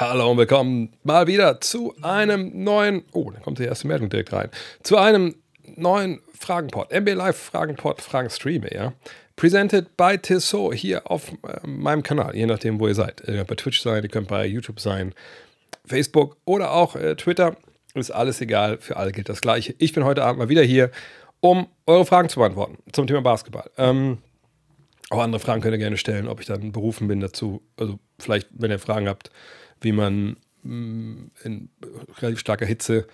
Hallo und willkommen mal wieder zu einem neuen, oh, da kommt die erste Meldung direkt rein, zu einem neuen Fragenpod, MB Live Fragenpod, Fragenstream eher, presented by Tissot hier auf äh, meinem Kanal, je nachdem, wo ihr seid. Ihr könnt bei Twitch sein, ihr könnt bei YouTube sein, Facebook oder auch äh, Twitter, ist alles egal, für alle gilt das Gleiche. Ich bin heute Abend mal wieder hier, um eure Fragen zu beantworten zum Thema Basketball. Ähm, auch andere Fragen könnt ihr gerne stellen, ob ich dann berufen bin dazu. Also vielleicht, wenn ihr Fragen habt, wie man mm, in relativ starker Hitze,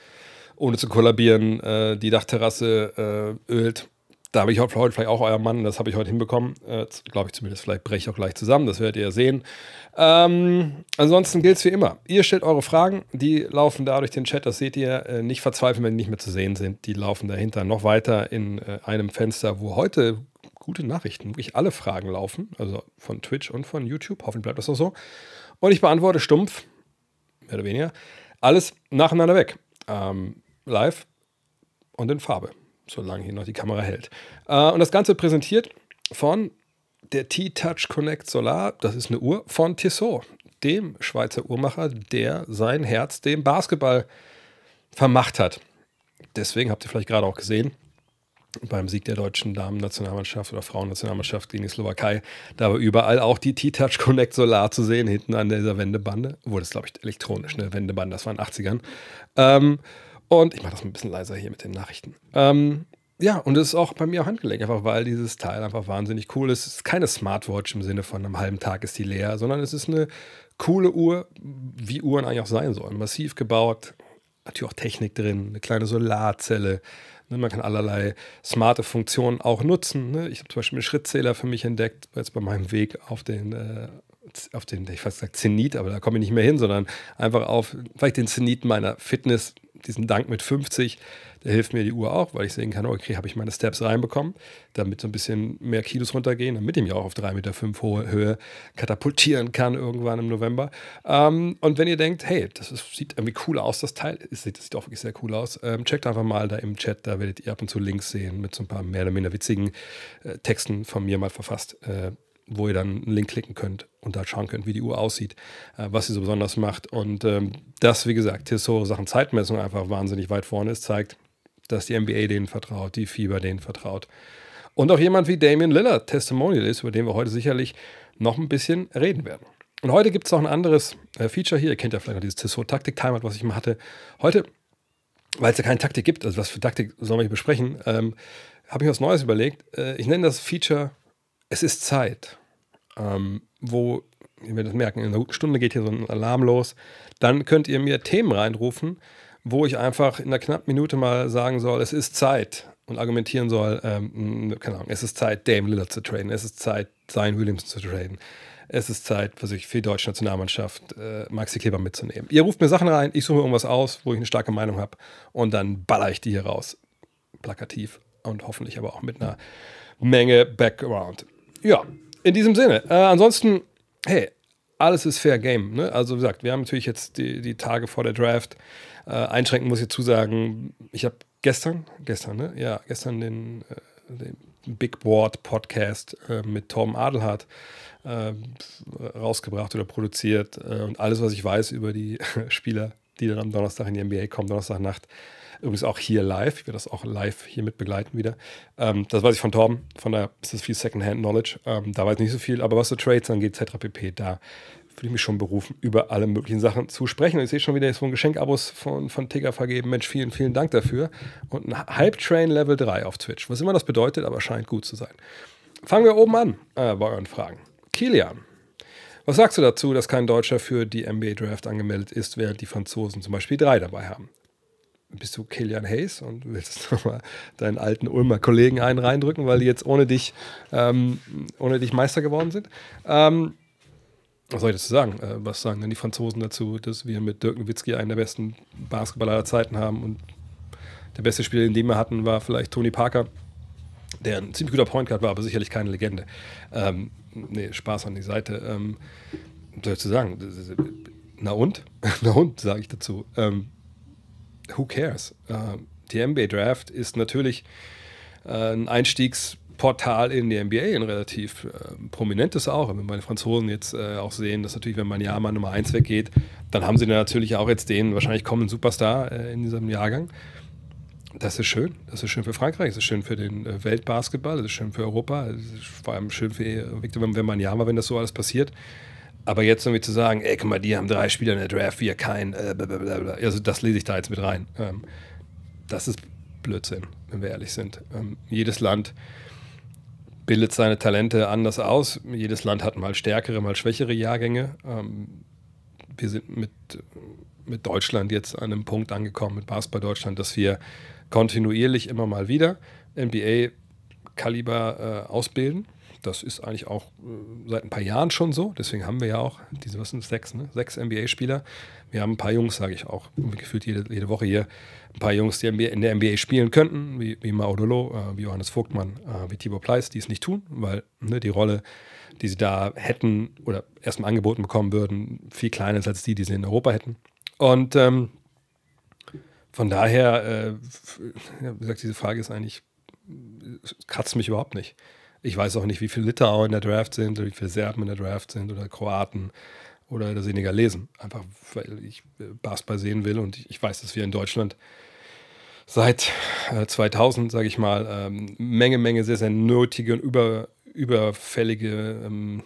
ohne zu kollabieren, äh, die Dachterrasse äh, ölt. Da habe ich heute vielleicht auch euer Mann, das habe ich heute hinbekommen. Äh, Glaube ich zumindest, vielleicht breche ich auch gleich zusammen, das werdet ihr ja sehen. Ähm, ansonsten gilt es wie immer. Ihr stellt eure Fragen, die laufen da durch den Chat, das seht ihr. Äh, nicht verzweifeln, wenn die nicht mehr zu sehen sind. Die laufen dahinter noch weiter in äh, einem Fenster, wo heute gute Nachrichten, wirklich alle Fragen laufen, also von Twitch und von YouTube. Hoffentlich bleibt das auch so. Und ich beantworte stumpf, mehr oder weniger, alles nacheinander weg. Ähm, live und in Farbe, solange hier noch die Kamera hält. Äh, und das Ganze präsentiert von der T-Touch Connect Solar. Das ist eine Uhr von Tissot, dem Schweizer Uhrmacher, der sein Herz dem Basketball vermacht hat. Deswegen habt ihr vielleicht gerade auch gesehen, beim Sieg der deutschen Damen-Nationalmannschaft oder Frauennationalmannschaft gegen die Slowakei. Da war überall auch die T-Touch Connect Solar zu sehen, hinten an dieser Wendebande. Wurde es, glaube ich, elektronisch, eine Wendebande, das war in den 80ern. Ähm, und ich mache das ein bisschen leiser hier mit den Nachrichten. Ähm, ja, und es ist auch bei mir auch handgelegt, einfach weil dieses Teil einfach wahnsinnig cool ist. Es ist keine Smartwatch im Sinne von einem halben Tag ist die leer, sondern es ist eine coole Uhr, wie Uhren eigentlich auch sein sollen. Massiv gebaut, natürlich auch Technik drin, eine kleine Solarzelle, man kann allerlei smarte Funktionen auch nutzen. Ne? Ich habe zum Beispiel einen Schrittzähler für mich entdeckt, jetzt bei meinem Weg auf den, äh, auf den, ich fast gesagt Zenit, aber da komme ich nicht mehr hin, sondern einfach auf vielleicht den Zenit meiner Fitness, diesen Dank mit 50 da hilft mir die Uhr auch, weil ich sehen kann, okay, habe ich meine Steps reinbekommen, damit so ein bisschen mehr Kilos runtergehen, damit ich mich auch auf 3,5 Meter hohe Höhe katapultieren kann irgendwann im November. Ähm, und wenn ihr denkt, hey, das ist, sieht irgendwie cool aus, das Teil, das sieht, das sieht auch wirklich sehr cool aus, ähm, checkt einfach mal da im Chat, da werdet ihr ab und zu Links sehen mit so ein paar mehr oder minder witzigen äh, Texten von mir mal verfasst. Äh, wo ihr dann einen Link klicken könnt und da schauen könnt, wie die Uhr aussieht, äh, was sie so besonders macht. Und ähm, das, wie gesagt, Tissot Sachen Zeitmessung einfach wahnsinnig weit vorne ist, zeigt, dass die NBA denen vertraut, die Fieber denen vertraut. Und auch jemand wie Damian Lillard Testimonial ist, über den wir heute sicherlich noch ein bisschen reden werden. Und heute gibt es auch ein anderes äh, Feature hier. Ihr kennt ja vielleicht noch dieses Tissot Taktik Timer, was ich mal hatte. Heute, weil es ja keine Taktik gibt, also was für Taktik sollen wir hier besprechen, ähm, habe ich was Neues überlegt. Äh, ich nenne das Feature Es ist Zeit. Ähm, wo, ihr werdet merken, in einer guten Stunde geht hier so ein Alarm los. Dann könnt ihr mir Themen reinrufen, wo ich einfach in einer knappen Minute mal sagen soll, es ist Zeit und argumentieren soll, ähm, keine Ahnung, es ist Zeit, Dame Lillard zu traden, es ist Zeit, Zion Williamson zu traden, es ist Zeit, für sich für die deutsche Nationalmannschaft äh, Maxi Kleber mitzunehmen. Ihr ruft mir Sachen rein, ich suche mir irgendwas aus, wo ich eine starke Meinung habe und dann baller ich die hier raus. Plakativ und hoffentlich aber auch mit einer Menge Background. Ja, in diesem Sinne. Äh, ansonsten, hey, alles ist Fair Game. Ne? Also wie gesagt, wir haben natürlich jetzt die, die Tage vor der Draft. Äh, einschränken muss ich zusagen, ich habe gestern, gestern, ne? Ja, gestern den, äh, den Big Board Podcast äh, mit Tom Adelhardt äh, rausgebracht oder produziert. Äh, und alles, was ich weiß über die Spieler, die dann am Donnerstag in die NBA kommen, Donnerstagnacht, übrigens auch hier live. Ich werde das auch live hier mit begleiten wieder. Ähm, das weiß ich von Torben, von daher ist das viel Secondhand-Knowledge. Ähm, da weiß ich nicht so viel, aber was so Trades angeht, etc. pp., da fühle ich mich schon berufen, über alle möglichen Sachen zu sprechen. Und ich sehe schon wieder, jetzt ein Geschenkabos von, von Tigger vergeben. Mensch, vielen, vielen Dank dafür. Und ein Hype-Train Level 3 auf Twitch. Was immer das bedeutet, aber scheint gut zu sein. Fangen wir oben an äh, bei euren Fragen. Kilian, was sagst du dazu, dass kein Deutscher für die NBA Draft angemeldet ist, während die Franzosen zum Beispiel drei dabei haben? Bist du Kilian Hayes und willst nochmal deinen alten Ulmer Kollegen einen reindrücken, weil die jetzt ohne dich, ähm, ohne dich Meister geworden sind? Ähm, was soll ich dazu sagen? Äh, was sagen denn die Franzosen dazu, dass wir mit Dirk Nowitzki einen der besten Basketballer aller Zeiten haben und der beste Spieler, den wir hatten, war vielleicht Tony Parker, der ein ziemlich guter Point Guard war, aber sicherlich keine Legende. Ähm, nee, Spaß an die Seite. Ähm, was soll ich dazu sagen? Na und? Na und, sage ich dazu. Ähm, who cares? Äh, die NBA Draft ist natürlich äh, ein Einstiegs- Portal in der NBA, ein relativ äh, prominentes auch. Wenn die Franzosen jetzt äh, auch sehen, dass natürlich, wenn man Jahr mal Nummer 1 weggeht, dann haben sie natürlich auch jetzt den wahrscheinlich kommenden Superstar äh, in diesem Jahrgang. Das ist schön. Das ist schön für Frankreich, das ist schön für den äh, Weltbasketball, das ist schön für Europa, das ist vor allem schön für Victor, wenn, wenn das so alles passiert. Aber jetzt irgendwie zu sagen, ey, guck mal, die haben drei Spieler in der Draft, wir kein, äh, blablabla. also das lese ich da jetzt mit rein. Ähm, das ist Blödsinn, wenn wir ehrlich sind. Ähm, jedes Land bildet seine Talente anders aus. Jedes Land hat mal stärkere, mal schwächere Jahrgänge. Ähm, wir sind mit, mit Deutschland jetzt an einem Punkt angekommen, mit Basketball Deutschland, dass wir kontinuierlich immer mal wieder NBA-Kaliber äh, ausbilden. Das ist eigentlich auch äh, seit ein paar Jahren schon so. Deswegen haben wir ja auch diese, was sind sechs, ne? sechs NBA-Spieler. Wir haben ein paar Jungs, sage ich auch, gefühlt jede, jede Woche hier, ein paar Jungs, die in der NBA spielen könnten, wie, wie Maudolo, äh, wie Johannes Vogtmann, äh, wie Thibaut Pleiss, die es nicht tun, weil ne, die Rolle, die sie da hätten oder erstmal angeboten bekommen würden, viel kleiner ist als die, die sie in Europa hätten. Und ähm, von daher, äh, wie gesagt, diese Frage ist eigentlich, kratzt mich überhaupt nicht. Ich weiß auch nicht, wie viele Litauer in der Draft sind oder wie viele Serben in der Draft sind oder Kroaten oder das weniger lesen. Einfach, weil ich äh, Basketball sehen will und ich weiß, dass wir in Deutschland seit 2000, sage ich mal, ähm, Menge, Menge sehr, sehr nötige und über, überfällige ähm,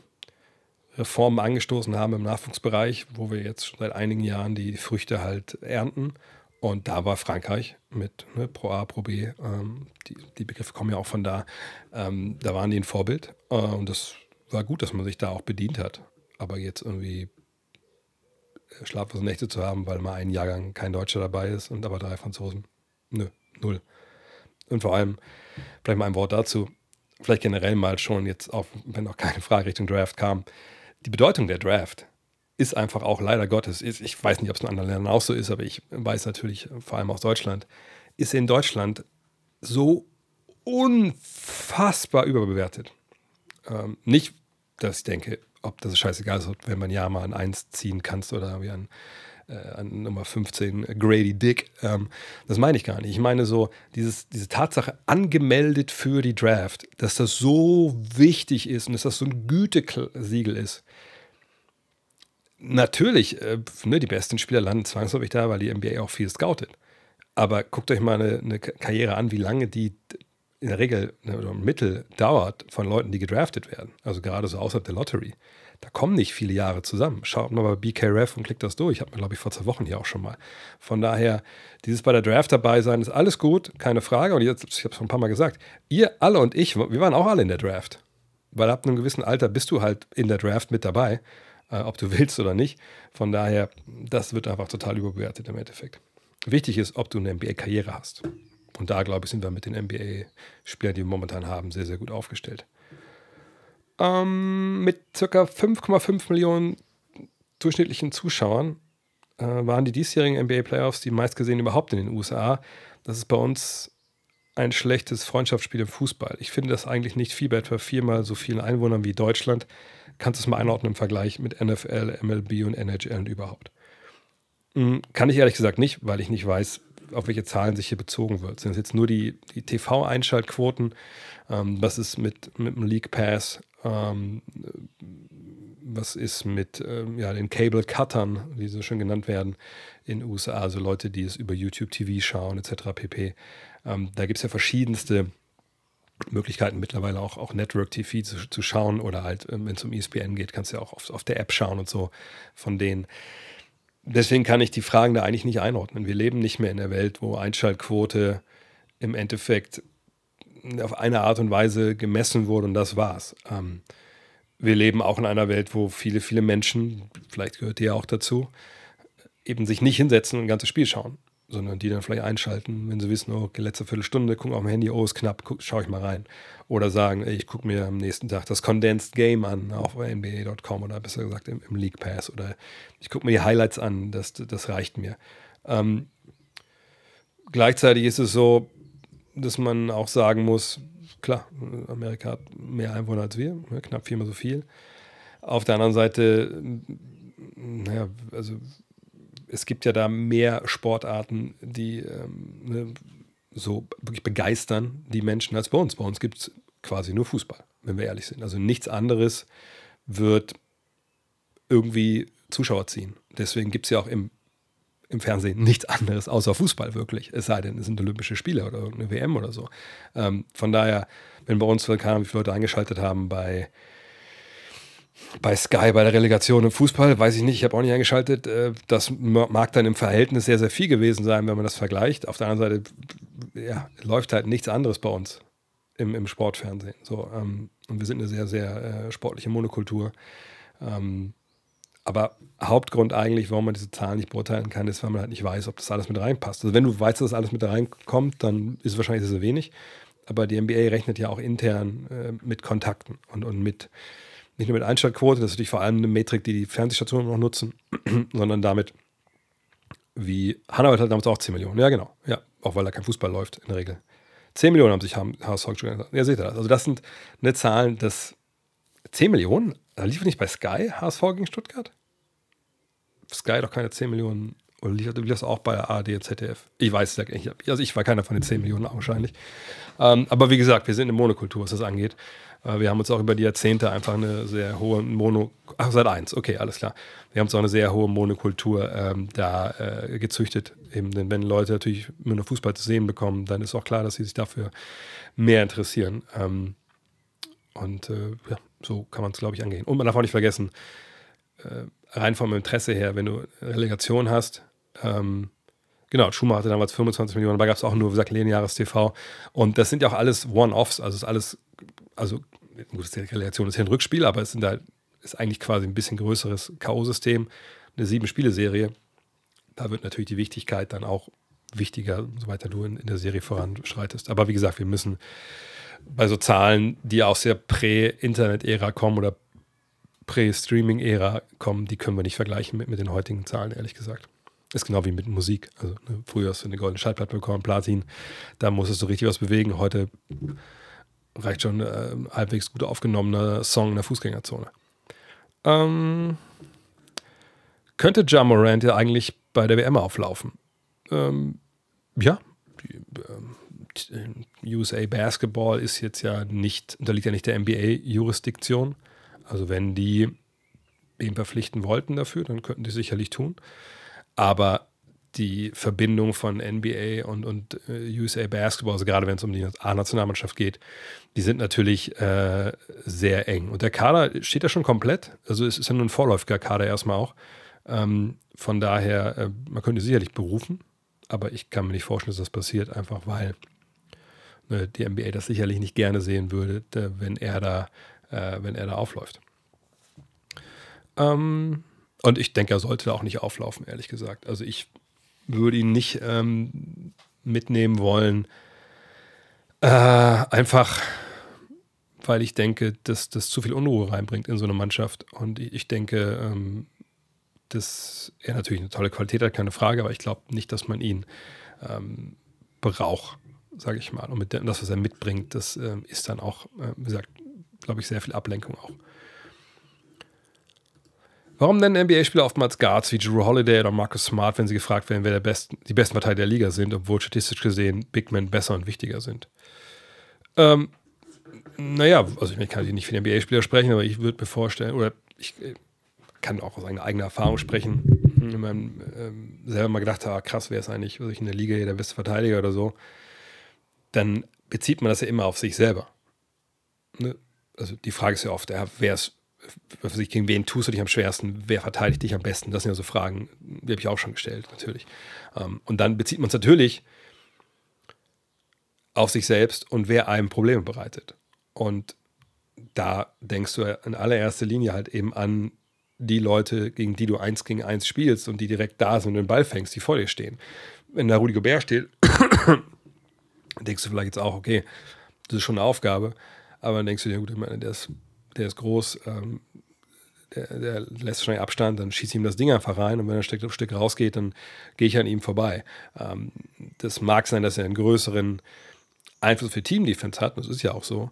Reformen angestoßen haben im Nachwuchsbereich, wo wir jetzt schon seit einigen Jahren die Früchte halt ernten. Und da war Frankreich mit ne, Pro A, Pro B, ähm, die, die, Begriffe kommen ja auch von da, ähm, da waren die ein Vorbild. Äh, und das war gut, dass man sich da auch bedient hat. Aber jetzt irgendwie äh, schlaflose Nächte zu haben, weil mal ein Jahrgang kein Deutscher dabei ist und aber drei Franzosen, nö, null. Und vor allem, vielleicht mal ein Wort dazu, vielleicht generell mal schon jetzt, auch wenn noch keine Frage Richtung Draft kam, die Bedeutung der Draft ist einfach auch leider Gottes, ist, ich weiß nicht, ob es in anderen Ländern auch so ist, aber ich weiß natürlich, vor allem aus Deutschland, ist in Deutschland so unfassbar überbewertet. Ähm, nicht, dass ich denke, ob das scheißegal ist, wenn man ja mal an 1 ziehen kannst oder wie an, an Nummer 15 Grady Dick. Ähm, das meine ich gar nicht. Ich meine so, dieses, diese Tatsache angemeldet für die Draft, dass das so wichtig ist und dass das so ein Gütesiegel ist natürlich, äh, ne, die besten Spieler landen zwangsläufig da, weil die NBA auch viel scoutet. Aber guckt euch mal eine, eine Karriere an, wie lange die in der Regel ne, oder Mittel dauert von Leuten, die gedraftet werden. Also gerade so außerhalb der Lottery. Da kommen nicht viele Jahre zusammen. Schaut mal bei BKRF und klickt das durch. Ich habe mir, glaube ich, vor zwei Wochen hier auch schon mal. Von daher, dieses bei der Draft dabei sein, ist alles gut, keine Frage. Und jetzt, ich habe es schon ein paar Mal gesagt, ihr alle und ich, wir waren auch alle in der Draft. Weil ab einem gewissen Alter bist du halt in der Draft mit dabei äh, ob du willst oder nicht. Von daher, das wird einfach total überbewertet im Endeffekt. Wichtig ist, ob du eine NBA-Karriere hast. Und da, glaube ich, sind wir mit den NBA-Spielern, die wir momentan haben, sehr, sehr gut aufgestellt. Ähm, mit ca. 5,5 Millionen durchschnittlichen Zuschauern äh, waren die diesjährigen NBA-Playoffs die meistgesehen überhaupt in den USA. Das ist bei uns ein schlechtes Freundschaftsspiel im Fußball. Ich finde das eigentlich nicht viel bei viermal so vielen Einwohnern wie Deutschland. Kannst du es mal einordnen im Vergleich mit NFL, MLB und NHL und überhaupt? Hm, kann ich ehrlich gesagt nicht, weil ich nicht weiß, auf welche Zahlen sich hier bezogen wird. Sind es jetzt nur die, die TV-Einschaltquoten? Ähm, was ist mit, mit dem League Pass? Ähm, was ist mit ähm, ja, den Cable-Cuttern, wie sie so schön genannt werden, in den USA, also Leute, die es über YouTube TV schauen, etc. pp. Ähm, da gibt es ja verschiedenste Möglichkeiten mittlerweile auch, auch Network TV zu, zu schauen oder halt, ähm, wenn es um ESPN geht, kannst du ja auch auf, auf der App schauen und so von denen. Deswegen kann ich die Fragen da eigentlich nicht einordnen. Wir leben nicht mehr in der Welt, wo Einschaltquote im Endeffekt auf eine Art und Weise gemessen wurde und das war's. Ähm, wir leben auch in einer Welt, wo viele, viele Menschen, vielleicht gehört ihr auch dazu, eben sich nicht hinsetzen und ein ganzes Spiel schauen, sondern die dann vielleicht einschalten, wenn sie wissen, okay, letzte Viertelstunde, gucken auf dem Handy, oh, ist knapp, guck, schau ich mal rein. Oder sagen, ey, ich gucke mir am nächsten Tag das Condensed Game an auf NBA.com oder besser gesagt im, im, League Pass oder ich gucke mir die Highlights an, das, das reicht mir. Ähm, gleichzeitig ist es so, dass man auch sagen muss, klar, Amerika hat mehr Einwohner als wir, ne, knapp viermal so viel. Auf der anderen Seite, naja, also es gibt ja da mehr Sportarten, die ähm, ne, so wirklich begeistern die Menschen als bei uns. Bei uns gibt es quasi nur Fußball, wenn wir ehrlich sind. Also nichts anderes wird irgendwie Zuschauer ziehen. Deswegen gibt es ja auch im, im Fernsehen nichts anderes außer Fußball wirklich. Es sei denn, es sind Olympische Spiele oder irgendeine WM oder so. Ähm, von daher, wenn bei uns, keine wie viele Leute eingeschaltet haben bei, bei Sky, bei der Relegation im Fußball, weiß ich nicht, ich habe auch nicht eingeschaltet. Äh, das mag dann im Verhältnis sehr, sehr viel gewesen sein, wenn man das vergleicht. Auf der anderen Seite ja, läuft halt nichts anderes bei uns im, im Sportfernsehen. So, ähm, und wir sind eine sehr, sehr äh, sportliche Monokultur. Ähm, aber Hauptgrund eigentlich, warum man diese Zahlen nicht beurteilen kann, ist, weil man halt nicht weiß, ob das alles mit reinpasst. Also wenn du weißt, dass das alles mit reinkommt, dann ist es wahrscheinlich sehr, wenig. Aber die NBA rechnet ja auch intern äh, mit Kontakten und, und mit nicht nur mit Einschaltquote, das ist natürlich vor allem eine Metrik, die die Fernsehstationen noch nutzen, sondern damit, wie Hannawald hat damals auch 10 Millionen. Ja, genau. Ja, auch weil da kein Fußball läuft in der Regel. 10 Millionen haben sich HSV gespielt. Ja, seht ihr das. Also das sind eine Zahlen, das 10 Millionen, da lief nicht bei Sky HSV gegen Stuttgart? Sky doch keine 10 Millionen. Oder lief, das auch bei ARD, ZDF? Ich weiß es ja nicht. Also ich war keiner von den 10 Millionen wahrscheinlich. Ähm, aber wie gesagt, wir sind eine Monokultur, was das angeht. Äh, wir haben uns auch über die Jahrzehnte einfach eine sehr hohe Mono... Ach, seit eins, okay, alles klar. Wir haben uns auch eine sehr hohe Monokultur ähm, da äh, gezüchtet. Eben, denn wenn Leute natürlich nur Fußball zu sehen bekommen, dann ist auch klar, dass sie sich dafür mehr interessieren. Ähm, und äh, ja, so kann man es, glaube ich, angehen. Und man darf auch nicht vergessen, äh, rein vom Interesse her, wenn du Relegation hast, ähm, genau, Schumacher hatte damals 25 Millionen, da gab es auch nur, wie gesagt, lineares TV. Und das sind ja auch alles One-Offs, also ist alles, also gut, die Relegation ist ja ein Rückspiel, aber es sind halt, ist eigentlich quasi ein bisschen größeres K.O.-System, eine Sieben-Spiele-Serie. Da wird natürlich die Wichtigkeit dann auch wichtiger, so weiter du in, in der Serie voranschreitest. Aber wie gesagt, wir müssen bei so Zahlen, die aus der Prä-Internet-Ära kommen oder Prä-Streaming-Ära kommen, die können wir nicht vergleichen mit, mit den heutigen Zahlen, ehrlich gesagt. Ist genau wie mit Musik. Also ne, früher hast du eine goldene Schallplatte bekommen, Platin, da musstest du richtig was bewegen. Heute reicht schon äh, halbwegs gut aufgenommener Song in der Fußgängerzone. Ähm, könnte Ja Morant ja eigentlich bei der WM auflaufen? Ähm, ja, ähm, USA Basketball ist jetzt ja nicht, unterliegt ja nicht der NBA-Jurisdiktion. Also wenn die ihn verpflichten wollten dafür, dann könnten die sicherlich tun. Aber die Verbindung von NBA und, und äh, USA Basketball, also gerade wenn es um die A-Nationalmannschaft geht, die sind natürlich äh, sehr eng. Und der Kader steht ja schon komplett. Also es ist ja nur ein vorläufiger Kader erstmal auch. Ähm, von daher, äh, man könnte sicherlich berufen, aber ich kann mir nicht vorstellen, dass das passiert, einfach weil äh, die NBA das sicherlich nicht gerne sehen würde, wenn er da, äh, wenn er da aufläuft. Ähm, und ich denke, er sollte da auch nicht auflaufen, ehrlich gesagt. Also ich würde ihn nicht ähm, mitnehmen wollen, äh, einfach weil ich denke, dass das zu viel Unruhe reinbringt in so eine Mannschaft. Und ich denke, ähm, dass er natürlich eine tolle Qualität hat, keine Frage, aber ich glaube nicht, dass man ihn ähm, braucht sage ich mal. Und mit dem, das, was er mitbringt, das äh, ist dann auch, äh, wie gesagt, glaube ich, sehr viel Ablenkung auch. Warum nennen NBA-Spieler oftmals Guards wie Drew Holiday oder Marcus Smart, wenn sie gefragt werden, wer der besten, die besten Partei der Liga sind, obwohl statistisch gesehen Big Men besser und wichtiger sind? Ähm, naja, also ich kann nicht für die NBA-Spieler sprechen, aber ich würde mir vorstellen, oder ich äh, kann auch aus eigener, eigener Erfahrung sprechen, wenn man ähm, selber mal gedacht hat, ah, krass, wer ist eigentlich in der Liga hier der beste Verteidiger oder so dann bezieht man das ja immer auf sich selber. Ne? Also die Frage ist ja oft, ja, wer ist, gegen wen tust du dich am schwersten, wer verteidigt dich am besten? Das sind ja so Fragen, die habe ich auch schon gestellt, natürlich. Ähm, und dann bezieht man es natürlich auf sich selbst und wer einem Probleme bereitet. Und da denkst du in allererster Linie halt eben an die Leute, gegen die du eins gegen eins spielst und die direkt da sind und den Ball fängst, die vor dir stehen. Wenn da Rudi Gobert steht denkst du vielleicht jetzt auch, okay, das ist schon eine Aufgabe, aber dann denkst du dir, gut, ich meine, der ist, der ist groß, ähm, der, der, lässt schnell Abstand, dann schießt ihm das Ding einfach rein und wenn er Stück, ein Stück rausgeht, dann gehe ich an ihm vorbei. Ähm, das mag sein, dass er einen größeren Einfluss für Team-Defense hat, das ist ja auch so,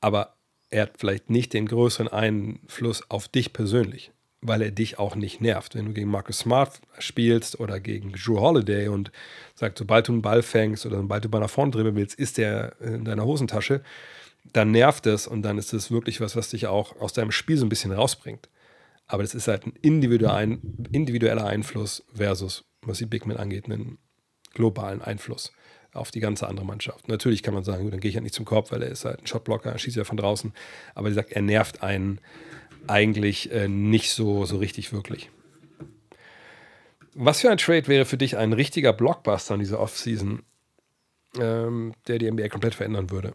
aber er hat vielleicht nicht den größeren Einfluss auf dich persönlich weil er dich auch nicht nervt. Wenn du gegen Marcus Smart spielst oder gegen Drew Holiday und sagst, sobald du einen Ball fängst oder sobald du Ball nach vorne dribbeln willst, ist der in deiner Hosentasche, dann nervt es und dann ist es wirklich was, was dich auch aus deinem Spiel so ein bisschen rausbringt. Aber das ist halt ein individueller Einfluss versus, was die Big Men angeht, einen globalen Einfluss auf die ganze andere Mannschaft. Natürlich kann man sagen, gut, dann gehe ich halt nicht zum Korb, weil er ist halt ein Shotblocker, schießt ja von draußen. Aber wie gesagt, er nervt einen eigentlich äh, nicht so, so richtig wirklich. Was für ein Trade wäre für dich ein richtiger Blockbuster in dieser Offseason, ähm, der die NBA komplett verändern würde?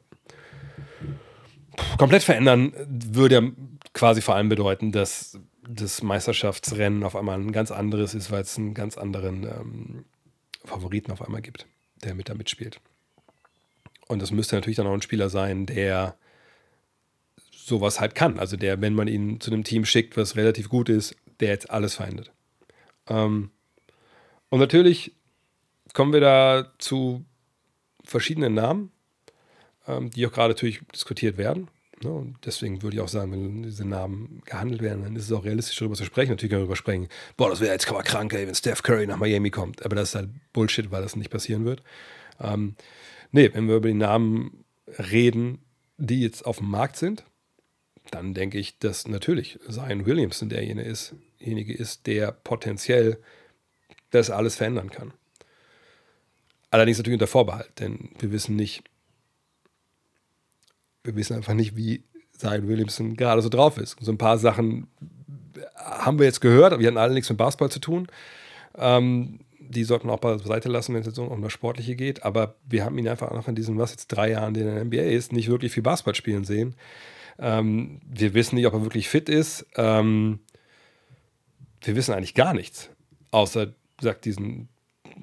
Komplett verändern würde quasi vor allem bedeuten, dass das Meisterschaftsrennen auf einmal ein ganz anderes ist, weil es einen ganz anderen ähm, Favoriten auf einmal gibt, der mit da mitspielt. Und das müsste natürlich dann auch ein Spieler sein, der sowas halt kann. Also der, wenn man ihn zu einem Team schickt, was relativ gut ist, der jetzt alles verändert. Ähm, und natürlich kommen wir da zu verschiedenen Namen, die auch gerade natürlich diskutiert werden. Ne? Und deswegen würde ich auch sagen, wenn diese Namen gehandelt werden, dann ist es auch realistisch, darüber zu sprechen. Natürlich können wir darüber sprechen, boah, das wäre jetzt aber krank, ey, wenn Steph Curry nach Miami kommt. Aber das ist halt Bullshit, weil das nicht passieren wird. Ähm, nee, wenn wir über die Namen reden, die jetzt auf dem Markt sind, dann denke ich, dass natürlich Zion Williamson derjenige ist, derjenige ist, der potenziell das alles verändern kann. Allerdings natürlich unter Vorbehalt, denn wir wissen nicht, wir wissen einfach nicht, wie Zion Williamson gerade so drauf ist. So ein paar Sachen haben wir jetzt gehört, aber die hatten alle nichts mit Basketball zu tun. Ähm, die sollten auch beiseite lassen, wenn es jetzt um das Sportliche geht. Aber wir haben ihn einfach noch in diesen, was jetzt drei Jahren, den er in der NBA ist, nicht wirklich viel Basketball spielen sehen. Ähm, wir wissen nicht, ob er wirklich fit ist. Ähm, wir wissen eigentlich gar nichts, außer, sagt diesen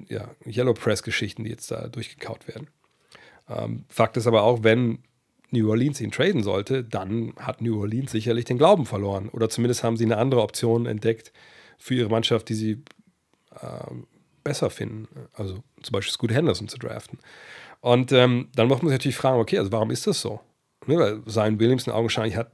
ja, Yellow Press-Geschichten, die jetzt da durchgekaut werden. Ähm, Fakt ist aber auch, wenn New Orleans ihn traden sollte, dann hat New Orleans sicherlich den Glauben verloren. Oder zumindest haben sie eine andere Option entdeckt für ihre Mannschaft, die sie äh, besser finden. Also zum Beispiel Scoot Henderson zu draften. Und ähm, dann muss man sich natürlich fragen, okay, also warum ist das so? Ne, weil Zion Williamson augenscheinlich hat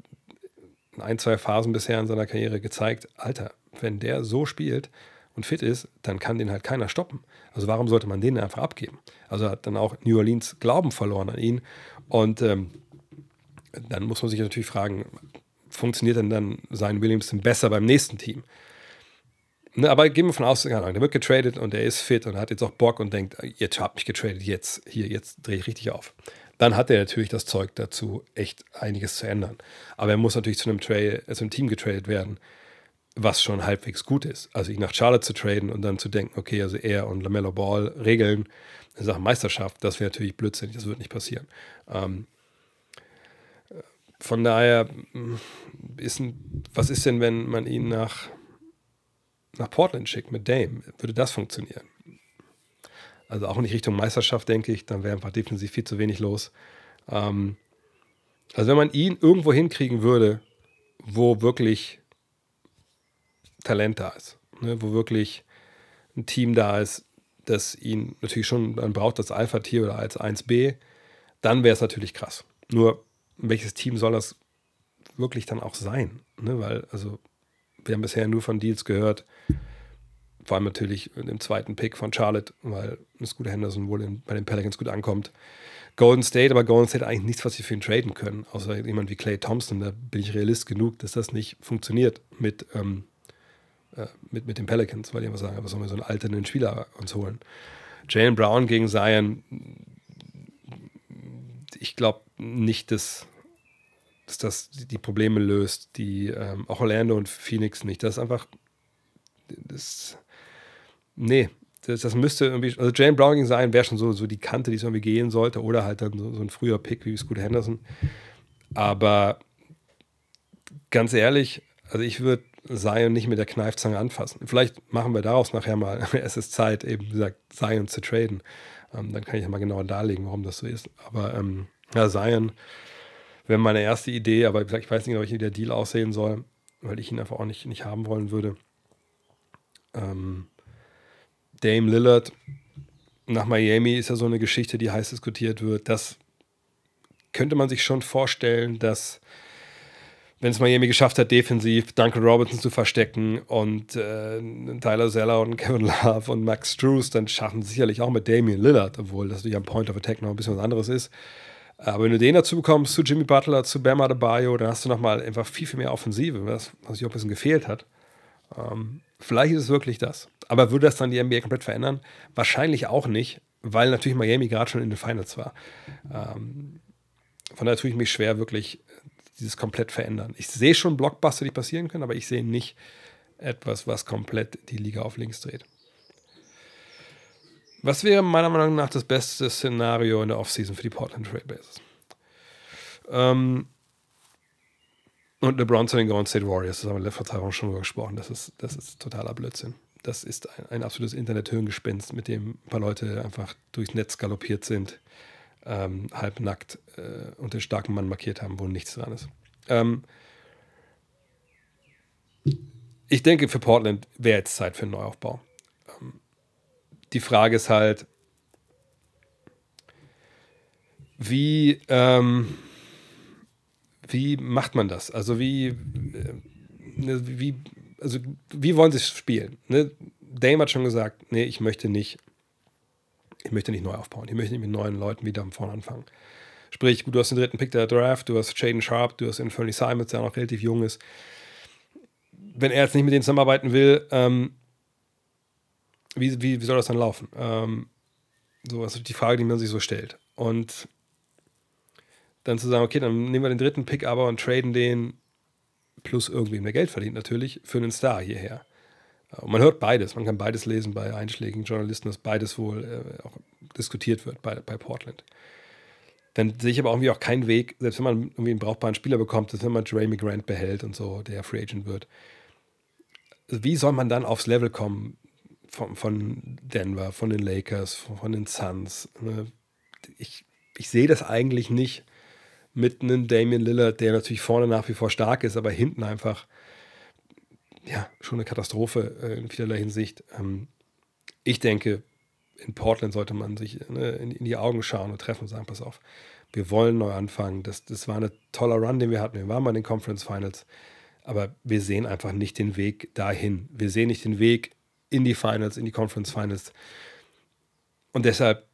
in ein, zwei Phasen bisher in seiner Karriere gezeigt, Alter, wenn der so spielt und fit ist, dann kann den halt keiner stoppen. Also warum sollte man den einfach abgeben? Also hat dann auch New Orleans Glauben verloren an ihn. Und ähm, dann muss man sich natürlich fragen, funktioniert denn dann Zion Williamson besser beim nächsten Team? Ne, aber gehen wir von aus, der wird getradet und er ist fit und hat jetzt auch Bock und denkt, jetzt habt mich getradet, jetzt, hier, jetzt drehe ich richtig auf dann hat er natürlich das Zeug dazu, echt einiges zu ändern. Aber er muss natürlich zu einem, Trade, äh, zu einem Team getradet werden, was schon halbwegs gut ist. Also ihn nach Charlotte zu traden und dann zu denken, okay, also er und LaMelo Ball regeln in Sachen Meisterschaft, das wäre natürlich blödsinnig, das wird nicht passieren. Ähm, von daher, ist ein, was ist denn, wenn man ihn nach, nach Portland schickt mit Dame? Würde das funktionieren? Also auch nicht Richtung Meisterschaft, denke ich. Dann wäre einfach defensiv viel zu wenig los. Ähm, also wenn man ihn irgendwo hinkriegen würde, wo wirklich Talent da ist, ne, wo wirklich ein Team da ist, das ihn natürlich schon dann braucht als Alpha-Tier oder als 1B, dann wäre es natürlich krass. Nur, welches Team soll das wirklich dann auch sein? Ne? Weil, also, wir haben bisher nur von Deals gehört, vor allem natürlich im zweiten Pick von Charlotte, weil Scooter Henderson wohl in, bei den Pelicans gut ankommt. Golden State, aber Golden State eigentlich nichts, was sie für ihn traden können, außer jemand wie Clay Thompson. Da bin ich realist genug, dass das nicht funktioniert mit, ähm, äh, mit, mit den Pelicans, weil die immer sagen, was sollen wir so einen alternden Spieler uns holen. Jalen Brown gegen Zion, ich glaube nicht, dass, dass das die Probleme löst, die ähm, auch Orlando und Phoenix nicht. Das ist einfach, das Nee, das, das, müsste irgendwie, also Jane Browning sein, wäre schon so, so die Kante, die es irgendwie gehen sollte, oder halt dann so, so ein früher Pick wie Scooter Henderson. Aber ganz ehrlich, also ich würde Zion nicht mit der Kneifzange anfassen. Vielleicht machen wir daraus nachher mal, es ist Zeit, eben wie gesagt, Zion zu traden. Ähm, dann kann ich ja mal genauer darlegen, warum das so ist. Aber ähm, ja, Zion wäre meine erste Idee, aber ich weiß nicht, wie der Deal aussehen soll, weil ich ihn einfach auch nicht, nicht haben wollen würde. Ähm, Dame Lillard nach Miami ist ja so eine Geschichte, die heiß diskutiert wird. Das könnte man sich schon vorstellen, dass wenn es Miami geschafft hat, defensiv Duncan Robinson zu verstecken und äh, Tyler Zeller und Kevin Love und Max Struess, dann schaffen sie sicherlich auch mit Damian Lillard, obwohl das natürlich am Point of Attack noch ein bisschen was anderes ist. Aber wenn du den dazu bekommst, zu Jimmy Butler, zu Bam Adebayo, dann hast du nochmal einfach viel, viel mehr Offensive, was, was sich auch ein bisschen gefehlt hat. Ähm, vielleicht ist es wirklich das. Aber würde das dann die NBA komplett verändern? Wahrscheinlich auch nicht, weil natürlich Miami gerade schon in den Finals war. Ähm, von daher tue ich mich schwer, wirklich dieses komplett verändern. Ich sehe schon Blockbuster, die passieren können, aber ich sehe nicht etwas, was komplett die Liga auf links dreht. Was wäre meiner Meinung nach das beste Szenario in der Offseason für die Portland Trailblazers? Ähm, und LeBron zu den Golden State Warriors, das haben wir der Woche schon drüber gesprochen, das ist, das ist totaler Blödsinn. Das ist ein, ein absolutes Internethöhengespinst, mit dem ein paar Leute einfach durchs Netz galoppiert sind, ähm, halbnackt äh, und den starken Mann markiert haben, wo nichts dran ist. Ähm, ich denke, für Portland wäre jetzt Zeit für einen Neuaufbau. Die Frage ist halt, wie, ähm, wie macht man das? Also wie, äh, ne, wie, also wie wollen sie spielen? Ne? Dame hat schon gesagt, nee, ich möchte nicht, ich möchte nicht neu aufbauen. Ich möchte nicht mit neuen Leuten wieder von vorne anfangen. Sprich, du hast den dritten Pick der Draft, du hast Jaden Sharp, du hast Anthony Simons, der noch relativ jung ist. Wenn er jetzt nicht mit denen zusammenarbeiten will, ähm, wie, wie, wie soll das dann laufen? Ähm, so ist die Frage, die man sich so stellt. Und dann zu sagen, okay, dann nehmen wir den dritten Pick aber und traden den plus irgendwie mehr Geld verdient natürlich für einen Star hierher. Und man hört beides, man kann beides lesen bei einschlägigen Journalisten, dass beides wohl äh, auch diskutiert wird bei, bei Portland. Dann sehe ich aber irgendwie auch keinen Weg, selbst wenn man irgendwie einen brauchbaren Spieler bekommt, dass wenn man Jeremy Grant behält und so, der Free Agent wird. Wie soll man dann aufs Level kommen von, von Denver, von den Lakers, von den Suns? Ne? Ich, ich sehe das eigentlich nicht mit einem Damian Lillard, der natürlich vorne nach wie vor stark ist, aber hinten einfach ja schon eine Katastrophe äh, in vielerlei Hinsicht. Ähm, ich denke, in Portland sollte man sich ne, in, in, die Augen schauen und treffen und sagen, pass auf, wir wollen neu anfangen. Das, das war ein toller Run, den wir hatten. Wir waren mal in den Conference Finals, aber wir sehen einfach nicht den Weg dahin. Wir sehen nicht den Weg in die Finals, in die Conference Finals. Und deshalb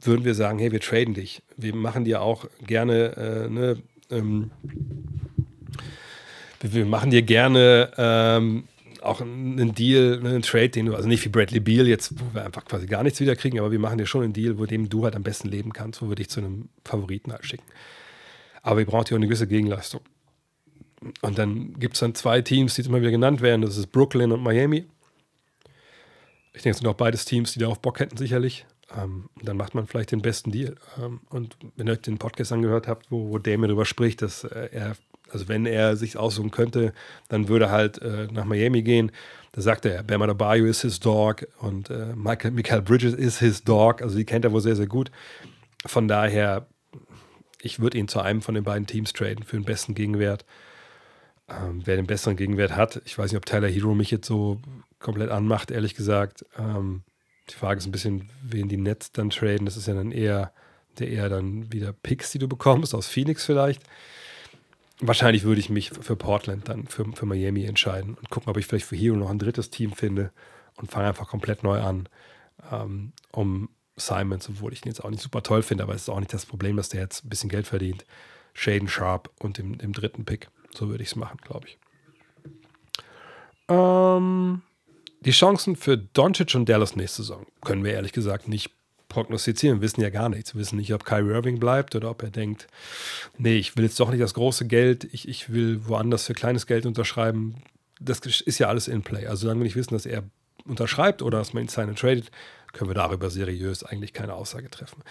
würden wir sagen, hey, wir traden dich. Wir machen dir auch gerne, äh, ne, ähm, wir machen dir gerne ähm, auch einen Deal, ne, einen Trade, den du, also nicht wie Bradley Beal jetzt, wo wir einfach quasi gar nichts wieder kriegen, aber wir machen dir schon einen Deal, wo dem du halt am besten leben kannst, wo wir dich zu einem Favoriten halt schicken. Aber wir brauchen hier auch eine gewisse Gegenleistung. Und dann gibt es dann zwei Teams, die immer wieder genannt werden, das ist Brooklyn und Miami. Ich denke, es sind auch beides Teams, die darauf Bock hätten, sicherlich. Ähm, dann macht man vielleicht den besten Deal. Ähm, und wenn ihr euch den Podcast angehört habt, wo, wo Damien darüber spricht, dass äh, er, also wenn er sich aussuchen könnte, dann würde halt äh, nach Miami gehen. Da sagt er, Bam Adebayo ist his dog und äh, Michael, Michael Bridges ist his dog. Also die kennt er wohl sehr, sehr gut. Von daher, ich würde ihn zu einem von den beiden Teams traden für den besten Gegenwert. Ähm, wer den besseren Gegenwert hat, ich weiß nicht, ob Tyler Hero mich jetzt so komplett anmacht, ehrlich gesagt. Ähm, die Frage ist ein bisschen, wen die Nets dann traden. Das ist ja dann eher, der eher dann wieder Picks, die du bekommst, aus Phoenix vielleicht. Wahrscheinlich würde ich mich für Portland dann für, für Miami entscheiden und gucken, ob ich vielleicht für Hero noch ein drittes Team finde und fange einfach komplett neu an, ähm, um Simons, obwohl ich ihn jetzt auch nicht super toll finde, aber es ist auch nicht das Problem, dass der jetzt ein bisschen Geld verdient. Shaden Sharp und dem, dem dritten Pick. So würde ich es machen, glaube ich. Ähm, die Chancen für Doncic und Dallas nächste Saison können wir ehrlich gesagt nicht prognostizieren. Wir wissen ja gar nichts. Wir wissen nicht, ob Kyrie Irving bleibt oder ob er denkt, nee, ich will jetzt doch nicht das große Geld, ich, ich will woanders für kleines Geld unterschreiben. Das ist ja alles in Play. Also solange wir nicht wissen, dass er unterschreibt oder dass man ihn sign tradet, können wir darüber seriös eigentlich keine Aussage treffen.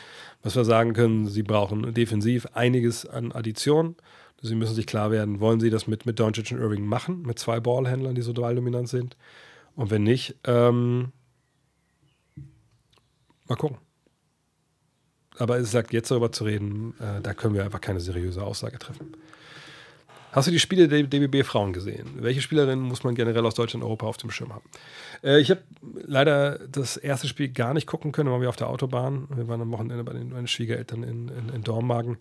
Was wir sagen können, sie brauchen defensiv einiges an Addition. Sie müssen sich klar werden, wollen sie das mit, mit Doncic und Irving machen, mit zwei Ballhändlern, die so dominant sind? Und wenn nicht, ähm, mal gucken. Aber es sagt, jetzt darüber zu reden, äh, da können wir einfach keine seriöse Aussage treffen. Hast du die Spiele der DBB Frauen gesehen? Welche Spielerinnen muss man generell aus Deutschland und Europa auf dem Schirm haben? Äh, ich habe leider das erste Spiel gar nicht gucken können, waren wir auf der Autobahn. Wir waren am Wochenende bei den, bei den Schwiegereltern in, in, in Dormagen.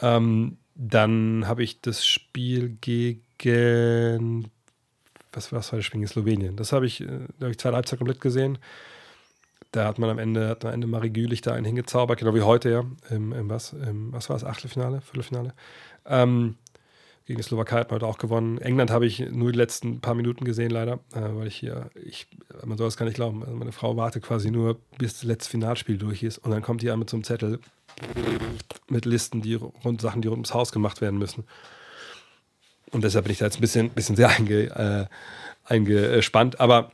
Ähm, dann habe ich das Spiel gegen was, war das Spiel in Slowenien? Das habe ich, äh, habe ich zwei Halbzeit komplett gesehen. Da hat man am Ende, hat am Ende Marie Gülich da einen hingezaubert, genau wie heute ja. Im, im was, im, was war es? Achtelfinale, Viertelfinale. Ähm, gegen die Slowakei hat man heute auch gewonnen. England habe ich nur die letzten paar Minuten gesehen, leider, äh, weil ich hier, ich, man soll es gar nicht glauben. Also meine Frau wartet quasi nur, bis das letzte Finalspiel durch ist und dann kommt die so einem Zettel mit Listen, die rund Sachen, die rund ums Haus gemacht werden müssen. Und deshalb bin ich da jetzt ein bisschen, bisschen sehr einge, äh, eingespannt. Aber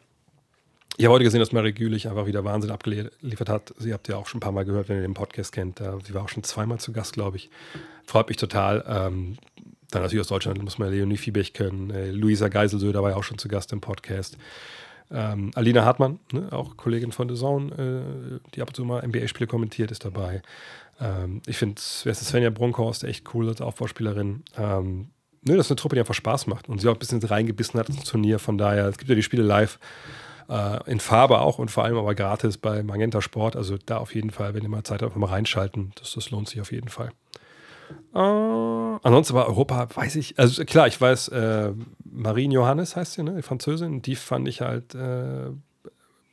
ich habe heute gesehen, dass Mary Gülich einfach wieder Wahnsinn abgeliefert hat. Sie habt ja auch schon ein paar Mal gehört, wenn ihr den Podcast kennt. Sie war auch schon zweimal zu Gast, glaube ich. Freut mich total. Ähm, dann natürlich aus Deutschland muss man Leonie Fiebech kennen. Äh, Luisa Geiselsöder war ja auch schon zu Gast im Podcast. Ähm, Alina Hartmann, ne, auch Kollegin von The Zone, äh, die ab und zu mal NBA-Spiele kommentiert, ist dabei. Ähm, ich finde, Svenja Brunkhorst echt cool als Aufbauspielerin. Ähm, ne, das ist eine Truppe, die einfach Spaß macht und sie auch ein bisschen reingebissen hat ins Turnier. Von daher, es gibt ja die Spiele live äh, in Farbe auch und vor allem aber gratis bei Magenta Sport. Also da auf jeden Fall, wenn ihr mal Zeit habt, mal reinschalten. Das, das lohnt sich auf jeden Fall. Äh, ansonsten war Europa, weiß ich, also klar, ich weiß, äh, Marine Johannes heißt sie, ne, die Französin, die fand ich halt äh,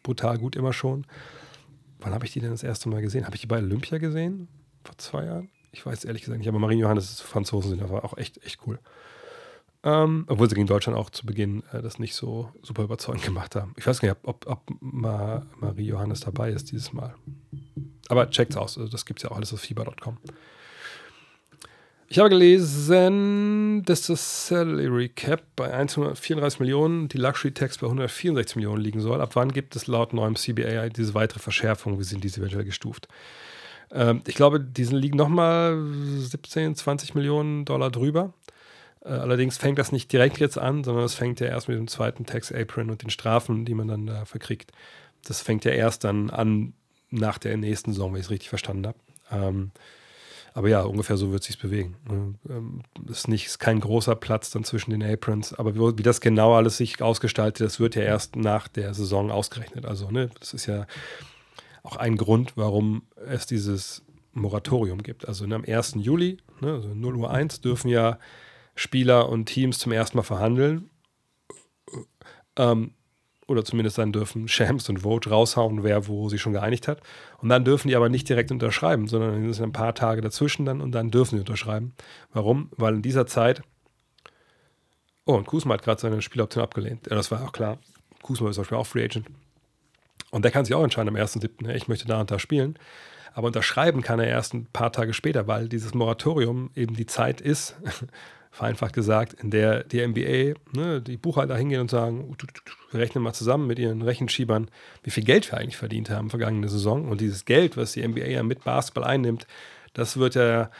brutal gut immer schon. Wann habe ich die denn das erste Mal gesehen? Habe ich die bei Olympia gesehen? Vor zwei Jahren? Ich weiß ehrlich gesagt nicht, aber Marine Johannes Franzosen sind aber auch echt, echt cool. Ähm, obwohl sie gegen Deutschland auch zu Beginn äh, das nicht so super überzeugend gemacht haben. Ich weiß nicht, ob, ob Ma Marie Johannes dabei ist dieses Mal. Aber checkt's aus, also das gibt es ja auch alles auf fieber.com. Ich habe gelesen, dass das Salary Cap bei 134 Millionen, die Luxury Tax bei 164 Millionen liegen soll. Ab wann gibt es laut neuem CBA diese weitere Verschärfung? Wie sind diese eventuell gestuft? Ähm, ich glaube, die liegen nochmal 17, 20 Millionen Dollar drüber. Äh, allerdings fängt das nicht direkt jetzt an, sondern es fängt ja erst mit dem zweiten Tax Apron und den Strafen, die man dann da verkriegt. Das fängt ja erst dann an nach der nächsten Saison, wenn ich es richtig verstanden habe. Ähm, aber ja, ungefähr so wird es sich bewegen. Es ähm, ist, nicht, ist kein großer Platz dann zwischen den Aprons, aber wie, wie, das genau alles sich ausgestaltet, das wird ja erst nach der Saison ausgerechnet. Also, ne, das ist ja auch ein Grund, warum es dieses Moratorium gibt. Also ne, am 1. Juli, ne, also 0 Uhr 1, dürfen ja Spieler und Teams zum ersten Mal verhandeln. Ähm, oder zumindest dann dürfen Shams und Vote raushauen, wer wo sich schon geeinigt hat. Und dann dürfen die aber nicht direkt unterschreiben, sondern es sind ein paar Tage dazwischen dann und dann dürfen sie unterschreiben. Warum? Weil in dieser Zeit. Oh, und Kusma hat gerade seine Spieloption abgelehnt. Ja, das war auch klar. Kusma ist zum Beispiel auch Free Agent. Und der kann sich auch entscheiden am 1.7., ich möchte da und da spielen. Aber unterschreiben kann er erst ein paar Tage später, weil dieses Moratorium eben die Zeit ist, vereinfacht gesagt, in der die NBA, ne, die Buchhalter hingehen und sagen, wir rechnen mal zusammen mit ihren Rechenschiebern, wie viel Geld wir eigentlich verdient haben vergangene Saison. Und dieses Geld, was die NBA ja mit Basketball einnimmt, das wird ja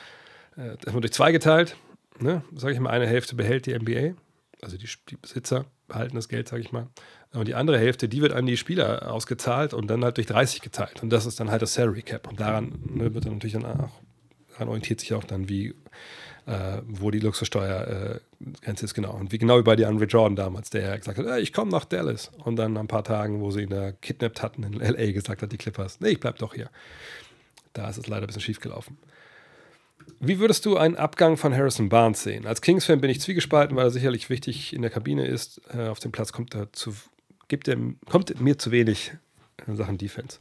äh, das wird durch zwei geteilt. Ne? Sage ich mal, eine Hälfte behält die NBA, also die, die Besitzer behalten das Geld, sage ich mal. Und die andere Hälfte, die wird an die Spieler ausgezahlt und dann halt durch 30 geteilt. Und das ist dann halt das Salary Cap. Und daran ne, wird dann natürlich dann auch, daran orientiert sich auch dann, wie äh, wo die Luxussteuergrenze äh, ist, genau. Und wie genau wie bei Andre Jordan damals, der gesagt hat, hey, ich komme nach Dallas. Und dann nach ein paar Tagen, wo sie ihn da kidnappt hatten in L.A., gesagt hat, die Clippers, nee, ich bleib doch hier. Da ist es leider ein bisschen schief gelaufen. Wie würdest du einen Abgang von Harrison Barnes sehen? Als Kings-Fan bin ich zwiegespalten, weil er sicherlich wichtig in der Kabine ist. Äh, auf dem Platz kommt er zu, gibt er, kommt mir zu wenig in Sachen Defense.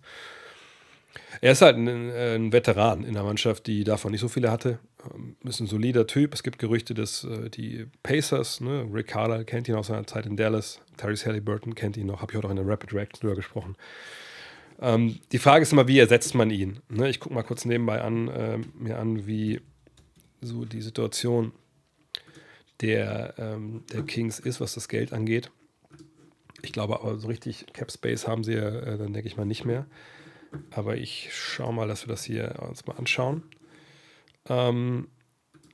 Er ist halt ein, ein, Veteran in der Mannschaft, die davon nicht so viele hatte. Ähm, ist ein solider Typ. Es gibt Gerüchte, dass äh, die Pacers, ne, Rick Carlisle kennt ihn aus seiner Zeit in Dallas, Tyrese Halliburton kennt ihn noch, habe ich heute auch in der Rapid React drüber gesprochen. Ähm, die Frage ist immer, wie ersetzt man ihn? Ne, ich gucke mal kurz nebenbei an, äh, mir an, wie so die Situation der, ähm, der Kings ist, was das Geld angeht. Ich glaube aber so richtig Cap Space haben sie ja, äh, dann denke ich mal nicht mehr. Aber ich schaue mal, dass wir das hier uns mal anschauen. Ähm,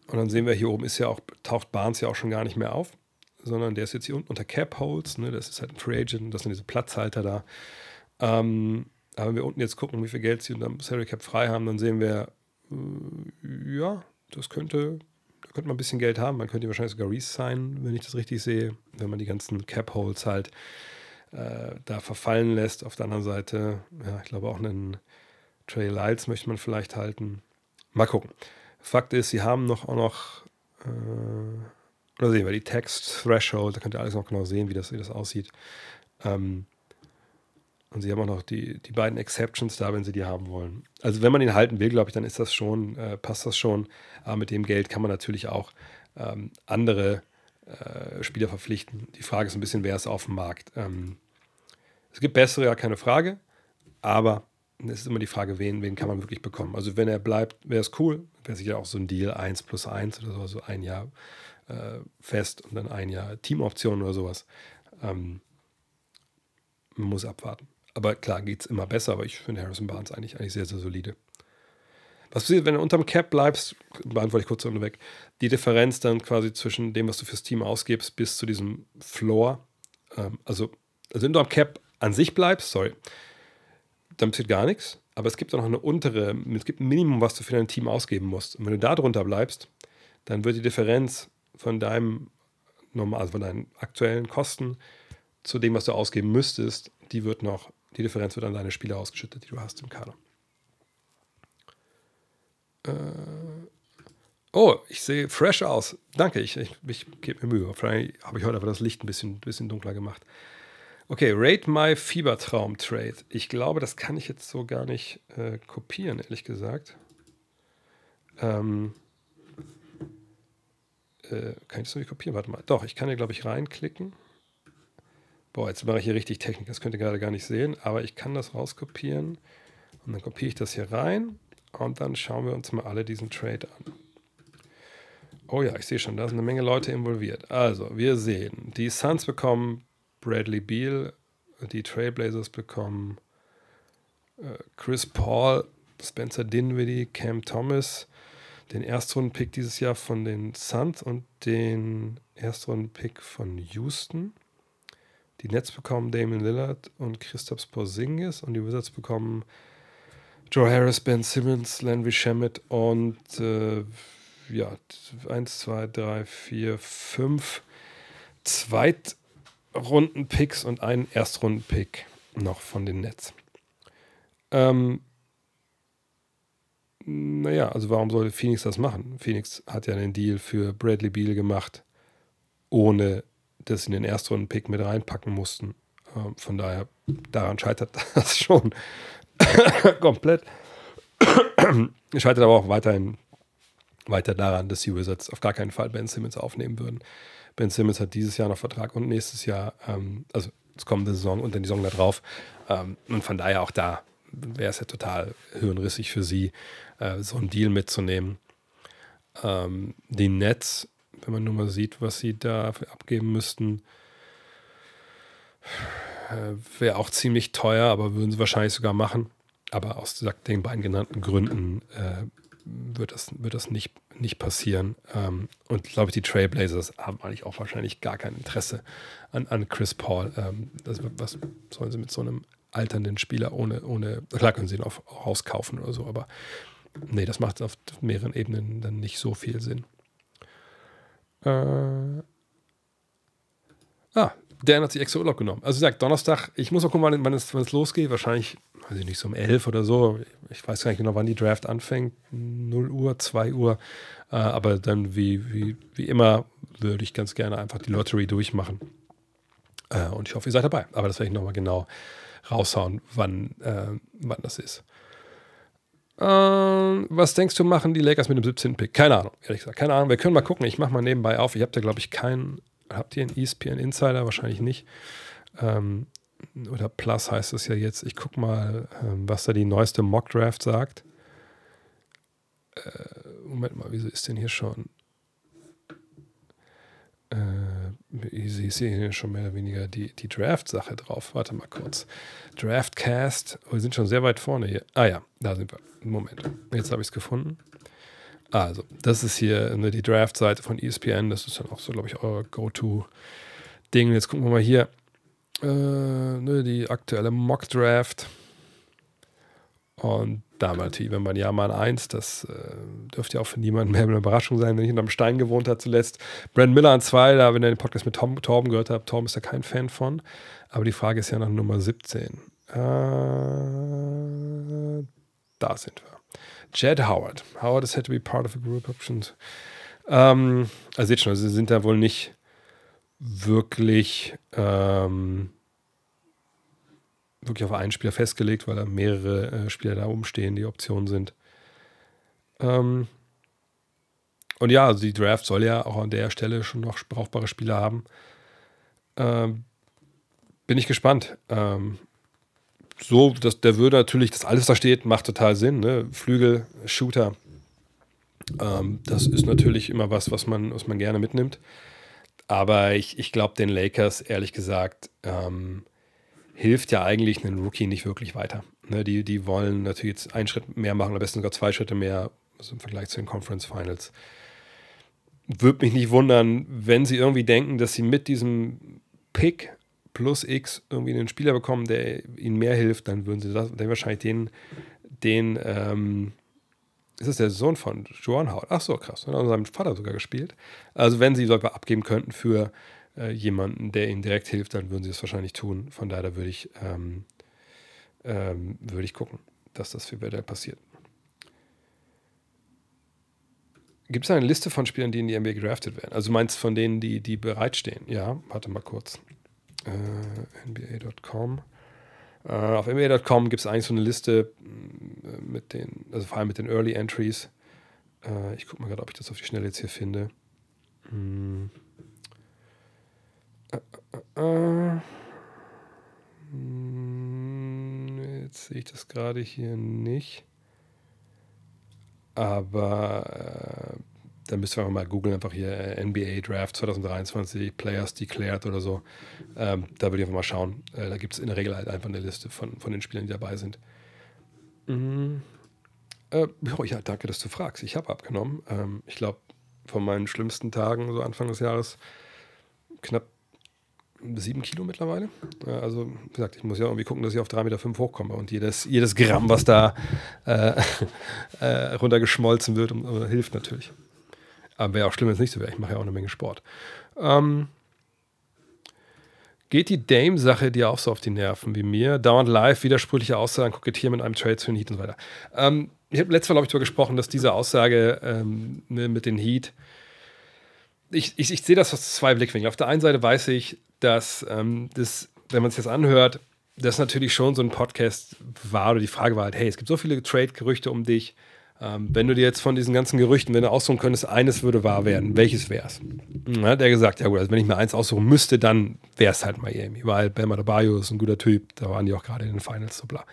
und dann sehen wir hier oben ist ja auch, taucht Barnes ja auch schon gar nicht mehr auf, sondern der ist jetzt hier unten unter Cap Holds, ne? das ist halt ein Free Agent, das sind diese Platzhalter da. Ähm, aber wenn wir unten jetzt gucken, wie viel Geld sie unter Salary Cap frei haben, dann sehen wir, äh, ja, das könnte, da könnte man ein bisschen Geld haben. Man könnte wahrscheinlich sogar resignen, wenn ich das richtig sehe, wenn man die ganzen Cap Holds halt äh, da verfallen lässt. Auf der anderen Seite, ja, ich glaube auch einen Trey Lyles möchte man vielleicht halten. Mal gucken. Fakt ist, sie haben noch auch noch, äh, oder sehen wir, die Text Threshold, da könnt ihr alles noch genau sehen, wie das, wie das aussieht. Ähm, Und sie haben auch noch die, die beiden Exceptions da, wenn sie die haben wollen. Also wenn man ihn halten will, glaube ich, dann ist das schon, äh, passt das schon. Aber mit dem Geld kann man natürlich auch ähm, andere äh, Spieler verpflichten. Die Frage ist ein bisschen, wer ist auf dem Markt. Ähm, es gibt bessere, ja, keine Frage. Aber es ist immer die Frage, wen, wen kann man wirklich bekommen. Also wenn er bleibt, wäre es cool. Wäre sicher auch so ein Deal 1 plus 1 oder so, also ein Jahr äh, fest und dann ein Jahr Teamoption oder sowas. Ähm, man muss abwarten. Aber klar, geht es immer besser, aber ich finde Harrison Barnes eigentlich, eigentlich sehr, sehr solide. Was passiert, wenn du unterm Cap bleibst, beantworte ich kurz weg, die Differenz dann quasi zwischen dem, was du fürs Team ausgibst, bis zu diesem Floor. Ähm, also, also wenn du am Cap an sich bleibst, sorry, dann passiert gar nichts. Aber es gibt auch noch eine untere, es gibt ein Minimum, was du für dein Team ausgeben musst. Und wenn du da drunter bleibst, dann wird die Differenz von deinem normal, also von deinen aktuellen Kosten zu dem, was du ausgeben müsstest, die wird noch, die Differenz wird an deine Spieler ausgeschüttet, die du hast im Kader. Äh, oh, ich sehe fresh aus. Danke, ich, ich, ich gebe mir Mühe. Vielleicht habe ich heute aber das Licht ein bisschen, bisschen dunkler gemacht. Okay, Rate My Fiebertraum Trade. Ich glaube, das kann ich jetzt so gar nicht äh, kopieren, ehrlich gesagt. Ähm, äh, kann ich das nicht kopieren? Warte mal. Doch, ich kann hier, glaube ich, reinklicken. Boah, jetzt mache ich hier richtig Technik. Das könnt ihr gerade gar nicht sehen. Aber ich kann das rauskopieren. Und dann kopiere ich das hier rein. Und dann schauen wir uns mal alle diesen Trade an. Oh ja, ich sehe schon, da sind eine Menge Leute involviert. Also, wir sehen, die Suns bekommen Bradley Beal, die Trailblazers bekommen äh, Chris Paul, Spencer Dinwiddie, Cam Thomas, den Erstrunden-Pick dieses Jahr von den Suns und den Erstrunden-Pick von Houston. Die Nets bekommen Damon Lillard und Christoph Porzingis und die Wizards bekommen Joe Harris, Ben Simmons, Landry Shamet und äh, ja, 1, 2, 3, 4, 5 Zweitrunden-Picks und einen Erstrunden-Pick noch von den Nets. Ähm, naja, also warum sollte Phoenix das machen? Phoenix hat ja einen Deal für Bradley Beal gemacht, ohne dass sie den Erstrunden-Pick mit reinpacken mussten. Ähm, von daher, daran scheitert das schon. komplett. Scheitert aber auch weiterhin weiter daran, dass die Wizards auf gar keinen Fall Ben Simmons aufnehmen würden. Ben Simmons hat dieses Jahr noch Vertrag und nächstes Jahr, ähm, also das kommende Saison und dann die Saison da drauf. Ähm, und von daher auch da wäre es ja total hirnrissig für sie, äh, so einen Deal mitzunehmen. Ähm, die Nets, wenn man nur mal sieht, was sie da abgeben müssten, äh, Wäre auch ziemlich teuer, aber würden sie wahrscheinlich sogar machen. Aber aus den beiden genannten Gründen äh, wird das, wird das nicht, nicht passieren. Ähm, und glaube ich, die Trailblazers haben eigentlich auch wahrscheinlich gar kein Interesse an, an Chris Paul. Ähm, das, was sollen sie mit so einem alternden Spieler ohne, ohne, klar können sie ihn auch, auch rauskaufen oder so, aber nee, das macht auf mehreren Ebenen dann nicht so viel Sinn. Äh, ah, Dan hat sich extra Urlaub genommen. Also sagt Donnerstag, ich muss auch gucken, wann, wann, es, wann es losgeht. Wahrscheinlich, weiß ich nicht, so um 11 oder so. Ich weiß gar nicht genau, wann die Draft anfängt. 0 Uhr, 2 Uhr. Äh, aber dann, wie, wie, wie immer, würde ich ganz gerne einfach die Lottery durchmachen. Äh, und ich hoffe, ihr seid dabei. Aber das werde ich nochmal genau raushauen, wann, äh, wann das ist. Ähm, was denkst du, machen die Lakers mit dem 17. Pick? Keine Ahnung, ehrlich gesagt. Keine Ahnung. Wir können mal gucken. Ich mache mal nebenbei auf. Ich habe da, glaube ich, keinen habt ihr einen ESPN Insider? Wahrscheinlich nicht. Ähm, oder Plus heißt es ja jetzt. Ich gucke mal, ähm, was da die neueste Mock Draft sagt. Äh, Moment mal, wieso ist denn hier schon? Äh, ich sehe hier schon mehr oder weniger die, die Draft-Sache drauf. Warte mal kurz. Draftcast. Oh, wir sind schon sehr weit vorne hier. Ah ja, da sind wir. Moment. Jetzt habe ich es gefunden. Also, das ist hier ne, die Draft-Seite von ESPN. Das ist dann auch so, glaube ich, euer Go-To-Ding. Jetzt gucken wir mal hier. Äh, ne, die aktuelle Mock-Draft. Und da haben wir natürlich, wenn man ja mal 1, das äh, dürfte ja auch für niemanden mehr eine Überraschung sein, wenn ich hinterm Stein gewohnt hat zuletzt. Brand Miller an 2, da, wenn ihr den Podcast mit Tom, Torben gehört habt, Torben ist da kein Fan von. Aber die Frage ist ja nach Nummer 17. Äh, da sind wir. Jed Howard. Howard is had to be part of a group options. Ähm, also seht schon, also sie sind da wohl nicht wirklich ähm, wirklich auf einen Spieler festgelegt, weil da mehrere äh, Spieler da umstehen, die Optionen sind. Ähm, und ja, also die Draft soll ja auch an der Stelle schon noch brauchbare Spieler haben. Ähm, bin ich gespannt. Ähm, so, dass der würde natürlich, dass alles da steht, macht total Sinn. Ne? Flügel, Shooter, ähm, das ist natürlich immer was, was man, was man gerne mitnimmt. Aber ich, ich glaube, den Lakers, ehrlich gesagt, ähm, hilft ja eigentlich einen Rookie nicht wirklich weiter. Ne? Die, die wollen natürlich jetzt einen Schritt mehr machen, am besten sogar zwei Schritte mehr also im Vergleich zu den Conference Finals. Würde mich nicht wundern, wenn sie irgendwie denken, dass sie mit diesem Pick plus X irgendwie einen Spieler bekommen, der ihnen mehr hilft, dann würden sie das, dann wahrscheinlich den, den, ähm, ist das der Sohn von Joan Howard? Ach so, krass. Hat seinem Vater sogar gespielt. Also, wenn sie sogar abgeben könnten für äh, jemanden, der ihnen direkt hilft, dann würden sie es wahrscheinlich tun. Von daher würde ich, ähm, ähm, würde ich gucken, dass das für Werder passiert. Gibt es eine Liste von Spielern, die in die NBA gedraftet werden? Also, meinst von denen, die, die bereitstehen? Ja, warte mal kurz äh, NBA.com. Äh, auf NBA.com gibt es eigentlich so eine Liste äh, mit den, also vor allem mit den Early Entries. Äh, ich gucke mal gerade, ob ich das auf die Schnelle jetzt hier finde. Hm. Äh, äh, hm, jetzt sehe ich das gerade hier nicht. Aber da müsst ihr einfach mal googeln, einfach hier äh, NBA Draft 2023, Players Declared oder so. Ähm, da würde ich einfach mal schauen. Äh, da gibt es in der Regel halt einfach eine Liste von, von den Spielern, die dabei sind. Mhm. Äh, ja, danke, dass du fragst. Ich habe abgenommen. Ähm, ich glaube, von meinen schlimmsten Tagen, so Anfang des Jahres, knapp sieben Kilo mittlerweile. Also, wie gesagt, ich muss ja irgendwie gucken, dass ich auf 3,5 Meter fünf hochkomme und jedes, jedes Gramm, was da äh, äh, runtergeschmolzen wird, um, äh, hilft natürlich. Aber wäre auch schlimm, wenn es nicht so wäre. Ich mache ja auch eine Menge Sport. Ähm, geht die Dame-Sache dir auch so auf die Nerven wie mir? Dauernd live, widersprüchliche Aussagen, kokettieren mit einem Trade für den Heat und so weiter. Ähm, ich habe letztes Mal, glaube ich, darüber gesprochen, dass diese Aussage ähm, ne, mit den Heat, ich, ich, ich sehe das aus zwei Blickwinkeln. Auf der einen Seite weiß ich, dass ähm, das, wenn man sich das anhört, das natürlich schon so ein Podcast war oder die Frage war halt, hey, es gibt so viele Trade-Gerüchte um dich ähm, wenn du dir jetzt von diesen ganzen Gerüchten, wenn du aussuchen könntest, eines würde wahr werden, welches wäre es? Dann hat er gesagt, ja gut, also wenn ich mir eins aussuchen müsste, dann wäre es halt Miami, weil Bam Adebayo ist ein guter Typ, da waren die auch gerade in den Finals so bla.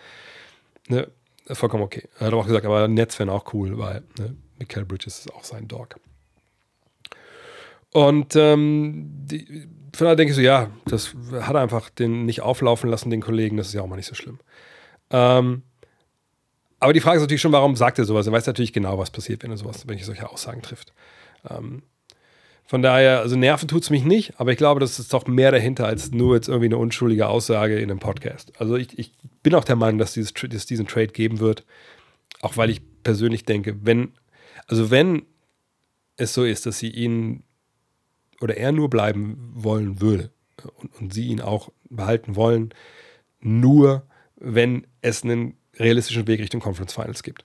Ne? Vollkommen okay. Er hat auch gesagt, aber Netz wären auch cool, weil ne? Michael Bridges ist auch sein Dog. Und ähm, die, von daher denke ich so, ja, das hat er einfach den nicht auflaufen lassen, den Kollegen, das ist ja auch mal nicht so schlimm. Ähm, aber die Frage ist natürlich schon, warum sagt er sowas? Er weiß natürlich genau, was passiert, wenn er sowas, wenn ich solche Aussagen trifft. Ähm, von daher, also nerven tut es mich nicht, aber ich glaube, das ist doch mehr dahinter als nur jetzt irgendwie eine unschuldige Aussage in einem Podcast. Also ich, ich bin auch der Meinung, dass es dieses, diesen Trade geben wird, auch weil ich persönlich denke, wenn, also wenn es so ist, dass sie ihn oder er nur bleiben wollen würde und, und sie ihn auch behalten wollen, nur wenn es einen realistischen Weg Richtung Conference Finals gibt.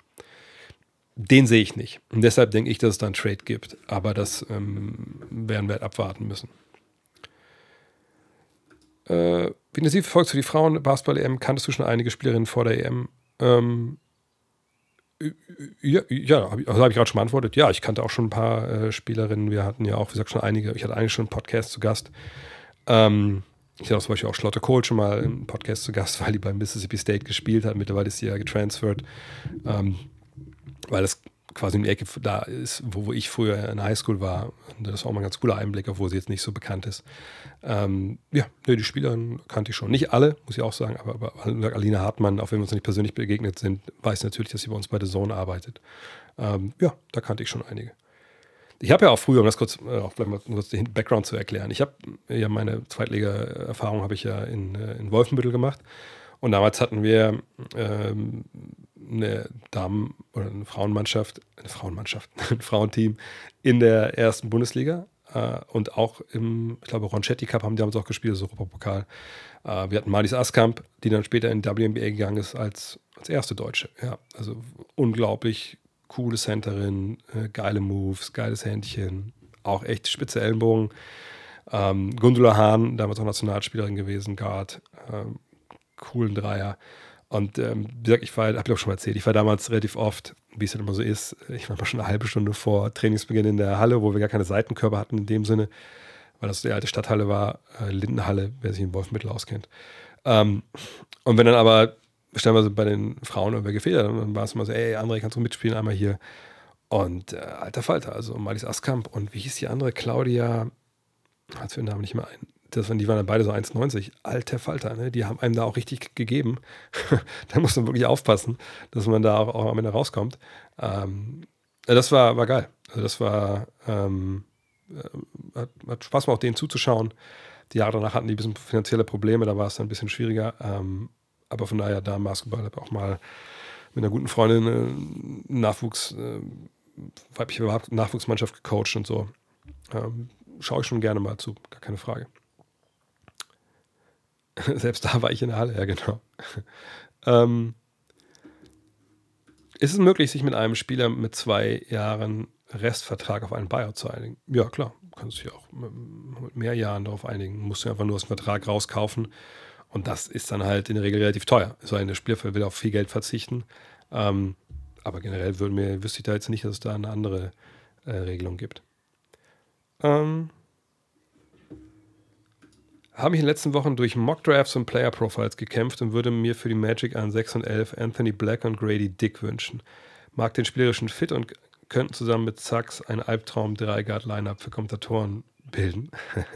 Den sehe ich nicht. Und deshalb denke ich, dass es da einen Trade gibt. Aber das ähm, werden wir halt abwarten müssen. Äh, wie intensiv verfolgst du die Frauen-Basketball-EM? Kanntest du schon einige Spielerinnen vor der EM? Ähm, ja, ja habe hab ich gerade schon beantwortet. Ja, ich kannte auch schon ein paar äh, Spielerinnen. Wir hatten ja auch, wie gesagt, schon einige. Ich hatte eigentlich schon einen Podcast zu Gast. Ähm, ich hatte zum Beispiel auch Schlotte Cole schon mal im Podcast zu Gast, weil die beim Mississippi State gespielt hat. Mittlerweile ist sie ja getransfert, ähm, weil das quasi in die Ecke da ist, wo, wo ich früher in der Highschool war. Und das ist auch mal ein ganz cooler Einblick, obwohl sie jetzt nicht so bekannt ist. Ähm, ja, nee, die Spielerin kannte ich schon. Nicht alle, muss ich auch sagen, aber, aber Alina Hartmann, auch wenn wir uns nicht persönlich begegnet sind, weiß natürlich, dass sie bei uns bei der Zone arbeitet. Ähm, ja, da kannte ich schon einige. Ich habe ja auch früher, um das kurz, äh, auch vielleicht mal kurz den Background zu erklären, ich habe ja meine Zweitliga-Erfahrung habe ich ja in, äh, in Wolfenbüttel gemacht. Und damals hatten wir ähm, eine Damen- oder eine Frauenmannschaft, eine Frauenmannschaft, ein Frauenteam in der ersten Bundesliga. Äh, und auch im, ich glaube, Ronchetti Cup haben die damals auch gespielt, das Europapokal. Äh, wir hatten Marlies Askamp, die dann später in WNBA gegangen ist als, als erste Deutsche. Ja, also unglaublich coole Centerin, äh, geile Moves, geiles Händchen, auch echt spitze Ellenbogen. Ähm, Gundula Hahn, damals auch Nationalspielerin gewesen, Guard. Ähm, coolen Dreier. Und ähm, ich war, habe ich auch schon mal erzählt, ich war damals relativ oft, wie es halt immer so ist, ich war mal schon eine halbe Stunde vor Trainingsbeginn in der Halle, wo wir gar keine Seitenkörper hatten in dem Sinne, weil das die alte Stadthalle war, äh, Lindenhalle, wer sich in Wolfmittel auskennt. Ähm, und wenn dann aber stellenweise bei den Frauen gefehlt hat, dann war es immer so, ey, André, kannst du mitspielen, einmal hier. Und äh, alter Falter, also Malis Askamp und wie hieß die andere? Claudia, hat für den Namen nicht mehr ein. Das, die waren dann beide so 1,90. Alter Falter, ne? Die haben einem da auch richtig gegeben. da muss man wirklich aufpassen, dass man da auch, auch am Ende rauskommt. Ähm, das war, war geil. Also das war, ähm, äh, hat, hat, Spaß gemacht, denen zuzuschauen. Die Jahre danach hatten die ein bisschen finanzielle Probleme, da war es dann ein bisschen schwieriger. Ähm, aber von daher da im Basketball habe ich auch mal mit einer guten Freundin eine Nachwuchs, äh, weibliche Nachwuchsmannschaft gecoacht und so. Ähm, schaue ich schon gerne mal zu, gar keine Frage. Selbst da war ich in der Halle, ja genau. ähm, ist es möglich, sich mit einem Spieler mit zwei Jahren Restvertrag auf einen Buyout zu einigen? Ja, klar. Kannst du dich auch mit mehr Jahren darauf einigen. Musst du einfach nur aus dem Vertrag rauskaufen. Und das ist dann halt in der Regel relativ teuer. So eine Spieler will auf viel Geld verzichten. Ähm, aber generell würde mir, wüsste ich da jetzt nicht, dass es da eine andere äh, Regelung gibt. Ähm, habe ich in den letzten Wochen durch Mockdrafts und Player Profiles gekämpft und würde mir für die Magic an 6 und 11 Anthony Black und Grady Dick wünschen. Mag den spielerischen Fit und könnten zusammen mit Sachs ein Albtraum 3-Guard-Lineup für Kommentatoren bilden.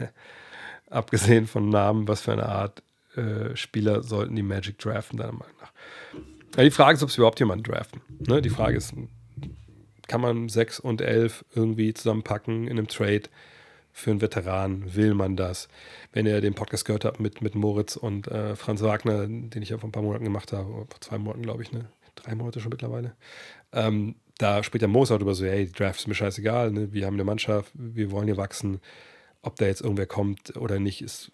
Abgesehen von Namen, was für eine Art äh, Spieler sollten die Magic draften, deiner Meinung nach? Ja, die Frage ist, ob sie überhaupt jemanden draften. Ne? Die Frage ist, kann man 6 und 11 irgendwie zusammenpacken in einem Trade? für einen Veteran will man das. Wenn ihr den Podcast gehört habt mit, mit Moritz und äh, Franz Wagner, den ich ja vor ein paar Monaten gemacht habe, vor zwei Monaten, glaube ich, ne? drei Monate schon mittlerweile, ähm, da spricht der Mozart über so, hey, Draft ist mir scheißegal, ne? wir haben eine Mannschaft, wir wollen hier wachsen, ob da jetzt irgendwer kommt oder nicht, ist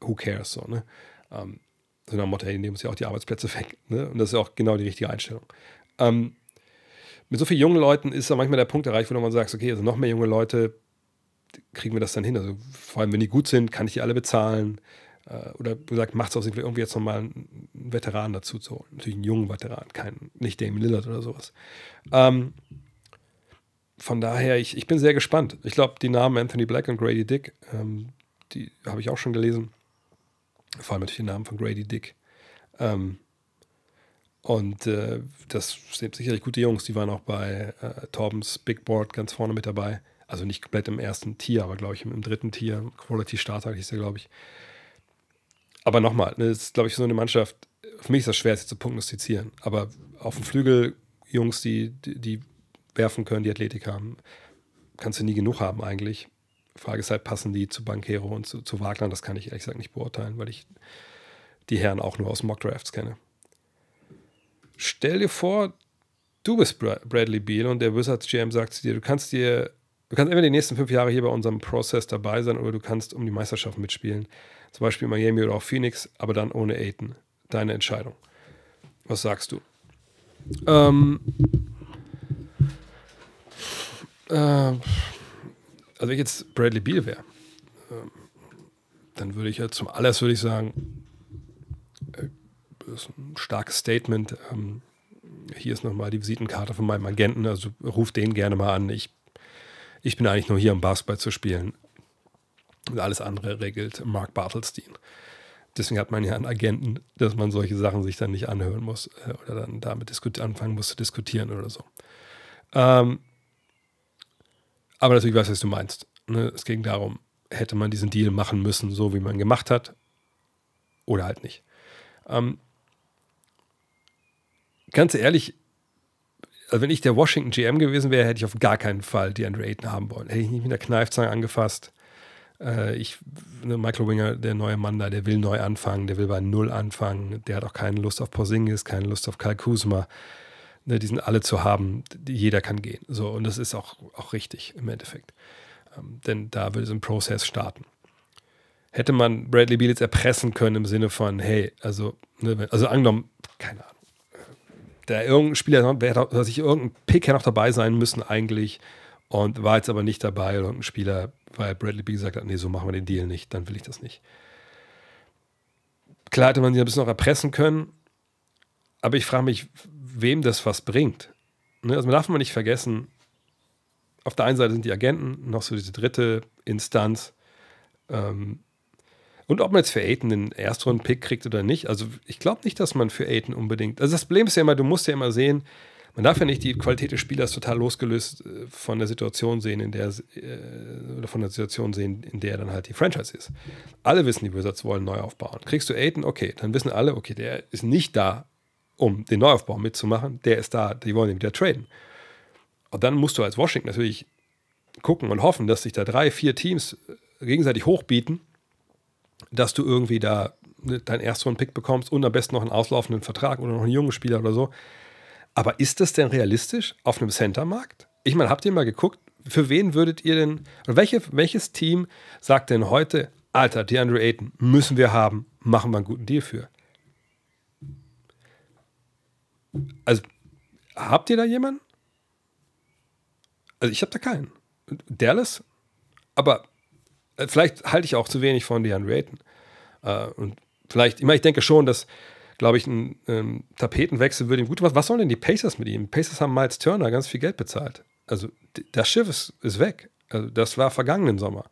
who cares, so, ne? Ähm, so nach Motto, hey, nehmen uns ja auch die Arbeitsplätze weg, ne? Und das ist auch genau die richtige Einstellung. Ähm, mit so vielen jungen Leuten ist da manchmal der Punkt erreicht, wo man sagt, okay, also noch mehr junge Leute kriegen wir das dann hin? Also vor allem, wenn die gut sind, kann ich die alle bezahlen. Äh, oder du sagst, macht es auch irgendwie jetzt nochmal einen Veteran dazu zu holen. Natürlich einen jungen Veteran, kein, nicht Damien Lillard oder sowas. Ähm, von daher, ich, ich bin sehr gespannt. Ich glaube, die Namen Anthony Black und Grady Dick, ähm, die habe ich auch schon gelesen. Vor allem natürlich die Namen von Grady Dick. Ähm, und äh, das sind sicherlich gute Jungs, die waren auch bei äh, Torbens Big Board ganz vorne mit dabei. Also nicht komplett im ersten Tier, aber glaube ich im, im, dritten Tier. Quality Starter hieß der, glaube ich. Aber nochmal, ne, das ist, glaube ich, so eine Mannschaft. Für mich ist das schwer, sie zu prognostizieren. Aber auf dem Flügel Jungs, die, die, die werfen können, die Athletik haben, kannst du nie genug haben eigentlich. Frage ist halt, passen die zu Bankero und zu, zu Wagner? Das kann ich ehrlich gesagt nicht beurteilen, weil ich die Herren auch nur aus Mockdrafts kenne. Stell dir vor, du bist Bradley Beal und der Wizards GM sagt zu dir, du kannst dir Du kannst entweder die nächsten fünf Jahre hier bei unserem Prozess dabei sein oder du kannst um die Meisterschaft mitspielen. Zum Beispiel Miami oder auch Phoenix, aber dann ohne Aiden. Deine Entscheidung. Was sagst du? Ähm, äh, also wenn ich jetzt Bradley Beal wäre, äh, dann würde ich ja zum allererst würde ich sagen, äh, das ist ein starkes Statement. Ähm, hier ist nochmal die Visitenkarte von meinem Agenten, also ruf den gerne mal an. Ich ich bin eigentlich nur hier, um Basketball zu spielen. Und alles andere regelt Mark Bartelstein. Deswegen hat man ja einen Agenten, dass man solche Sachen sich dann nicht anhören muss äh, oder dann damit anfangen muss zu diskutieren oder so. Ähm, aber natürlich weiß was du meinst. Ne? Es ging darum, hätte man diesen Deal machen müssen, so wie man gemacht hat, oder halt nicht. Ähm, ganz ehrlich, also wenn ich der Washington GM gewesen wäre, hätte ich auf gar keinen Fall die Andrew Ayton haben wollen. Hätte ich nicht mit der Kneifzange angefasst. Äh, ich, ne, Michael Winger, der neue Mann da, der will neu anfangen, der will bei Null anfangen. Der hat auch keine Lust auf Porzingis, keine Lust auf Kyle Kuzma. Ne, die sind alle zu haben. Jeder kann gehen. So, und das ist auch, auch richtig im Endeffekt. Ähm, denn da würde es ein Prozess starten. Hätte man Bradley Beal jetzt erpressen können im Sinne von, hey, also, ne, also angenommen, keine Ahnung da irgendein Spieler, da sich irgendein Pick noch dabei sein müssen eigentlich und war jetzt aber nicht dabei oder irgendein Spieler, weil Bradley B gesagt hat, nee, so machen wir den Deal nicht, dann will ich das nicht. klar hätte man sie ein bisschen noch erpressen können, aber ich frage mich, wem das was bringt. Ne? Also man darf man nicht vergessen, auf der einen Seite sind die Agenten noch so diese dritte Instanz. Ähm, und ob man jetzt für Aiden den Erstrunden-Pick kriegt oder nicht, also ich glaube nicht, dass man für Aiden unbedingt. Also das Problem ist ja immer, du musst ja immer sehen, man darf ja nicht die Qualität des Spielers total losgelöst äh, von der Situation sehen, in der äh, oder von der Situation sehen, in der dann halt die Franchise ist. Alle wissen, die Wizards wollen neu aufbauen. Kriegst du Aiden, okay, dann wissen alle, okay, der ist nicht da, um den Neuaufbau mitzumachen, der ist da, die wollen ihn wieder traden. Und dann musst du als Washington natürlich gucken und hoffen, dass sich da drei, vier Teams gegenseitig hochbieten, dass du irgendwie da deinen ersten Pick bekommst und am besten noch einen auslaufenden Vertrag oder noch einen jungen Spieler oder so. Aber ist das denn realistisch auf einem Centermarkt? Ich meine, habt ihr mal geguckt, für wen würdet ihr denn, welche, welches Team sagt denn heute, Alter, DeAndre Ayton müssen wir haben, machen wir einen guten Deal für? Also, habt ihr da jemanden? Also, ich habe da keinen. Dallas, aber äh, vielleicht halte ich auch zu wenig von DeAndre Ayton. Äh, und vielleicht, ich meine, ich denke schon, dass glaube ich, ein ähm, Tapetenwechsel würde ihm gut machen. Was sollen denn die Pacers mit ihm? Pacers haben Miles Turner ganz viel Geld bezahlt. Also das Schiff ist, ist weg. Also das war vergangenen Sommer.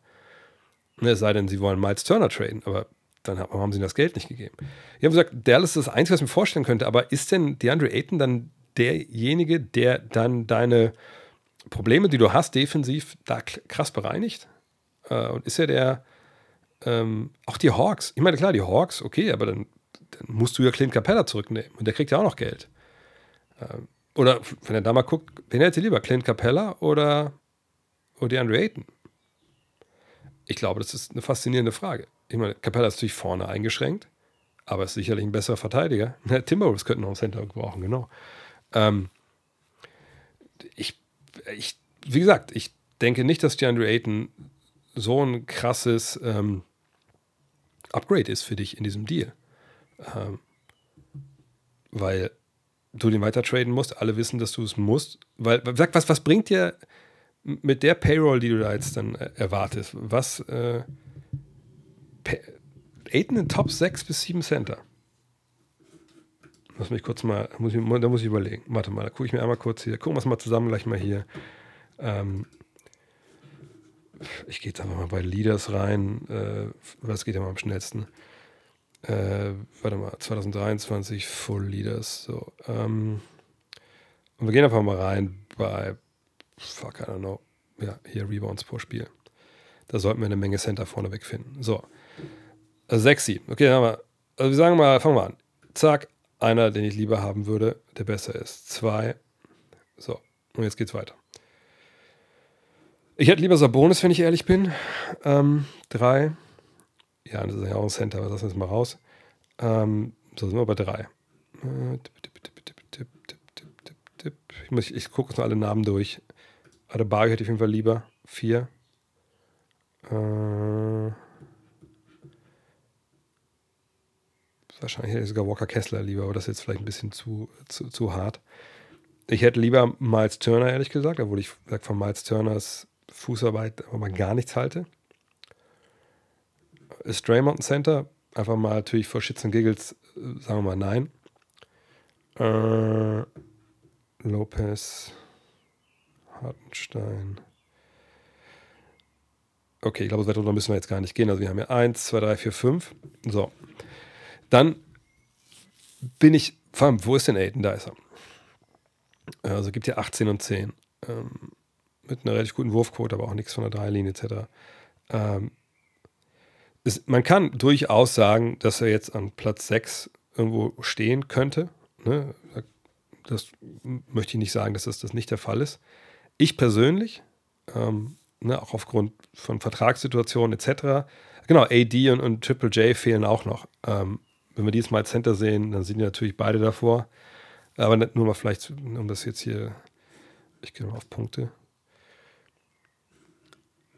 Ne, es sei denn, sie wollen Miles Turner traden, aber dann haben sie ihm das Geld nicht gegeben. Die haben gesagt, Dallas ist das Einzige, was ich mir vorstellen könnte, aber ist denn DeAndre Ayton dann derjenige, der dann deine Probleme, die du hast, defensiv da krass bereinigt? Äh, und ist er der, ähm, auch die Hawks, ich meine, klar, die Hawks, okay, aber dann dann musst du ja Clint Capella zurücknehmen. Und der kriegt ja auch noch Geld. Ähm, oder wenn er da mal guckt, wen hätte lieber, Clint Capella oder, oder DeAndre Ayton? Ich glaube, das ist eine faszinierende Frage. Ich meine, Capella ist natürlich vorne eingeschränkt, aber ist sicherlich ein besserer Verteidiger. Timberwolves könnten noch einen Center brauchen, genau. Ähm, ich, ich, wie gesagt, ich denke nicht, dass DeAndre Ayton so ein krasses ähm, Upgrade ist für dich in diesem Deal. Ähm, weil du den weiter traden musst. Alle wissen, dass du es musst. Weil, sag, was, was bringt dir mit der Payroll, die du da jetzt dann äh, erwartest? Was, äh, Aiden in Top 6 bis 7 Center. Lass mich kurz mal, muss ich, da muss ich überlegen. Warte mal, da gucke ich mir einmal kurz hier. Gucken wir es mal zusammen gleich mal hier. Ähm, ich gehe jetzt einfach mal bei Leaders rein. Äh, was geht ja mal am schnellsten? äh, warte mal, 2023 Full Leaders. So, ähm, und wir gehen einfach mal rein bei, fuck, I don't know, ja, hier Rebounds pro Spiel. Da sollten wir eine Menge Center vorne finden. So, 6, 7. Okay, dann haben wir, also wir sagen mal, fangen wir an. Zack, einer, den ich lieber haben würde, der besser ist. Zwei, so, und jetzt geht's weiter. Ich hätte lieber Sabonis, wenn ich ehrlich bin. Ähm, drei, ja, das ist ja auch ein Center, aber das lassen wir mal raus. Ähm, so sind wir bei drei. Ich, ich gucke uns alle Namen durch. Adebayo hätte ich auf jeden Fall lieber. Vier. Äh, wahrscheinlich hätte ich sogar Walker Kessler lieber, aber das ist jetzt vielleicht ein bisschen zu, zu, zu hart. Ich hätte lieber Miles Turner, ehrlich gesagt, obwohl ich von Miles Turners Fußarbeit aber mal gar nichts halte ist Draymond Center? Einfach mal natürlich vor Shits und Giggles, sagen wir mal nein. Äh, Lopez, Hartenstein. Okay, ich glaube, so darunter müssen wir jetzt gar nicht gehen. Also wir haben ja 1, 2, 3, 4, 5. So. Dann bin ich, allem, wo ist denn Aiden? Da ist er. Also gibt ja 18 und 10. Ähm, mit einer relativ guten Wurfquote, aber auch nichts von der Dreilinie etc. Ähm, es, man kann durchaus sagen, dass er jetzt an Platz 6 irgendwo stehen könnte. Ne? Das möchte ich nicht sagen, dass das, das nicht der Fall ist. Ich persönlich, ähm, ne, auch aufgrund von Vertragssituationen etc., genau, AD und, und Triple J fehlen auch noch. Ähm, wenn wir die jetzt mal als Center sehen, dann sind die natürlich beide davor. Aber nur mal vielleicht, um das jetzt hier, ich gehe mal auf Punkte.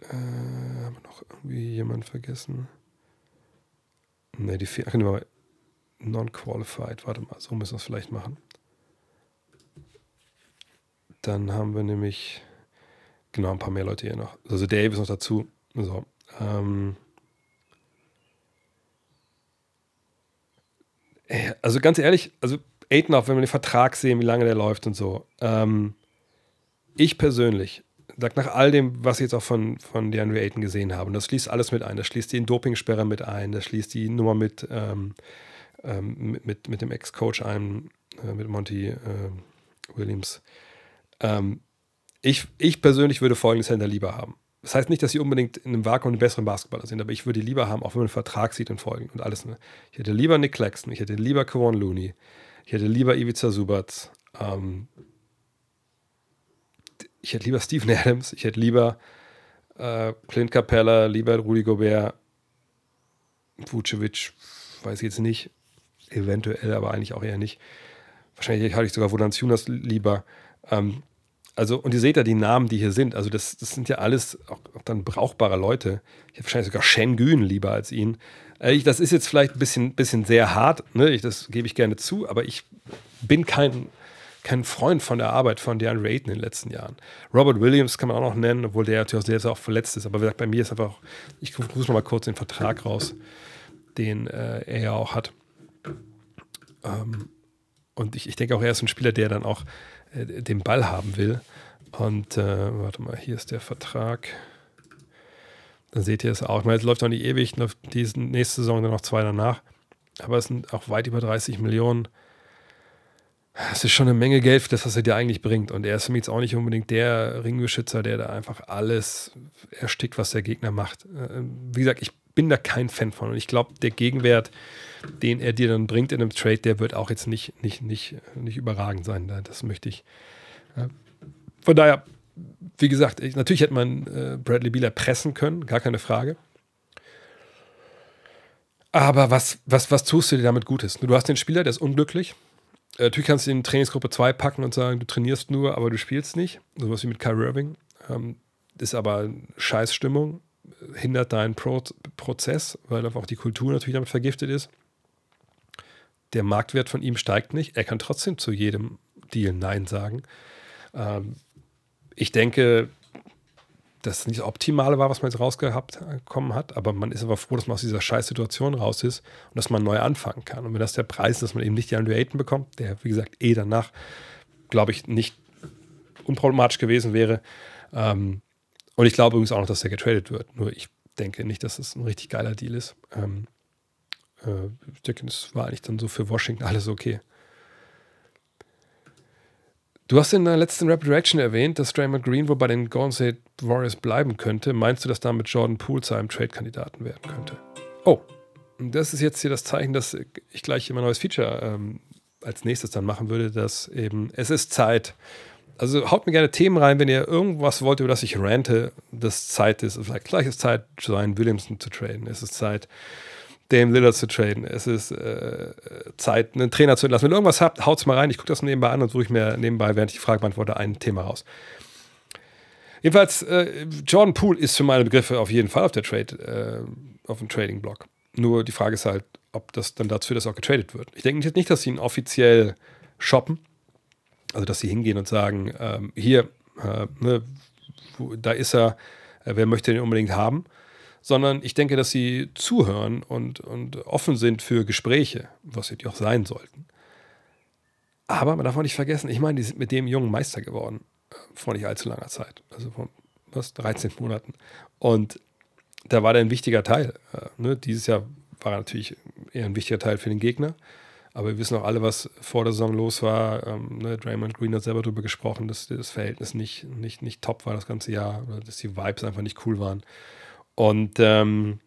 Äh, haben wir noch irgendwie jemanden vergessen? Ne, die vier, ach, genau, non-qualified. Warte mal, so müssen wir es vielleicht machen. Dann haben wir nämlich, genau, ein paar mehr Leute hier noch. Also Dave ist noch dazu. So, ähm, also ganz ehrlich, also Aiden auch, wenn wir den Vertrag sehen, wie lange der läuft und so. Ähm, ich persönlich sag nach all dem, was ich jetzt auch von, von DeAndre Ayton gesehen habe, und das schließt alles mit ein, das schließt die Dopingsperre mit ein, das schließt die Nummer mit, ähm, ähm, mit, mit, dem Ex-Coach ein, äh, mit Monty äh, Williams. Ähm, ich, ich persönlich würde folgendes Center lieber haben. Das heißt nicht, dass sie unbedingt in einem Vakuum einen besseren Basketballer sind, aber ich würde die lieber haben, auch wenn man einen Vertrag sieht und folgen und alles. Ne? Ich hätte lieber Nick Claxton, ich hätte lieber Kevon Looney, ich hätte lieber Ivica Subac, ähm, ich hätte lieber Steven Adams, ich hätte lieber äh, Clint Capella, lieber Rudy Gobert, Vucevic, weiß ich jetzt nicht, eventuell, aber eigentlich auch eher nicht. Wahrscheinlich hatte ich sogar Jonas lieber. Ähm, also, und ihr seht ja die Namen, die hier sind. Also, das, das sind ja alles auch, auch dann brauchbare Leute. Ich hätte wahrscheinlich sogar Schengen lieber als ihn. Äh, ich, das ist jetzt vielleicht ein bisschen, bisschen sehr hart, ne? ich, das gebe ich gerne zu, aber ich bin kein, kein Freund von der Arbeit von DeAndre Ayton in den letzten Jahren. Robert Williams kann man auch noch nennen, obwohl der natürlich sehr, sehr auch verletzt ist. Aber wie gesagt, bei mir ist einfach, ich suche noch mal kurz den Vertrag raus, den äh, er ja auch hat. Ähm, und ich, ich denke auch, er ist ein Spieler, der dann auch äh, den Ball haben will. Und äh, warte mal, hier ist der Vertrag. Dann seht ihr es auch. Ich meine, es läuft auch nicht ewig, läuft diese nächste Saison dann noch zwei danach. Aber es sind auch weit über 30 Millionen. Das ist schon eine Menge Geld für das, was er dir eigentlich bringt. Und er ist für mich jetzt auch nicht unbedingt der Ringbeschützer, der da einfach alles erstickt, was der Gegner macht. Äh, wie gesagt, ich bin da kein Fan von. Und ich glaube, der Gegenwert, den er dir dann bringt in einem Trade, der wird auch jetzt nicht, nicht, nicht, nicht überragend sein. Das möchte ich. Von daher, wie gesagt, ich, natürlich hätte man äh, Bradley Beeler pressen können, gar keine Frage. Aber was, was, was tust du dir damit Gutes? Du hast den Spieler, der ist unglücklich. Äh, natürlich kannst du ihn in Trainingsgruppe 2 packen und sagen, du trainierst nur, aber du spielst nicht. Sowas wie mit Kyrie Irving. Ähm, ist aber Scheißstimmung hindert deinen Pro Prozess, weil auch die Kultur natürlich damit vergiftet ist. Der Marktwert von ihm steigt nicht. Er kann trotzdem zu jedem Deal Nein sagen. Ähm, ich denke, dass es nicht das Optimale war, was man jetzt rausgekommen hat, aber man ist aber froh, dass man aus dieser Scheißsituation raus ist und dass man neu anfangen kann. Und wenn das der Preis ist, dass man eben nicht die Andrew Ayton bekommt, der, wie gesagt, eh danach, glaube ich, nicht unproblematisch gewesen wäre, ähm, und ich glaube übrigens auch noch, dass der getradet wird. Nur ich denke nicht, dass es ein richtig geiler Deal ist. Ähm, äh, das war eigentlich dann so für Washington alles okay. Du hast in der letzten Rapid Reaction erwähnt, dass Draymond Green wohl bei den Golden State Warriors bleiben könnte. Meinst du, dass damit Jordan Poole zu einem Trade-Kandidaten werden könnte? Oh, das ist jetzt hier das Zeichen, dass ich gleich immer ein neues Feature ähm, als nächstes dann machen würde, dass eben es ist Zeit, also haut mir gerne Themen rein, wenn ihr irgendwas wollt, über das ich rante, das Zeit ist. Vielleicht gleich ist Zeit, Zion Williamson zu traden. Es ist Zeit, Dame Lillard zu traden. Es ist äh, Zeit, einen Trainer zu entlassen. Wenn ihr irgendwas habt, haut es mal rein. Ich gucke das nebenbei an und suche mir nebenbei, während ich die Frage beantworte, ein Thema raus. Jedenfalls, äh, Jordan Poole ist für meine Begriffe auf jeden Fall auf der Trade, äh, auf dem Trading-Block. Nur die Frage ist halt, ob das dann dazu dass auch getradet wird. Ich denke nicht, dass sie ihn offiziell shoppen. Also, dass sie hingehen und sagen, ähm, hier, äh, ne, da ist er, äh, wer möchte den unbedingt haben? Sondern ich denke, dass sie zuhören und, und offen sind für Gespräche, was sie auch sein sollten. Aber man darf auch nicht vergessen, ich meine, die sind mit dem jungen Meister geworden, äh, vor nicht allzu langer Zeit. Also vor was, 13 Monaten. Und da war der ein wichtiger Teil. Äh, ne? Dieses Jahr war er natürlich eher ein wichtiger Teil für den Gegner. Aber wir wissen auch alle, was vor der Saison los war. Ähm, ne, Draymond Green hat selber darüber gesprochen, dass das Verhältnis nicht, nicht, nicht top war das ganze Jahr, dass die Vibes einfach nicht cool waren. Und ähm,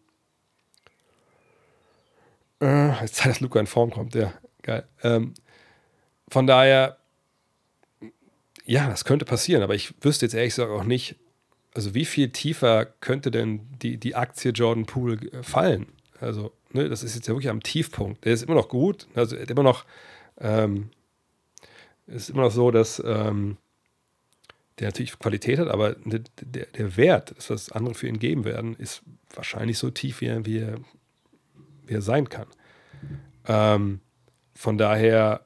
äh, jetzt Zeit, dass Luca in Form kommt, ja, geil. Ähm, von daher, ja, das könnte passieren, aber ich wüsste jetzt ehrlich gesagt auch nicht, also wie viel tiefer könnte denn die, die Aktie Jordan Poole äh, fallen? Also ne, das ist jetzt ja wirklich am Tiefpunkt. Der ist immer noch gut, also immer noch, ähm, ist immer noch so, dass ähm, der natürlich Qualität hat, aber der, der, der Wert, was andere für ihn geben werden, ist wahrscheinlich so tief, wie er, wie er, wie er sein kann. Ähm, von daher,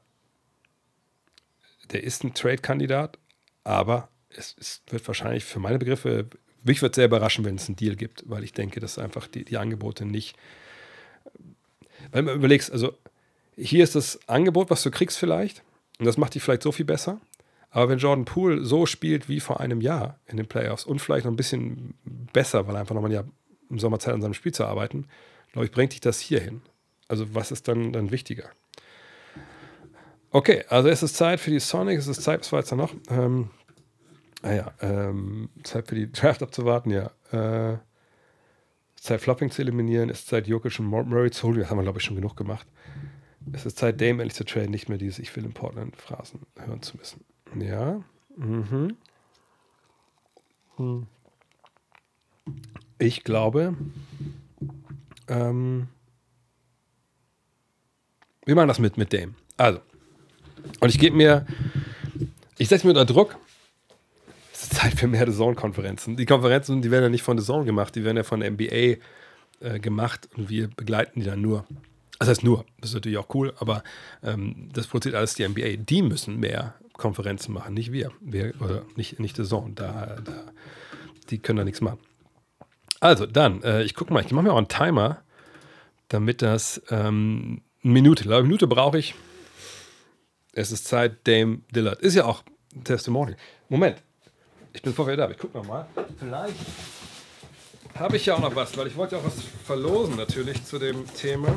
der ist ein Trade-Kandidat, aber es, es, wird wahrscheinlich für meine Begriffe, mich wird sehr überraschen, wenn es einen Deal gibt, weil ich denke, dass einfach die, die Angebote nicht weil man überlegst, also hier ist das Angebot, was du kriegst vielleicht. Und das macht dich vielleicht so viel besser. Aber wenn Jordan Poole so spielt wie vor einem Jahr in den Playoffs und vielleicht noch ein bisschen besser, weil einfach nochmal ja im Sommer Zeit an seinem Spiel zu arbeiten, glaube ich, bringt dich das hier hin. Also was ist dann, dann wichtiger? Okay, also es ist Zeit für die Sonic, es ist Zeit, was war jetzt da noch? Ähm, ah ja, ähm, Zeit für die Draft abzuwarten, ja. Äh, Zeit Flopping zu eliminieren, es ist Zeit Jokic und Murray zu holen, das haben wir glaube ich schon genug gemacht. Es ist Zeit Dame endlich zu traden, nicht mehr dieses Ich will in Portland Phrasen hören zu müssen. Ja. Mhm. Hm. Ich glaube, ähm, wir machen das mit, mit Dame. Also, und ich gebe mir, ich setze mir unter Druck, es ist Zeit für mehr The Zone-Konferenzen. Die Konferenzen, die werden ja nicht von The Zone gemacht, die werden ja von der NBA äh, gemacht und wir begleiten die dann nur. Das heißt nur, das ist natürlich auch cool, aber ähm, das produziert alles die NBA. Die müssen mehr Konferenzen machen, nicht wir. wir oder nicht, nicht The Zone. Da, da, die können da nichts machen. Also, dann, äh, ich gucke mal, ich mache mir auch einen Timer, damit das ähm, eine Minute, eine Minute brauche ich. Es ist Zeit, Dame Dillard. Ist ja auch ein Testimonial. Moment, ich bin vorher da, ich gucke nochmal. Vielleicht habe ich ja auch noch was, weil ich wollte auch was verlosen natürlich zu dem Thema.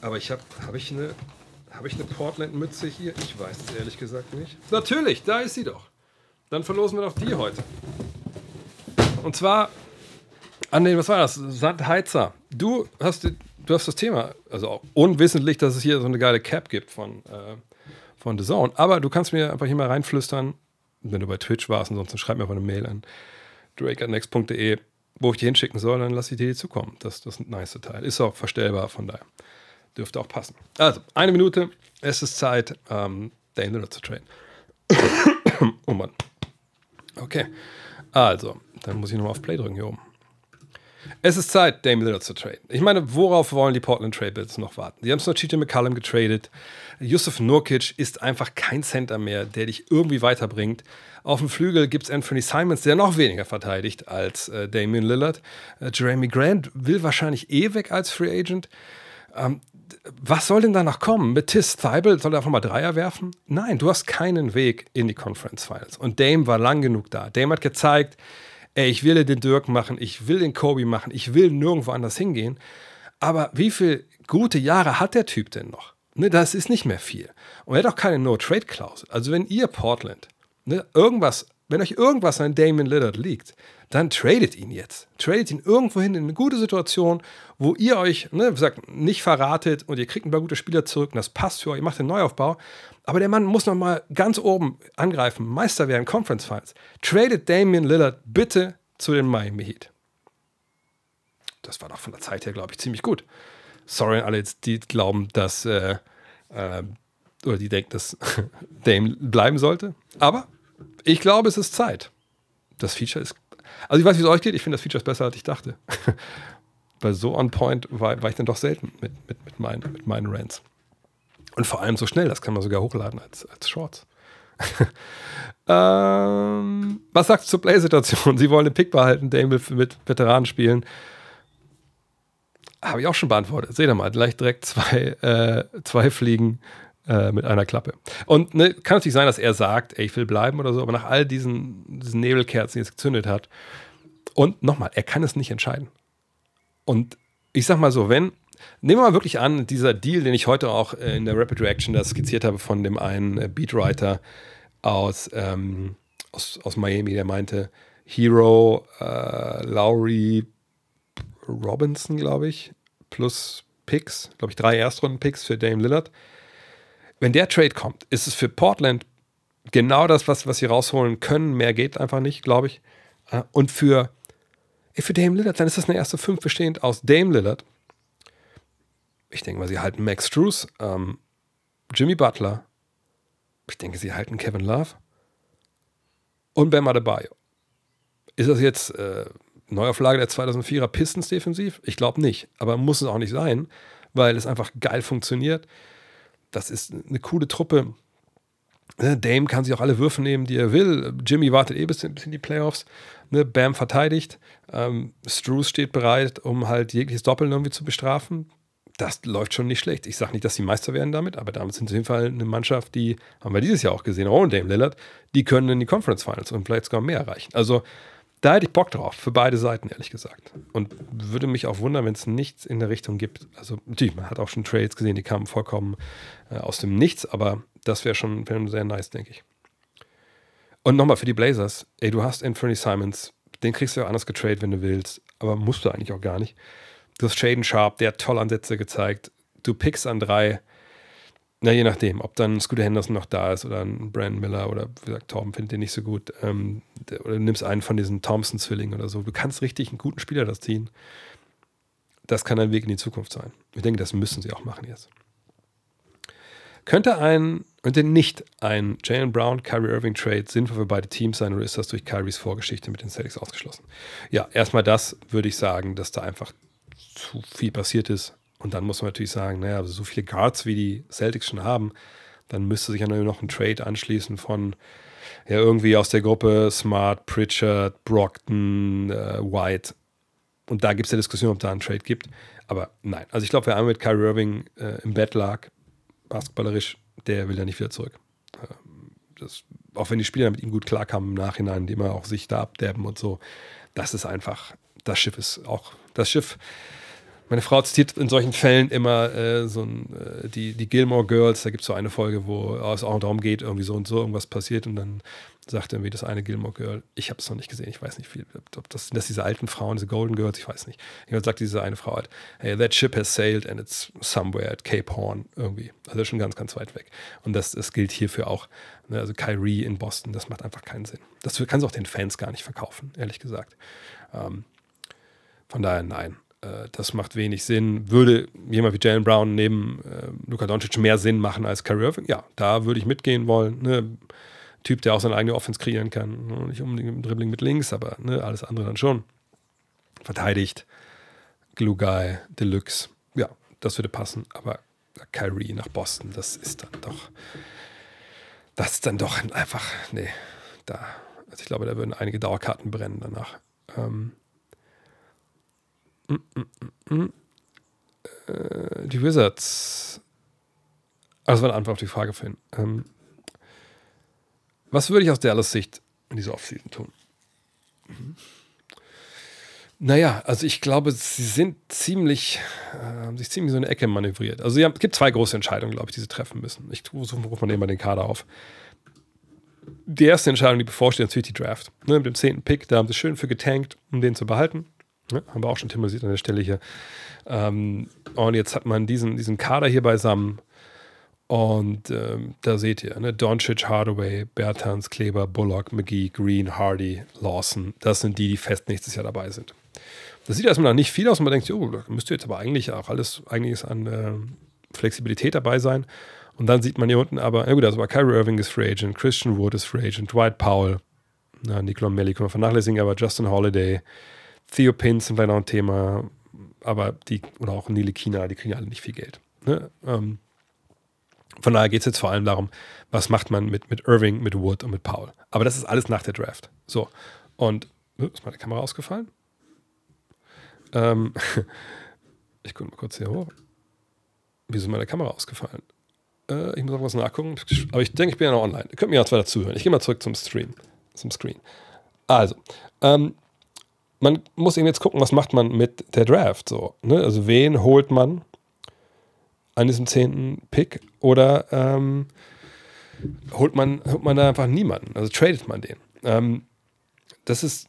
Aber ich habe, habe ich eine, habe ich eine Portland-Mütze hier? Ich weiß es ehrlich gesagt nicht. Natürlich, da ist sie doch. Dann verlosen wir doch die heute. Und zwar an den, was war das? Sandheizer. Du hast, du hast das Thema, also auch unwissentlich, dass es hier so eine geile Cap gibt von, äh, von The Zone. Aber du kannst mir einfach hier mal reinflüstern, wenn du bei Twitch warst, ansonsten schreib mir einfach eine Mail an drake.next.de, wo ich die hinschicken soll, dann lass ich dir die zukommen. Das, das ist ein nice Teil. Ist auch verstellbar, von daher dürfte auch passen. Also, eine Minute, es ist Zeit, ähm, Lillard zu traden. oh Mann. Okay. Also, dann muss ich nochmal auf Play drücken hier oben. Es ist Zeit, Dame Lillard zu traden. Ich meine, worauf wollen die Portland Trailblazers noch warten? Die haben es noch CJ McCallum getradet. Yusuf Nurkic ist einfach kein Center mehr, der dich irgendwie weiterbringt. Auf dem Flügel gibt es Anthony Simons, der noch weniger verteidigt als äh, Damian Lillard. Äh, Jeremy Grant will wahrscheinlich eh weg als Free Agent. Ähm, was soll denn da noch kommen? Mit Tis Thibault soll er einfach mal Dreier werfen? Nein, du hast keinen Weg in die Conference Finals. Und Dame war lang genug da. Dame hat gezeigt, ey, ich will den Dirk machen, ich will den Kobe machen, ich will nirgendwo anders hingehen. Aber wie viele gute Jahre hat der Typ denn noch? Ne, das ist nicht mehr viel. Und er hat auch keine No-Trade-Klausel. Also wenn ihr Portland ne, irgendwas, wenn euch irgendwas an Damon Lillard liegt, dann tradet ihn jetzt. Tradet ihn irgendwo hin in eine gute Situation, wo ihr euch, ne, wie nicht verratet und ihr kriegt ein paar gute Spieler zurück und das passt für euch, ihr macht den Neuaufbau. Aber der Mann muss noch mal ganz oben angreifen, Meister werden, Conference Finals. Tradet Damian Lillard bitte zu den Miami Heat. Das war doch von der Zeit her, glaube ich, ziemlich gut. Sorry alle, die glauben, dass äh, äh, oder die denken, dass Dame bleiben sollte. Aber ich glaube, es ist Zeit. Das Feature ist. Also ich weiß, wie es euch geht. Ich finde das Feature ist besser, als ich dachte. Weil so on point war, war ich dann doch selten mit, mit, mit, meinen, mit meinen Rants. Und vor allem so schnell, das kann man sogar hochladen als, als Shorts. ähm, was sagst du zur Play-Situation? Sie wollen den Pick behalten, Dame will mit Veteranen spielen. Habe ich auch schon beantwortet. Seht ihr mal, gleich direkt zwei, äh, zwei Fliegen äh, mit einer Klappe. Und ne, kann natürlich sein, dass er sagt, ey, ich will bleiben oder so, aber nach all diesen, diesen Nebelkerzen, die es gezündet hat, und nochmal, er kann es nicht entscheiden. Und ich sag mal so, wenn, nehmen wir mal wirklich an, dieser Deal, den ich heute auch äh, in der Rapid Reaction da skizziert habe von dem einen äh, Beatwriter aus, ähm, aus, aus Miami, der meinte, Hero, äh, Lowry, Robinson, glaube ich, plus Picks, glaube ich, drei Erstrunden-Picks für Dame Lillard. Wenn der Trade kommt, ist es für Portland genau das, was, was sie rausholen können. Mehr geht einfach nicht, glaube ich. Und für für Dame Lillard, dann ist das eine erste Fünf bestehend aus Dame Lillard. Ich denke mal, sie halten Max Struess, ähm, Jimmy Butler. Ich denke, sie halten Kevin Love und Bam Adebayo. Ist das jetzt äh, Neuauflage der 2004er Pistons defensiv? Ich glaube nicht, aber muss es auch nicht sein, weil es einfach geil funktioniert. Das ist eine coole Truppe. Ne, Dame kann sich auch alle Würfe nehmen, die er will. Jimmy wartet eh bis in, die Playoffs. Ne, Bam verteidigt. Ähm, Struce steht bereit, um halt jegliches Doppeln irgendwie zu bestrafen. das läuft schon nicht schlecht. Ich sage nicht, dass sie Meister werden damit, aber damit sind sie auf jeden Fall eine Mannschaft, die, haben wir dieses Jahr auch gesehen, auch Dame Lillard, die können in die Conference Finals und vielleicht sogar mehr erreichen. Also da hätte ich Bock drauf, für beide Seiten, ehrlich gesagt. Und würde mich auch wundern, wenn es nichts in der Richtung gibt. Also natürlich, man hat auch schon Trades gesehen, die kamen vollkommen äh, aus dem Nichts, aber das wäre schon wär sehr nice, denke ich. Und nochmal für die Blazers, ey, du hast Anthony Simons, den kriegst du ja anders getradet, wenn du willst, aber musst du eigentlich auch gar nicht. Du hast Shaden Sharp, der hat tolle Ansätze gezeigt. Du pickst an drei, na, je nachdem, ob dann Scooter Henderson noch da ist oder ein Brandon Miller oder wie gesagt, Torben findet den nicht so gut. Ähm, oder du nimmst einen von diesen Thompson-Zwillingen oder so. Du kannst richtig einen guten Spieler das ziehen. Das kann ein Weg in die Zukunft sein. Ich denke, das müssen sie auch machen jetzt. Könnte ein, könnte nicht ein Jalen Brown, Kyrie Irving Trade sinnvoll für beide Teams sein oder ist das durch Kyries Vorgeschichte mit den Celtics ausgeschlossen? Ja, erstmal das würde ich sagen, dass da einfach zu viel passiert ist. Und dann muss man natürlich sagen, naja, so viele Guards wie die Celtics schon haben, dann müsste sich ja noch ein Trade anschließen von ja irgendwie aus der Gruppe Smart, Pritchard, Brockton, äh, White. Und da gibt es ja Diskussion, ob da ein Trade gibt. Aber nein, also ich glaube, wer einmal mit Kyrie Irving äh, im Bett lag, basketballerisch, der will ja nicht wieder zurück. Ähm, das, auch wenn die Spieler mit ihm gut klarkamen im Nachhinein, indem er auch sich da abderben und so, das ist einfach, das Schiff ist auch, das Schiff meine Frau zitiert in solchen Fällen immer äh, so ein, äh, die, die Gilmore Girls, da gibt es so eine Folge, wo es auch darum geht, irgendwie so und so irgendwas passiert und dann sagt irgendwie das eine Gilmore Girl, ich habe es noch nicht gesehen, ich weiß nicht viel, ob das sind das diese alten Frauen, diese Golden Girls, ich weiß nicht. Irgendwann sagt diese eine Frau halt, hey, that ship has sailed and it's somewhere at Cape Horn irgendwie. Also schon ganz, ganz weit weg. Und das, das gilt hierfür auch. Ne? Also Kyrie in Boston, das macht einfach keinen Sinn. Das kannst du auch den Fans gar nicht verkaufen, ehrlich gesagt. Ähm, von daher nein. Äh, das macht wenig Sinn. Würde jemand wie Jalen Brown neben äh, Luka Doncic mehr Sinn machen als Kyrie Irving? Ja, da würde ich mitgehen wollen. Ne? Typ, der auch seine eigene Offense kreieren kann. Ne, nicht unbedingt im Dribbling mit links, aber ne, alles andere dann schon. Verteidigt. Glue Guy, Deluxe. Ja, das würde passen. Aber Kyrie nach Boston, das ist dann doch. Das ist dann doch einfach. Nee, da. Also ich glaube, da würden einige Dauerkarten brennen danach. Ähm, die Wizards. Also, war eine Antwort auf die Frage vorhin. Ähm, was würde ich aus Dallas Sicht in dieser Offseason tun? Mhm. Naja, also ich glaube, sie sind ziemlich, äh, haben sich ziemlich so eine Ecke manövriert. Also es gibt zwei große Entscheidungen, glaube ich, die sie treffen müssen. Ich rufe mal den mal den Kader auf. Die erste Entscheidung, die bevorsteht, ist natürlich die Draft. Ne, mit dem zehnten Pick, da haben sie schön für getankt, um den zu behalten. Ja, haben wir auch schon thematisiert an der Stelle hier. Ähm, und jetzt hat man diesen, diesen Kader hier beisammen. Und ähm, da seht ihr, ne? Doncic, Hardaway, Bertans, Kleber, Bullock, McGee, Green, Hardy, Lawson. Das sind die, die fest nächstes Jahr dabei sind. Das sieht erstmal nicht viel aus und man denkt, oh, da müsste jetzt aber eigentlich auch alles einiges an äh, Flexibilität dabei sein. Und dann sieht man hier unten aber, ja gut, also Kyrie Irving ist Free Agent, Christian Wood ist Free Agent, Dwight Powell, na, Nicola Melli können wir vernachlässigen, aber Justin Holiday, Theo Pins sind vielleicht noch ein Thema, aber die, oder auch Nele Kina, die kriegen alle nicht viel Geld. Ne? Ähm, von daher geht es jetzt vor allem darum, was macht man mit, mit Irving, mit Wood und mit Paul. Aber das ist alles nach der Draft. So. Und äh, ist meine Kamera ausgefallen? Ähm, ich gucke mal kurz hier hoch. Wieso ist meine Kamera ausgefallen? Äh, ich muss auch was nachgucken. Aber ich denke, ich bin ja noch online. Ihr könnt mir ja weiter zuhören. Ich gehe mal zurück zum Stream. Zum Screen. Also, ähm, man muss eben jetzt gucken, was macht man mit der Draft so. Ne? Also wen holt man an diesem zehnten Pick oder ähm, holt, man, holt man da einfach niemanden? Also tradet man den? Ähm, das ist,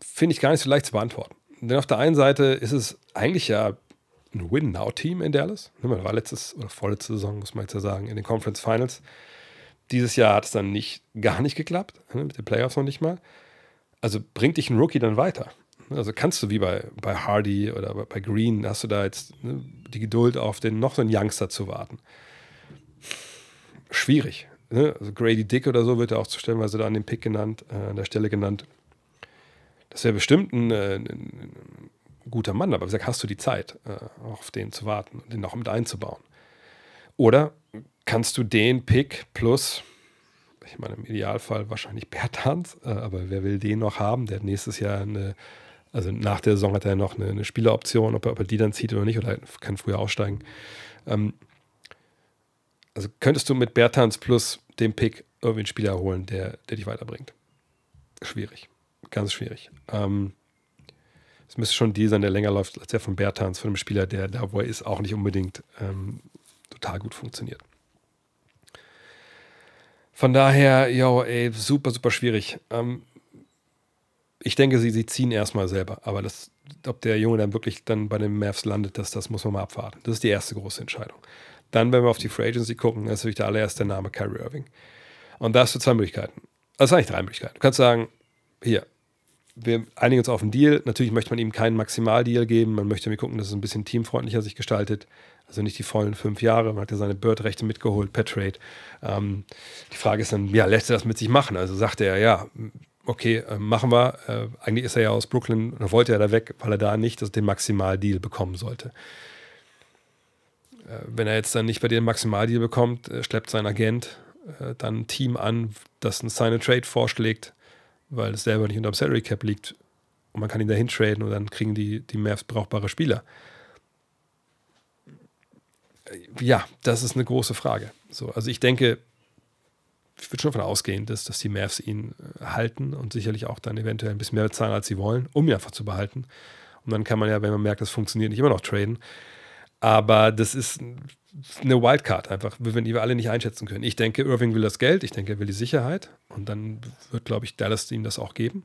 finde ich, gar nicht so leicht zu beantworten. Denn auf der einen Seite ist es eigentlich ja ein Win-Now-Team in Dallas. Ne, man war letztes oder vorletzte Saison, muss man jetzt ja sagen, in den Conference Finals. Dieses Jahr hat es dann nicht, gar nicht geklappt, ne, mit den Playoffs noch nicht mal also bringt dich ein Rookie dann weiter. Also kannst du wie bei, bei Hardy oder bei Green, hast du da jetzt ne, die Geduld auf den noch so einen Youngster zu warten. Schwierig. Ne? Also Grady Dick oder so wird ja auch stellenweise da an dem Pick genannt, äh, an der Stelle genannt. Das wäre bestimmt ein, äh, ein, guter Mann, aber wie gesagt, hast du die Zeit, äh, auf den zu warten und den auch mit einzubauen. Oder kannst du den Pick plus ich meine, im Idealfall wahrscheinlich Bertans, äh, aber wer will den noch haben? Der hat nächstes Jahr eine Also nach der Saison hat er noch eine, eine Spieleroption, ob er, ob er, die dann zieht oder nicht, oder kann früher aussteigen. Ähm, also könntest du mit Bertans plus dem Pick irgendwie einen Spieler holen, der, der dich weiterbringt. Schwierig. Ganz schwierig. Ähm, es müsste schon ein sein, der länger läuft als der von Bertans, von einem Spieler, der da, wo er ist, auch nicht unbedingt ähm, total gut funktioniert. Von daher, yo, ey, super, super schwierig. Ähm, ich denke, sie, sie ziehen erstmal selber, aber das, ob der Junge dann wirklich dann bei den Mavs landet, das, das muss man mal abwarten. Das ist die erste große Entscheidung. Dann, wenn wir auf die Free Agency gucken, ist natürlich der allererste Name Kyrie Irving. Und da hast du zwei Möglichkeiten. Also eigentlich drei Möglichkeiten. Du kannst sagen, hier, wir einigen uns auf einen Deal. Natürlich möchte man ihm keinen Maximaldeal geben. Man möchte mir gucken, dass es ein bisschen teamfreundlicher sich gestaltet. Also nicht die vollen fünf Jahre. Man hat ja seine Bird-Rechte mitgeholt per Trade. Ähm, die Frage ist dann, ja, lässt er das mit sich machen? Also sagt er, ja, okay, äh, machen wir. Äh, eigentlich ist er ja aus Brooklyn oder wollte er da weg, weil er da nicht den Maximaldeal bekommen sollte. Äh, wenn er jetzt dann nicht bei dir den Maximaldeal bekommt, äh, schleppt sein Agent äh, dann ein Team an, das ein Sign Trade vorschlägt, weil es selber nicht unter dem Salary Cap liegt und man kann ihn dahin traden und dann kriegen die, die Mavs brauchbare Spieler. Ja, das ist eine große Frage. So, also ich denke, ich würde schon davon ausgehen, dass, dass die Mavs ihn halten und sicherlich auch dann eventuell ein bisschen mehr bezahlen, als sie wollen, um ihn einfach zu behalten. Und dann kann man ja, wenn man merkt, das funktioniert, nicht immer noch traden. Aber das ist eine Wildcard einfach, wenn die wir alle nicht einschätzen können. Ich denke, Irving will das Geld, ich denke, er will die Sicherheit und dann wird, glaube ich, Dallas ihm das auch geben.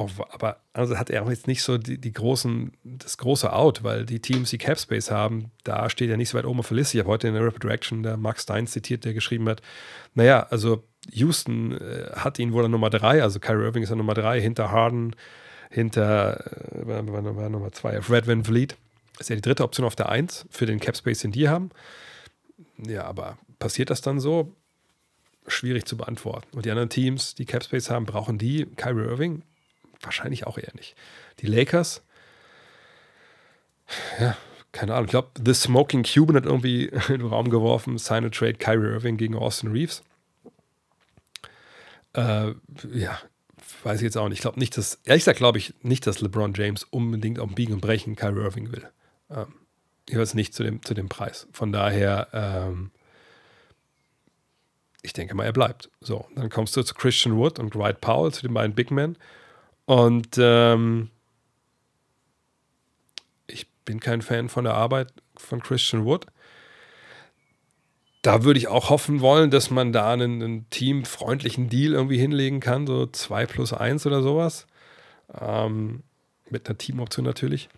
Auch, aber also hat er auch jetzt nicht so die, die, großen, das große Out, weil die Teams, die Cap Space haben, da steht er nicht so weit oben auf der Liste. Ich habe heute in der Rapid Reaction der Max Stein zitiert, der geschrieben hat, naja, also Houston äh, hat ihn wohl an Nummer drei, also Kyrie Irving ist an Nummer drei, hinter Harden, hinter, äh, war, war, war Nummer zwei, auf Red Van Vliet ist ja die dritte Option auf der 1 für den Cap Space, den die haben. Ja, aber passiert das dann so? Schwierig zu beantworten. Und die anderen Teams, die Cap Space haben, brauchen die Kyrie Irving? Wahrscheinlich auch eher nicht. Die Lakers, ja, keine Ahnung. Ich glaube, The Smoking Cuban hat irgendwie in den Raum geworfen: Sign a Trade Kyrie Irving gegen Austin Reeves. Äh, ja, weiß ich jetzt auch nicht. Ich glaube nicht, dass, ehrlich gesagt, glaube ich nicht, dass LeBron James unbedingt auf Biegen und Brechen Kyrie Irving will. Ähm, jeweils nicht zu dem, zu dem Preis. Von daher, ähm, ich denke mal, er bleibt. So, dann kommst du zu Christian Wood und Dwight Powell, zu den beiden Big Men. Und ähm, ich bin kein Fan von der Arbeit von Christian Wood. Da würde ich auch hoffen wollen, dass man da einen, einen teamfreundlichen Deal irgendwie hinlegen kann, so 2 plus 1 oder sowas. Ähm, mit einer Teamoption natürlich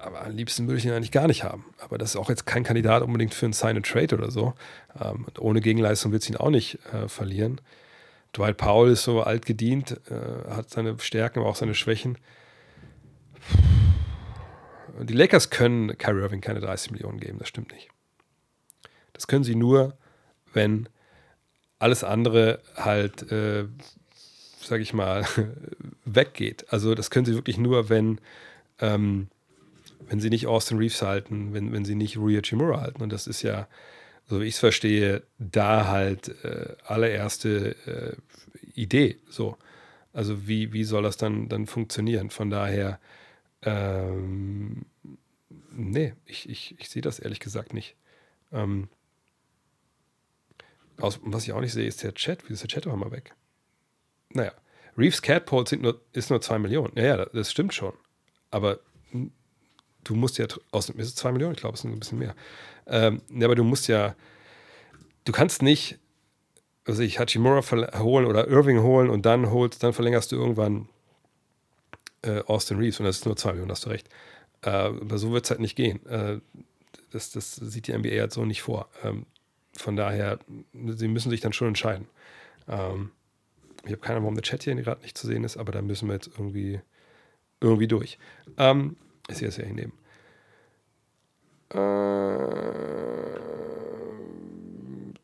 aber am liebsten würde ich ihn eigentlich gar nicht haben. Aber das ist auch jetzt kein Kandidat unbedingt für ein Sign and Trade oder so. Ähm, ohne Gegenleistung wird es ihn auch nicht äh, verlieren. Dwight Powell ist so alt gedient, äh, hat seine Stärken, aber auch seine Schwächen. Die Lakers können Kyrie Irving keine 30 Millionen geben, das stimmt nicht. Das können sie nur, wenn alles andere halt, äh, sag ich mal, weggeht. Also das können sie wirklich nur, wenn ähm, wenn sie nicht Austin Reeves halten, wenn, wenn sie nicht Rui Chimura halten. Und das ist ja, so wie ich es verstehe, da halt äh, allererste äh, Idee. So. Also wie, wie soll das dann, dann funktionieren? Von daher, ähm, nee, ich, ich, ich sehe das ehrlich gesagt nicht. Ähm, aus, was ich auch nicht sehe, ist der Chat. Wie ist der Chat auch mal weg? Naja, Reeves Catpole sind nur, ist nur 2 Millionen. Ja, das stimmt schon. Aber du musst ja aus ist es zwei Millionen, ich glaube, es sind ein bisschen mehr. Ähm, ja, aber du musst ja, du kannst nicht, also ich Hachimura holen oder Irving holen und dann holst, dann verlängerst du irgendwann äh, Austin Reeves und das ist nur zwei Millionen, hast du recht. Äh, aber so wird es halt nicht gehen. Äh, das, das sieht die NBA halt so nicht vor. Ähm, von daher, sie müssen sich dann schon entscheiden. Ähm, ich habe keine Ahnung, warum der Chat hier gerade nicht zu sehen ist, aber da müssen wir jetzt irgendwie, irgendwie durch. Ähm, ich sehe es ja hinnehmen. Äh,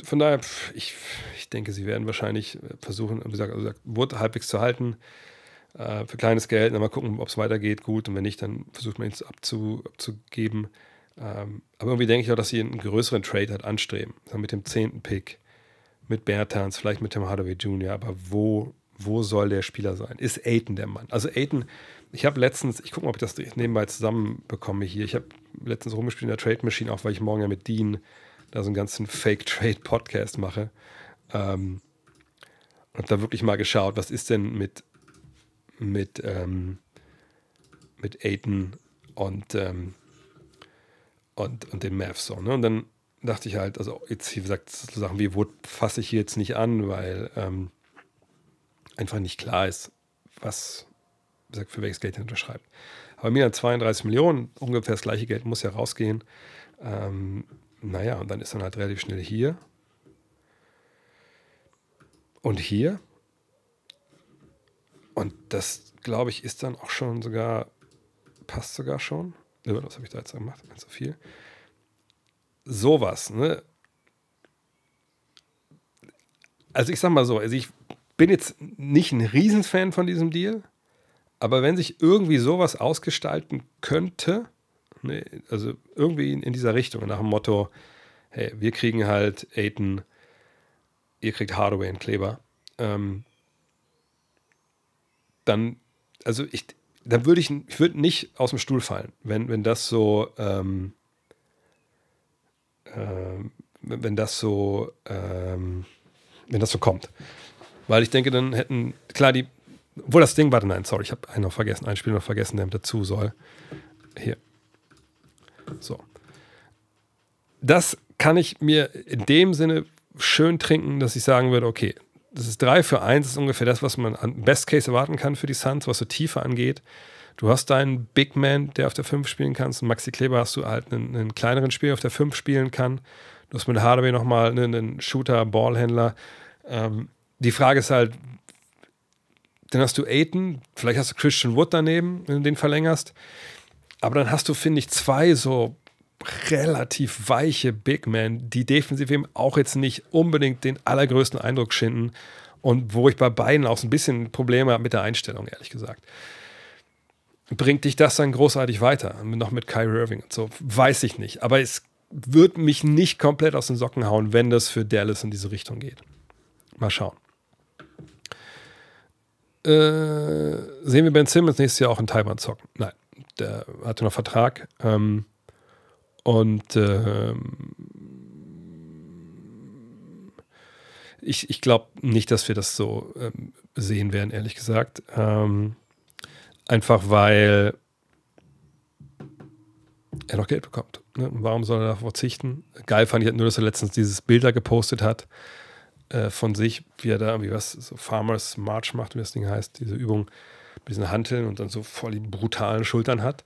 von daher, ich, ich denke, sie werden wahrscheinlich versuchen, wie gesagt, also Wood halbwegs zu halten. Äh, für kleines Geld, dann mal gucken, ob es weitergeht, gut. Und wenn nicht, dann versucht man es abzu, abzugeben. Ähm, aber irgendwie denke ich auch, dass sie einen größeren Trade halt anstreben. mit dem zehnten Pick, mit Bertans, vielleicht mit dem Hardaway Jr., aber wo wo soll der Spieler sein? Ist Aiton der Mann? Also Aiton, ich habe letztens, ich gucke mal, ob ich das nebenbei zusammenbekomme hier. Ich habe letztens rumgespielt in der Trade Machine, auch weil ich morgen ja mit Dean da so einen ganzen Fake-Trade-Podcast mache. Ähm, und da wirklich mal geschaut, was ist denn mit, mit, ähm, mit Aiton und, ähm, und, und den Mavs so. Ne? Und dann dachte ich halt, also jetzt, wie gesagt, so Sachen wie Wood fasse ich hier jetzt nicht an, weil ähm, einfach nicht klar ist, was, für welches Geld er unterschreibt. Aber mir 32 Millionen, ungefähr das gleiche Geld muss ja rausgehen. Ähm, naja, und dann ist dann halt relativ schnell hier. Und hier. Und das, glaube ich, ist dann auch schon sogar, passt sogar schon. Was habe ich da jetzt gemacht? Nicht so viel sowas, ne? Also ich sag mal so, also ich bin jetzt nicht ein Riesenfan von diesem Deal, aber wenn sich irgendwie sowas ausgestalten könnte, ne, also irgendwie in, in, dieser Richtung, nach dem Motto, hey, wir kriegen halt Aiden, ihr kriegt Hardaway und Kleber, ähm, dann, also ich, dann würde ich, ich würde nicht aus dem Stuhl fallen, wenn, wenn das so, ähm, äh, wenn das so, ähm, wenn das so kommt. Weil ich denke, dann hätten, klar, die, obwohl das Ding, warte, nein, sorry, ich habe einen noch vergessen, ein Spiel noch vergessen, der mit dazu soll. Hier. So. Das kann ich mir in dem Sinne schön trinken, dass ich sagen würde, okay, das ist 3 für 1, ist ungefähr das, was man an Best Case erwarten kann für die Suns, was so Tiefe angeht. Du hast deinen Big Man, der auf der 5 spielen kannst. Und Maxi Kleber hast du halt einen, einen kleineren Spieler, auf der 5 spielen kann. Du hast mit Hardaway nochmal einen, einen Shooter, Ballhändler. Ähm, die Frage ist halt, dann hast du Aiton, vielleicht hast du Christian Wood daneben, wenn du den verlängerst. Aber dann hast du, finde ich, zwei so relativ weiche Big Men, die defensiv eben auch jetzt nicht unbedingt den allergrößten Eindruck schinden und wo ich bei beiden auch so ein bisschen Probleme habe mit der Einstellung, ehrlich gesagt bringt dich das dann großartig weiter? Noch mit Kyrie Irving und so. Weiß ich nicht. Aber es wird mich nicht komplett aus den Socken hauen, wenn das für Dallas in diese Richtung geht. Mal schauen. Äh, sehen wir Ben Simmons nächstes Jahr auch in Taiwan zocken? Nein, der hatte noch Vertrag. Ähm, und ähm, ich, ich glaube nicht, dass wir das so ähm, sehen werden, ehrlich gesagt. Ähm, Einfach weil er noch Geld bekommt. Ne? Warum soll er darauf verzichten? Geil fand ich halt nur, dass er letztens dieses Bilder gepostet hat äh, von sich, wie er da irgendwie was, so Farmers March macht, wie das Ding heißt, diese Übung mit diesen Hanteln und dann so voll die brutalen Schultern hat.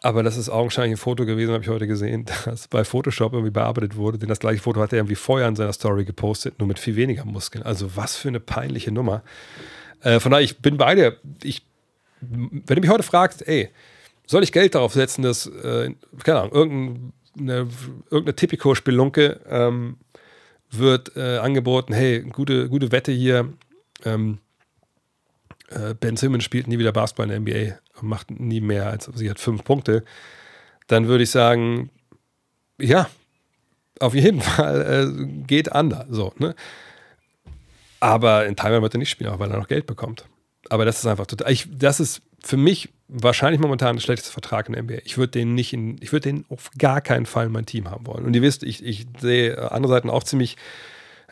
Aber das ist augenscheinlich ein Foto gewesen, habe ich heute gesehen, das bei Photoshop irgendwie bearbeitet wurde. Denn das gleiche Foto hat er irgendwie vorher in seiner Story gepostet, nur mit viel weniger Muskeln. Also was für eine peinliche Nummer. Äh, von daher, ich bin bei dir. Ich wenn du mich heute fragst, ey, soll ich Geld darauf setzen, dass, äh, keine Ahnung, irgendeine, irgendeine Tipico-Spelunke ähm, wird äh, angeboten, hey, gute, gute Wette hier, ähm, äh, Ben Simmons spielt nie wieder Basketball in der NBA und macht nie mehr als, sie hat fünf Punkte, dann würde ich sagen, ja, auf jeden Fall äh, geht anders, so, ne? Aber in Taiwan wird er nicht spielen, auch weil er noch Geld bekommt. Aber das ist einfach total. Ich, das ist für mich wahrscheinlich momentan der schlechteste Vertrag in der NBA. Ich würde den nicht in, ich würde den auf gar keinen Fall in mein Team haben wollen. Und ihr wisst, ich, ich sehe andere Seiten auch ziemlich,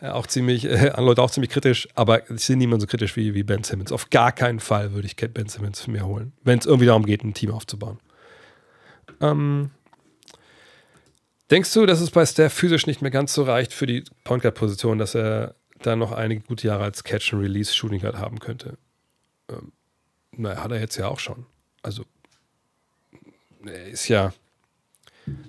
äh, auch ziemlich, äh, Leute auch ziemlich kritisch, aber ich sehe niemand so kritisch wie, wie Ben Simmons. Auf gar keinen Fall würde ich Ben Simmons für mir holen, wenn es irgendwie darum geht, ein Team aufzubauen. Ähm, denkst du, dass es bei Steph physisch nicht mehr ganz so reicht für die Point Guard Position, dass er dann noch einige gute Jahre als Catch and Release Shooting Guard haben könnte? ähm, naja, hat er jetzt ja auch schon. Also, er ist ja,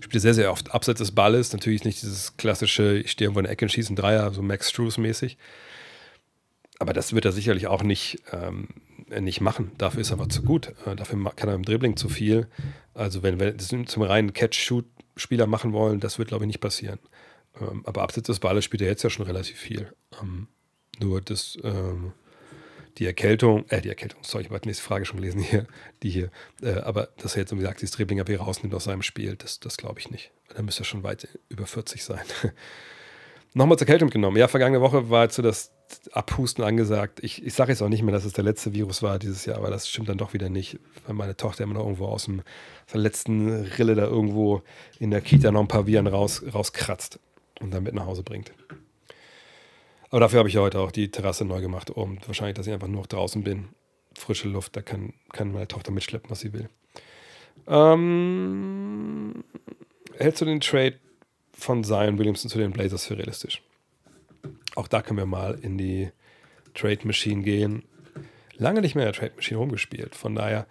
spielt sehr, sehr oft abseits des Balles. Natürlich nicht dieses klassische, ich stehe irgendwo in der Ecke und schieße einen Dreier, so Max Struess mäßig. Aber das wird er sicherlich auch nicht, ähm, nicht machen. Dafür ist er aber zu gut. Äh, dafür kann er im Dribbling zu viel. Also, wenn wir das zum reinen Catch-Shoot-Spieler machen wollen, das wird, glaube ich, nicht passieren. Ähm, aber abseits des Balles spielt er jetzt ja schon relativ viel. Ähm, nur das ähm, die Erkältung, äh, die Erkältung, sorry, ich habe die nächste Frage schon gelesen hier, die hier, äh, aber dass er jetzt, wie gesagt, dieses Dribbling AP rausnimmt aus seinem Spiel, das, das glaube ich nicht. Da müsste er schon weit über 40 sein. Nochmal zur Erkältung genommen. Ja, vergangene Woche war jetzt so das Abhusten angesagt. Ich, ich sage jetzt auch nicht mehr, dass es der letzte Virus war dieses Jahr, aber das stimmt dann doch wieder nicht, weil meine Tochter immer noch irgendwo aus, dem, aus der letzten Rille da irgendwo in der Kita noch ein paar Viren raus, rauskratzt und dann mit nach Hause bringt. Aber dafür habe ich heute auch die Terrasse neu gemacht, um wahrscheinlich, dass ich einfach nur draußen bin. Frische Luft, da kann, kann meine Tochter mitschleppen, was sie will. Ähm, hältst du den Trade von Zion Williamson zu den Blazers für realistisch? Auch da können wir mal in die Trade Machine gehen. Lange nicht mehr in der Trade Machine rumgespielt. Von daher,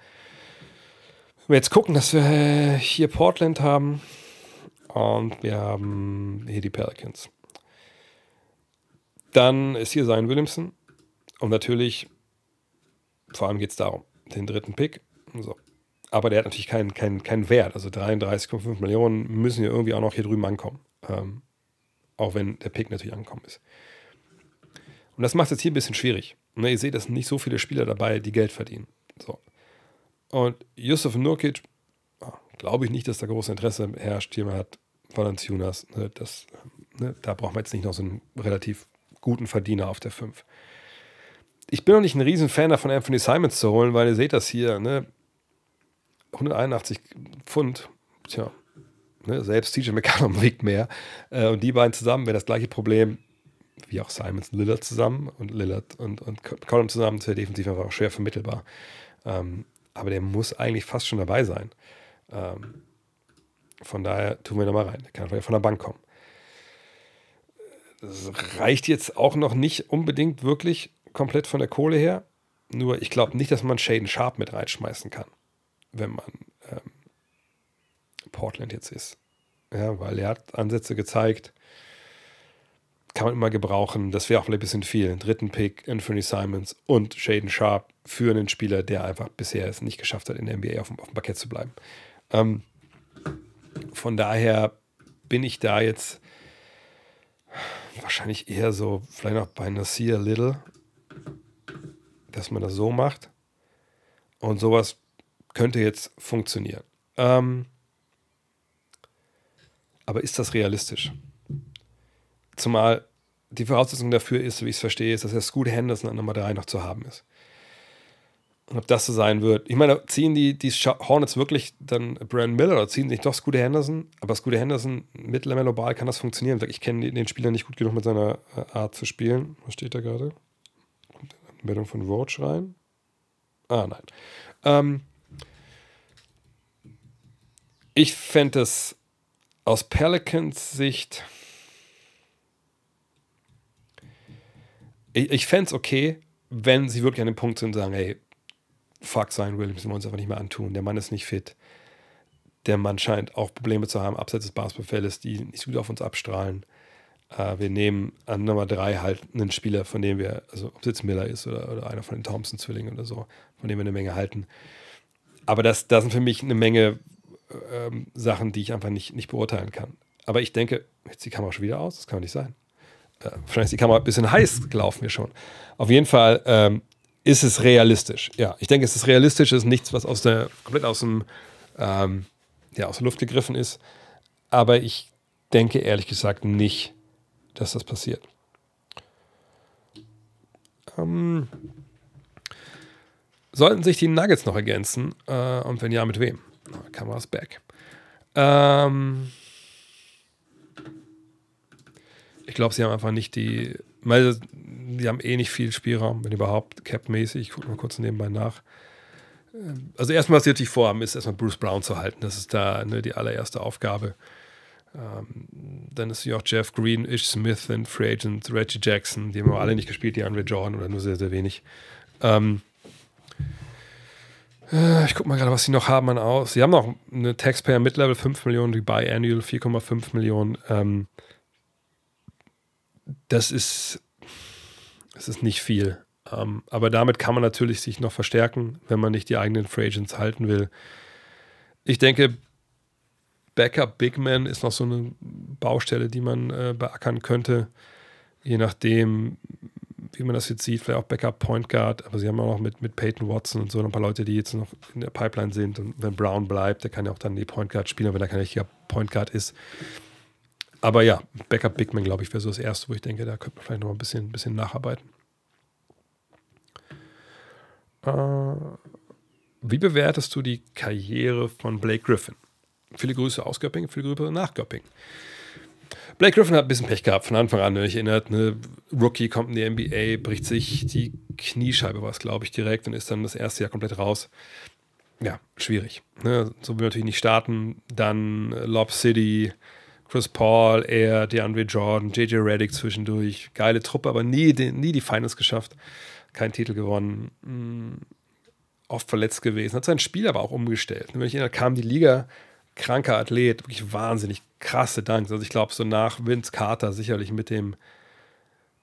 wenn wir jetzt gucken, dass wir hier Portland haben und wir haben hier die Pelicans. Dann ist hier sein Williamson. Und natürlich, vor allem geht es darum, den dritten Pick. So. Aber der hat natürlich keinen kein, kein Wert. Also 33,5 Millionen müssen ja irgendwie auch noch hier drüben ankommen. Ähm, auch wenn der Pick natürlich angekommen ist. Und das macht es jetzt hier ein bisschen schwierig. Ne, ihr seht, es sind nicht so viele Spieler dabei, die Geld verdienen. So. Und Yusuf Nurkic, ah, glaube ich nicht, dass da großes Interesse herrscht. Hier hat Valanciunas. Ne, ne, da braucht man jetzt nicht noch so einen relativ guten Verdiener auf der 5. Ich bin noch nicht ein riesen Fan davon, Anthony Simons zu holen, weil ihr seht das hier, ne? 181 Pfund, tja, ne? selbst TJ McCallum wiegt mehr. Äh, und die beiden zusammen wäre das gleiche Problem wie auch Simons und Lillard zusammen und Lillard und, und Column zusammen, ja defensiv einfach schwer vermittelbar. Ähm, aber der muss eigentlich fast schon dabei sein. Ähm, von daher tun wir da mal rein. Der kann von der Bank kommen. Das reicht jetzt auch noch nicht unbedingt wirklich komplett von der Kohle her. Nur ich glaube nicht, dass man Shaden Sharp mit reinschmeißen kann, wenn man ähm, Portland jetzt ist. Ja, weil er hat Ansätze gezeigt, kann man immer gebrauchen. Das wäre auch ein bisschen viel. Einen dritten Pick, Anthony Simons und Shaden Sharp für einen Spieler, der einfach bisher es nicht geschafft hat, in der NBA auf dem, auf dem Parkett zu bleiben. Ähm, von daher bin ich da jetzt wahrscheinlich eher so, vielleicht noch bei Nasir Little, dass man das so macht. Und sowas könnte jetzt funktionieren. Ähm, aber ist das realistisch? Zumal die Voraussetzung dafür ist, wie ich es verstehe, ist, dass der Scoot Henderson an Nummer 3 noch zu haben ist. Und ob das so sein wird. Ich meine, ziehen die, die Hornets wirklich dann Brandon Miller oder ziehen sich doch Scooter Henderson? Aber Scooter Henderson mit Lamello Ball kann das funktionieren. Ich kenne den Spieler nicht gut genug mit seiner äh, Art zu spielen. Was steht da gerade? Meldung von Roach rein? Ah, nein. Ähm, ich fände es aus Pelicans Sicht. Ich, ich fände es okay, wenn sie wirklich an dem Punkt sind und sagen, hey, fuck sein Williams, wir uns einfach nicht mehr antun. Der Mann ist nicht fit. Der Mann scheint auch Probleme zu haben, abseits des Basketballfeldes, die nicht so gut auf uns abstrahlen. Äh, wir nehmen an Nummer drei halt einen Spieler, von dem wir, also ob es jetzt Miller ist oder, oder einer von den Thompson-Zwillingen oder so, von dem wir eine Menge halten. Aber das, das sind für mich eine Menge ähm, Sachen, die ich einfach nicht, nicht beurteilen kann. Aber ich denke, jetzt die Kamera schon wieder aus, das kann doch nicht sein. Äh, wahrscheinlich ist die Kamera ein bisschen heiß gelaufen hier schon. Auf jeden Fall ähm, ist es realistisch. Ja, ich denke, es ist realistisch, es ist nichts, was aus der, komplett aus dem, ähm, ja, aus der Luft gegriffen ist. Aber ich denke ehrlich gesagt nicht, dass das passiert. Ähm, sollten sich die Nuggets noch ergänzen? Äh, und wenn ja, mit wem? Kameras back. Ähm, ich glaube, sie haben einfach nicht die, weil die haben eh nicht viel Spielraum, wenn überhaupt, cap-mäßig. Ich gucke mal kurz nebenbei nach. Ähm, also erstmal, was sie natürlich vorhaben, ist erstmal Bruce Brown zu halten. Das ist da ne, die allererste Aufgabe. Ähm, dann ist hier auch Jeff Green, Ish Smith und Free Agent, Reggie Jackson. Die haben aber alle nicht gespielt, die Andre Jordan oder nur sehr, sehr wenig. Ähm, äh, ich gucke mal gerade, was sie noch haben an aus. Sie haben noch eine Taxpayer Mid-Level 5 Millionen, die Biannual 4,5 Millionen. Ähm, das ist es ist nicht viel. Ähm, aber damit kann man natürlich sich noch verstärken, wenn man nicht die eigenen Free Agents halten will. Ich denke, Backup Big Man ist noch so eine Baustelle, die man äh, beackern könnte. Je nachdem, wie man das jetzt sieht, vielleicht auch Backup Point Guard. Aber sie haben auch noch mit, mit Peyton Watson und so ein paar Leute, die jetzt noch in der Pipeline sind. Und wenn Brown bleibt, der kann ja auch dann die Point Guard spielen, wenn er kein richtiger Point Guard ist. Aber ja, Backup Big Man, glaube ich, wäre so das Erste, wo ich denke, da könnte man vielleicht noch ein bisschen, ein bisschen nacharbeiten. Äh, wie bewertest du die Karriere von Blake Griffin? Viele Grüße aus Göppingen, viele Grüße nach Göppingen. Blake Griffin hat ein bisschen Pech gehabt von Anfang an. Ich erinnert, eine Rookie kommt in die NBA, bricht sich die Kniescheibe, was glaube ich, direkt und ist dann das erste Jahr komplett raus. Ja, schwierig. Ne? So will natürlich nicht starten. Dann Lob City, Chris Paul, er, DeAndre Jordan, JJ Reddick zwischendurch. Geile Truppe, aber nie, nie die Finals geschafft. Keinen Titel gewonnen. Hm, oft verletzt gewesen. Hat sein Spiel aber auch umgestellt. Wenn ich erinnere, kam die Liga, kranker Athlet, wirklich wahnsinnig krasse Dunks. Also ich glaube, so nach Vince Carter sicherlich mit dem,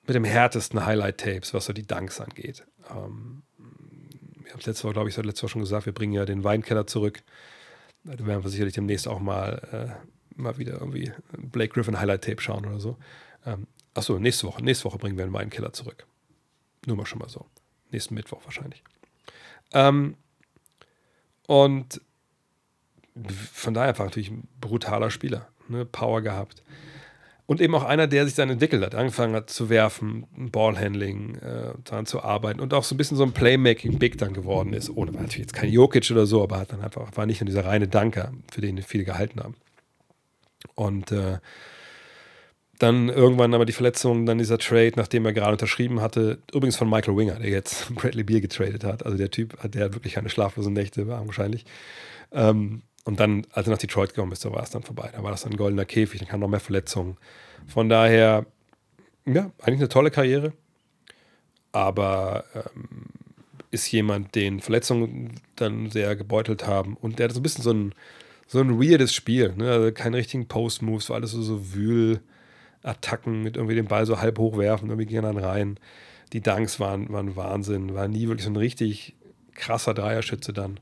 mit dem härtesten Highlight-Tapes, was so die Dunks angeht. Ähm, haben es letzte Woche, glaube ich, letzte Woche schon gesagt, wir bringen ja den Weinkeller zurück. Da werden wir sicherlich demnächst auch mal äh, mal wieder irgendwie Blake Griffin Highlight Tape schauen oder so. Ähm, achso, nächste Woche. Nächste Woche bringen wir einen Weinkeller zurück. Nur mal schon mal so. Nächsten Mittwoch wahrscheinlich. Ähm, und von daher einfach natürlich ein brutaler Spieler. Ne? Power gehabt. Und eben auch einer, der sich dann entwickelt hat, angefangen hat zu werfen, Ballhandling, äh, daran zu arbeiten und auch so ein bisschen so ein Playmaking-Big dann geworden ist. Ohne natürlich jetzt kein Jokic oder so, aber hat dann einfach, war nicht nur dieser reine Danker, für den viele gehalten haben. Und äh, dann irgendwann aber die Verletzung, dann dieser Trade, nachdem er gerade unterschrieben hatte, übrigens von Michael Winger, der jetzt Bradley Beal getradet hat. Also der Typ, der hat wirklich keine schlaflosen Nächte, war wahrscheinlich. Ähm, und dann, als er nach Detroit gekommen ist, da war es dann vorbei. Da war das ein goldener Käfig, dann kam noch mehr Verletzungen. Von daher, ja, eigentlich eine tolle Karriere. Aber ähm, ist jemand, den Verletzungen dann sehr gebeutelt haben. Und der hat so ein bisschen so ein so ein weirdes Spiel. Ne? Also keine richtigen Post-Moves, war alles so, so Wühl-Attacken mit irgendwie den Ball so halb hochwerfen, irgendwie gehen dann rein. Die Dunks waren, waren Wahnsinn, war nie wirklich so ein richtig krasser Dreierschütze dann.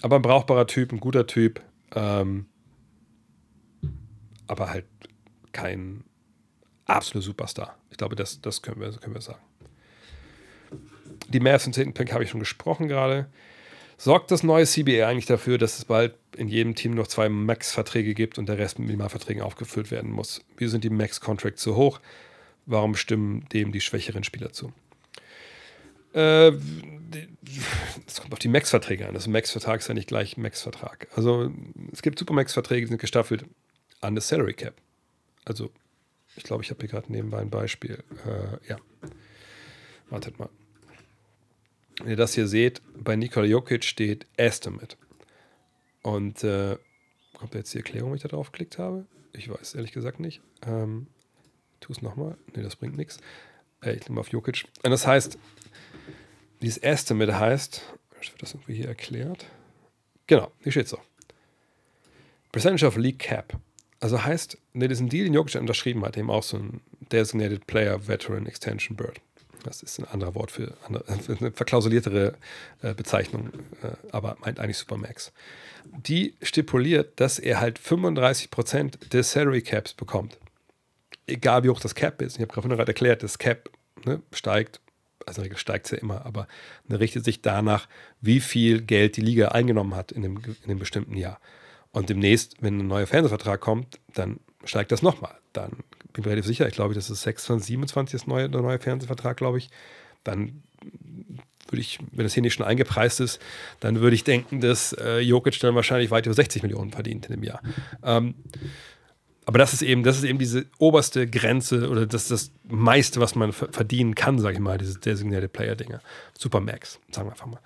Aber ein brauchbarer Typ, ein guter Typ. Ähm, aber halt kein absoluter Superstar. Ich glaube, das, das können, wir, können wir sagen. Die Mavs im 10. Pick habe ich schon gesprochen gerade. Sorgt das neue CBA eigentlich dafür, dass es bald in jedem Team noch zwei Max-Verträge gibt und der Rest mit Minimalverträgen aufgefüllt werden muss? Wieso sind die Max-Contracts so hoch? Warum stimmen dem die schwächeren Spieler zu? Äh, kommt auf die Max-Verträge an. Das Max-Vertrag ist ja nicht gleich Max-Vertrag. Also es gibt Super-Max-Verträge, die sind gestaffelt an das Salary Cap. Also ich glaube, ich habe hier gerade nebenbei ein Beispiel. Äh, ja. Wartet mal. Wenn ihr das hier seht, bei Nikola Jokic steht Estimate. Und äh, kommt jetzt die Erklärung, wenn ich da drauf geklickt habe? Ich weiß ehrlich gesagt nicht. Ähm, tu es nochmal. Ne, das bringt nichts. Äh, ich klicke mal auf Jokic. Und das heißt, dieses Estimate heißt, wird das irgendwie hier erklärt? Genau, hier steht so. Percentage of League Cap. Also heißt, ne, diesen Deal, den Jokic unterschrieben hat, eben auch so ein Designated Player Veteran Extension Bird. Das ist ein anderer Wort für eine, eine verklausuliertere äh, Bezeichnung, äh, aber meint eigentlich Supermax. Die stipuliert, dass er halt 35% des Salary Caps bekommt. Egal wie hoch das Cap ist. Ich habe gerade erklärt, das Cap ne, steigt, also in der Regel steigt es ja immer, aber ne, richtet sich danach, wie viel Geld die Liga eingenommen hat in dem, in dem bestimmten Jahr. Und demnächst, wenn ein neuer Fernsehvertrag kommt, dann steigt das nochmal. Dann bin mir relativ sicher, ich glaube, das ist 26, 27 das neue, der neue Fernsehvertrag, glaube ich. Dann würde ich, wenn das hier nicht schon eingepreist ist, dann würde ich denken, dass äh, Jokic dann wahrscheinlich weit über 60 Millionen verdient in dem Jahr. Ähm, aber das ist eben, das ist eben diese oberste Grenze oder das ist das meiste, was man verdienen kann, sage ich mal, diese Designated Player-Dinge. Supermax, sagen wir einfach mal.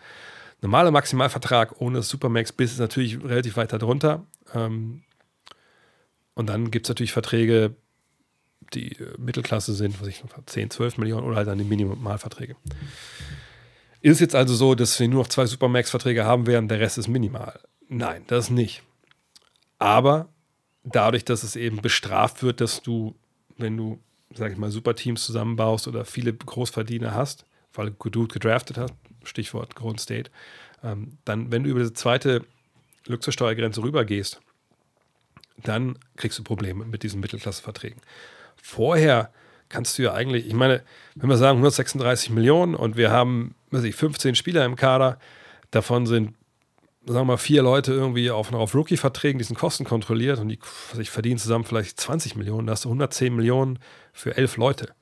Normaler Maximalvertrag ohne Supermax bis ist natürlich relativ weit darunter. Ähm, und dann gibt es natürlich Verträge, die äh, Mittelklasse sind, was ich 10, 12 Millionen oder halt dann die Minimalverträge. Ist jetzt also so, dass wir nur noch zwei Supermax-Verträge haben werden, der Rest ist minimal? Nein, das nicht. Aber dadurch, dass es eben bestraft wird, dass du, wenn du, sag ich mal, Superteams zusammenbaust oder viele Großverdiener hast, weil du gedraftet hast, Stichwort Golden State, ähm, dann, wenn du über diese zweite Luxussteuergrenze rübergehst, dann kriegst du Probleme mit diesen Mittelklasseverträgen vorher kannst du ja eigentlich, ich meine, wenn wir sagen 136 Millionen und wir haben, weiß ich, 15 Spieler im Kader, davon sind sagen wir mal, vier Leute irgendwie auf, auf Rookie-Verträgen diesen Kosten kontrolliert und die was ich verdienen zusammen vielleicht 20 Millionen, da hast du 110 Millionen für elf Leute.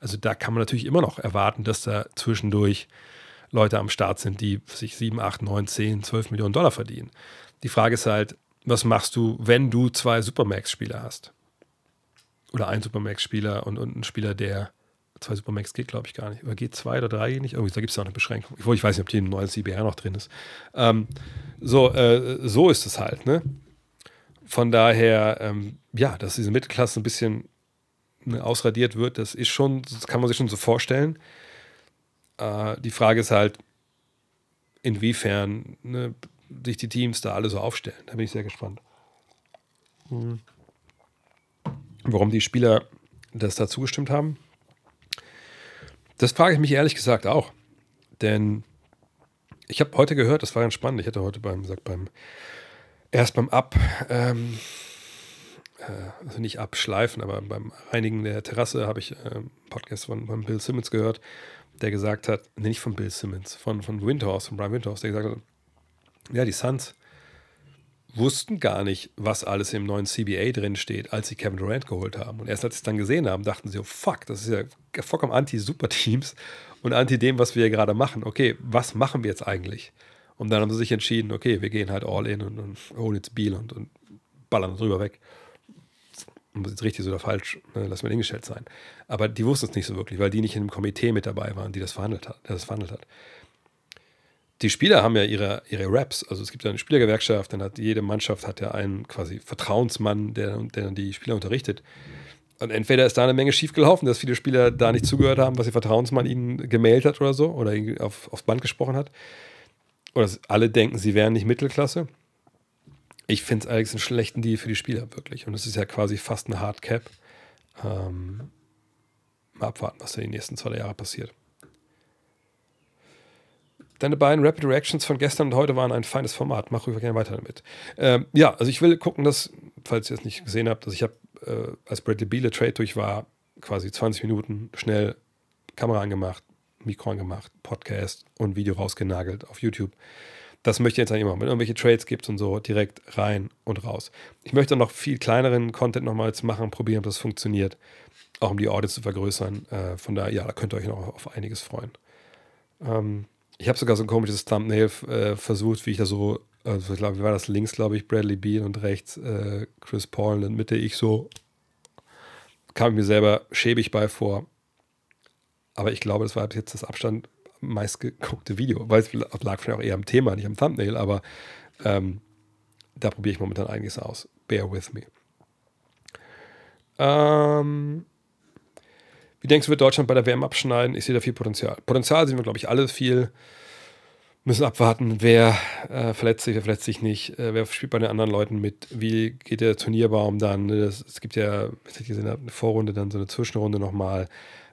Also da kann man natürlich immer noch erwarten, dass da zwischendurch Leute am Start sind, die sich 7, 8, 9, 10, 12 Millionen Dollar verdienen. Die Frage ist halt, was machst du, wenn du zwei Supermax-Spieler hast? Oder einen Supermax-Spieler und, und einen Spieler, der zwei Supermax geht, glaube ich, gar nicht. Oder geht zwei oder drei nicht? Irgendwie, da gibt es ja auch eine Beschränkung. Ich, ich weiß nicht, ob die im neuen CBR noch drin ist. Ähm, so, äh, so ist es halt, ne? Von daher, ähm, ja, dass diese Mittelklasse ein bisschen ne, ausradiert wird, das ist schon, das kann man sich schon so vorstellen. Äh, die Frage ist halt, inwiefern ne, sich die Teams da alle so aufstellen. Da bin ich sehr gespannt. Mhm. Warum die Spieler das da zugestimmt haben, das frage ich mich ehrlich gesagt auch. Denn ich habe heute gehört, das war ganz spannend, ich hatte heute beim, sagt beim, erst beim Ab, ähm, äh, also nicht abschleifen, aber beim Reinigen der Terrasse habe ich äh, einen Podcast von, von Bill Simmons gehört, der gesagt hat, nee, nicht von Bill Simmons, von, von Windhorse, von Brian Windhorse, der gesagt hat, ja, die Suns wussten gar nicht, was alles im neuen CBA drin steht, als sie Kevin Durant geholt haben. Und erst als sie es dann gesehen haben, dachten sie, oh fuck, das ist ja vollkommen anti-Superteams und anti dem, was wir hier gerade machen. Okay, was machen wir jetzt eigentlich? Und dann haben sie sich entschieden, okay, wir gehen halt all in und, und holen jetzt Biel und, und ballern drüber weg. Und das ist richtig oder falsch, ne, lass mal hingestellt sein. Aber die wussten es nicht so wirklich, weil die nicht in dem Komitee mit dabei waren, die das verhandelt hat. Das verhandelt hat die Spieler haben ja ihre, ihre Raps. Also es gibt ja eine Spielergewerkschaft, dann hat jede Mannschaft hat ja einen quasi Vertrauensmann, der, der dann die Spieler unterrichtet. Und entweder ist da eine Menge schiefgelaufen, dass viele Spieler da nicht zugehört haben, was ihr Vertrauensmann ihnen gemailt hat oder so, oder auf, aufs Band gesprochen hat. Oder alle denken, sie wären nicht Mittelklasse. Ich finde es allerdings einen schlechten Deal für die Spieler, wirklich. Und es ist ja quasi fast eine Hard Cap. Ähm, mal abwarten, was da die nächsten zwei Jahre passiert. Deine beiden Rapid Reactions von gestern und heute waren ein feines Format. Mach rüber gerne weiter damit. Ähm, ja, also ich will gucken, dass, falls ihr es nicht gesehen habt, dass ich habe, äh, als Bradley Beal Trade durch war, quasi 20 Minuten schnell Kamera angemacht, Mikro angemacht, Podcast und Video rausgenagelt auf YouTube. Das möchte ich jetzt eigentlich machen. Wenn irgendwelche Trades gibt und so, direkt rein und raus. Ich möchte noch viel kleineren Content nochmals machen, probieren, ob das funktioniert. Auch um die Audits zu vergrößern. Äh, von daher, ja, da könnt ihr euch noch auf einiges freuen. Ähm, ich habe sogar so ein komisches Thumbnail äh, versucht, wie ich da so, also ich glaube, wie war das links, glaube ich, Bradley Beal und rechts äh, Chris Paul und in der Mitte ich so, kam mir selber schäbig bei vor. Aber ich glaube, das war jetzt das Abstand meistgeguckte Video, weil es lag vielleicht auch eher am Thema, nicht am Thumbnail, aber ähm, da probiere ich momentan einiges aus. Bear with me. Ähm, wie denkst du, wird Deutschland bei der WM abschneiden? Ich sehe da viel Potenzial. Potenzial sehen wir, glaube ich, alle viel. Müssen abwarten, wer äh, verletzt sich, wer verletzt sich nicht, äh, wer spielt bei den anderen Leuten mit, wie geht der Turnierbaum dann. Es gibt ja, ich gesehen eine Vorrunde, dann so eine Zwischenrunde nochmal.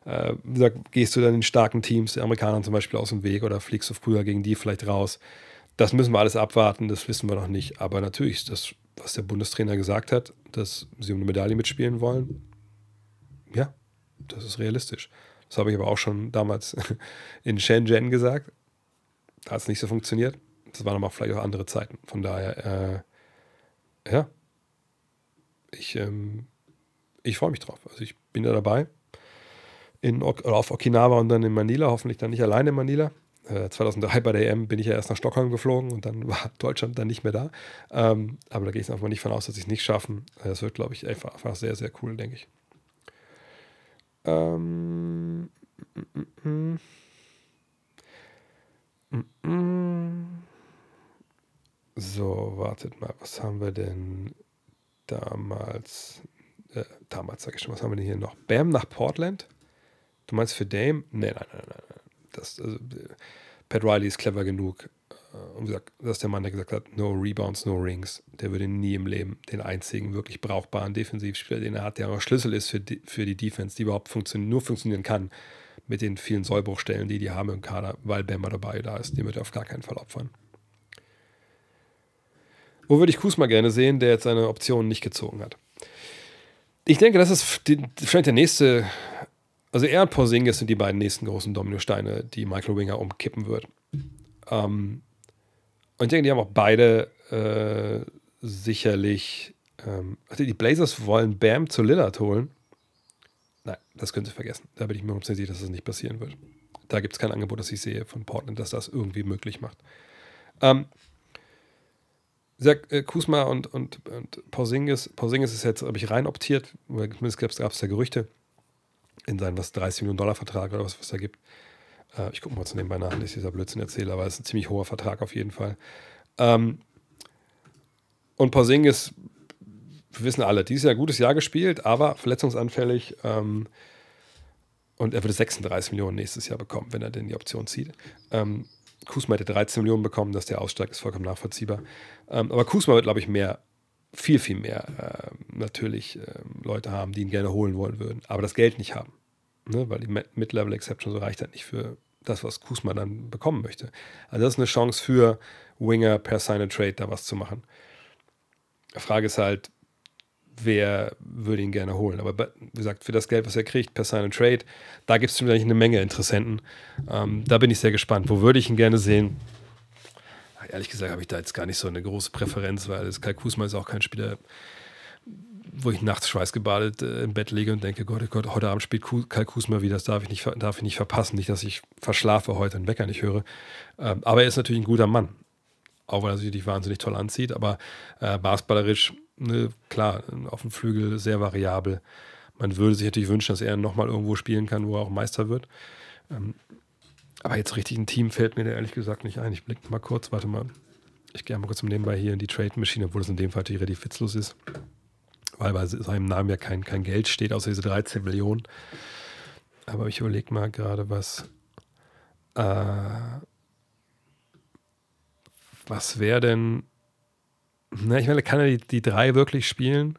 Äh, wie gesagt, gehst du dann in starken Teams, der Amerikaner zum Beispiel, aus dem Weg oder fliegst du früher gegen die vielleicht raus? Das müssen wir alles abwarten, das wissen wir noch nicht. Aber natürlich das, was der Bundestrainer gesagt hat, dass sie um eine Medaille mitspielen wollen. Ja, das ist realistisch. Das habe ich aber auch schon damals in Shenzhen gesagt. Da hat es nicht so funktioniert. Das waren aber vielleicht auch andere Zeiten. Von daher, äh, ja, ich, ähm, ich freue mich drauf. Also ich bin da dabei. In, auf Okinawa und dann in Manila, hoffentlich dann nicht alleine in Manila. Äh, 2003 bei der EM bin ich ja erst nach Stockholm geflogen und dann war Deutschland dann nicht mehr da. Ähm, aber da gehe ich einfach nicht von aus, dass sie es nicht schaffen. Das wird, glaube ich, einfach, einfach sehr, sehr cool, denke ich. Ähm, mm, mm, mm, so, wartet mal, was haben wir denn damals? Äh, damals sag ich schon, was haben wir denn hier noch? Bam nach Portland? Du meinst für Dame? Nee, nein, nein, nein. Das, also, Pat Riley ist clever genug, und wie gesagt, das ist der Mann, der gesagt hat, no Rebounds, no Rings. Der würde nie im Leben den einzigen wirklich brauchbaren Defensivspieler, den er hat, der aber Schlüssel ist für die, für die Defense, die überhaupt funktionieren, nur funktionieren kann mit den vielen Sollbruchstellen, die die haben im Kader, weil Bama dabei da ist. Den wird er auf gar keinen Fall opfern. Wo würde ich Kusma gerne sehen, der jetzt seine Optionen nicht gezogen hat? Ich denke, das ist die, vielleicht der nächste, also er und Porzingis sind die beiden nächsten großen Dominosteine, die Michael Winger umkippen wird. Ähm, Und ich denke, die haben auch beide äh, sicherlich. Ähm, also die Blazers wollen Bam zu Lillard holen. Nein, das können sie vergessen. Da bin ich mir sicher, dass das nicht passieren wird. Da gibt es kein Angebot, das ich sehe von Portland, das das irgendwie möglich macht. Ähm, äh, Kusma und, und, und Porzingis, Porzingis ist jetzt, habe ich rein optiert, zumindest gab es da Gerüchte in seinen was 30 Millionen Dollar Vertrag oder was, was da gibt. Äh, ich gucke mal zu nebenbei nach, nicht dieser Blödsinn erzähle, aber es ist ein ziemlich hoher Vertrag auf jeden Fall. Ähm, und Porzingis, wir wissen alle, dieses Jahr ein gutes Jahr gespielt, aber verletzungsanfällig. Ähm, und er würde 36 Millionen nächstes Jahr bekommen, wenn er denn die Option zieht. Ähm, Kusma hätte 13 Millionen bekommen, dass der Aussteig ist vollkommen nachvollziehbar. Ähm, aber Kusma wird, glaube ich, mehr, viel, viel mehr äh, natürlich äh, Leute haben, die ihn gerne holen wollen würden, aber das Geld nicht haben. Ne? Weil die Mid-Level-Exception so reicht halt nicht für das, was Kusma dann bekommen möchte. Also das ist eine Chance für Winger per Sign and Trade da was zu machen. Die Frage ist halt, wer würde ihn gerne holen. Aber wie gesagt, für das Geld, was er kriegt per Sign and Trade, da gibt es schon eine Menge Interessenten. Ähm, da bin ich sehr gespannt. Wo würde ich ihn gerne sehen? Ehrlich gesagt habe ich da jetzt gar nicht so eine große Präferenz, weil Kai Kusma ist auch kein Spieler, wo ich nachts schweißgebadet äh, im Bett liege und denke, Gott, oh Gott, heute Abend spielt Kai Kusma wieder, das darf ich, nicht, darf ich nicht verpassen. Nicht, dass ich verschlafe heute und Wecker nicht höre. Ähm, aber er ist natürlich ein guter Mann. Auch weil er sich wahnsinnig toll anzieht, aber äh, basketballerisch ne, klar, auf dem Flügel sehr variabel. Man würde sich natürlich wünschen, dass er nochmal irgendwo spielen kann, wo er auch Meister wird. Ähm, aber jetzt richtig ein Team fällt mir da ehrlich gesagt nicht ein. Ich blicke mal kurz, warte mal. Ich gehe mal kurz nebenbei hier in die Trade-Maschine, obwohl es in dem Fall natürlich relativ witzlos ist. Weil bei seinem Namen ja kein, kein Geld steht, außer diese 13 Millionen. Aber ich überlege mal gerade, was. Äh, was wäre denn na, ich meine, kann er die, die drei wirklich spielen?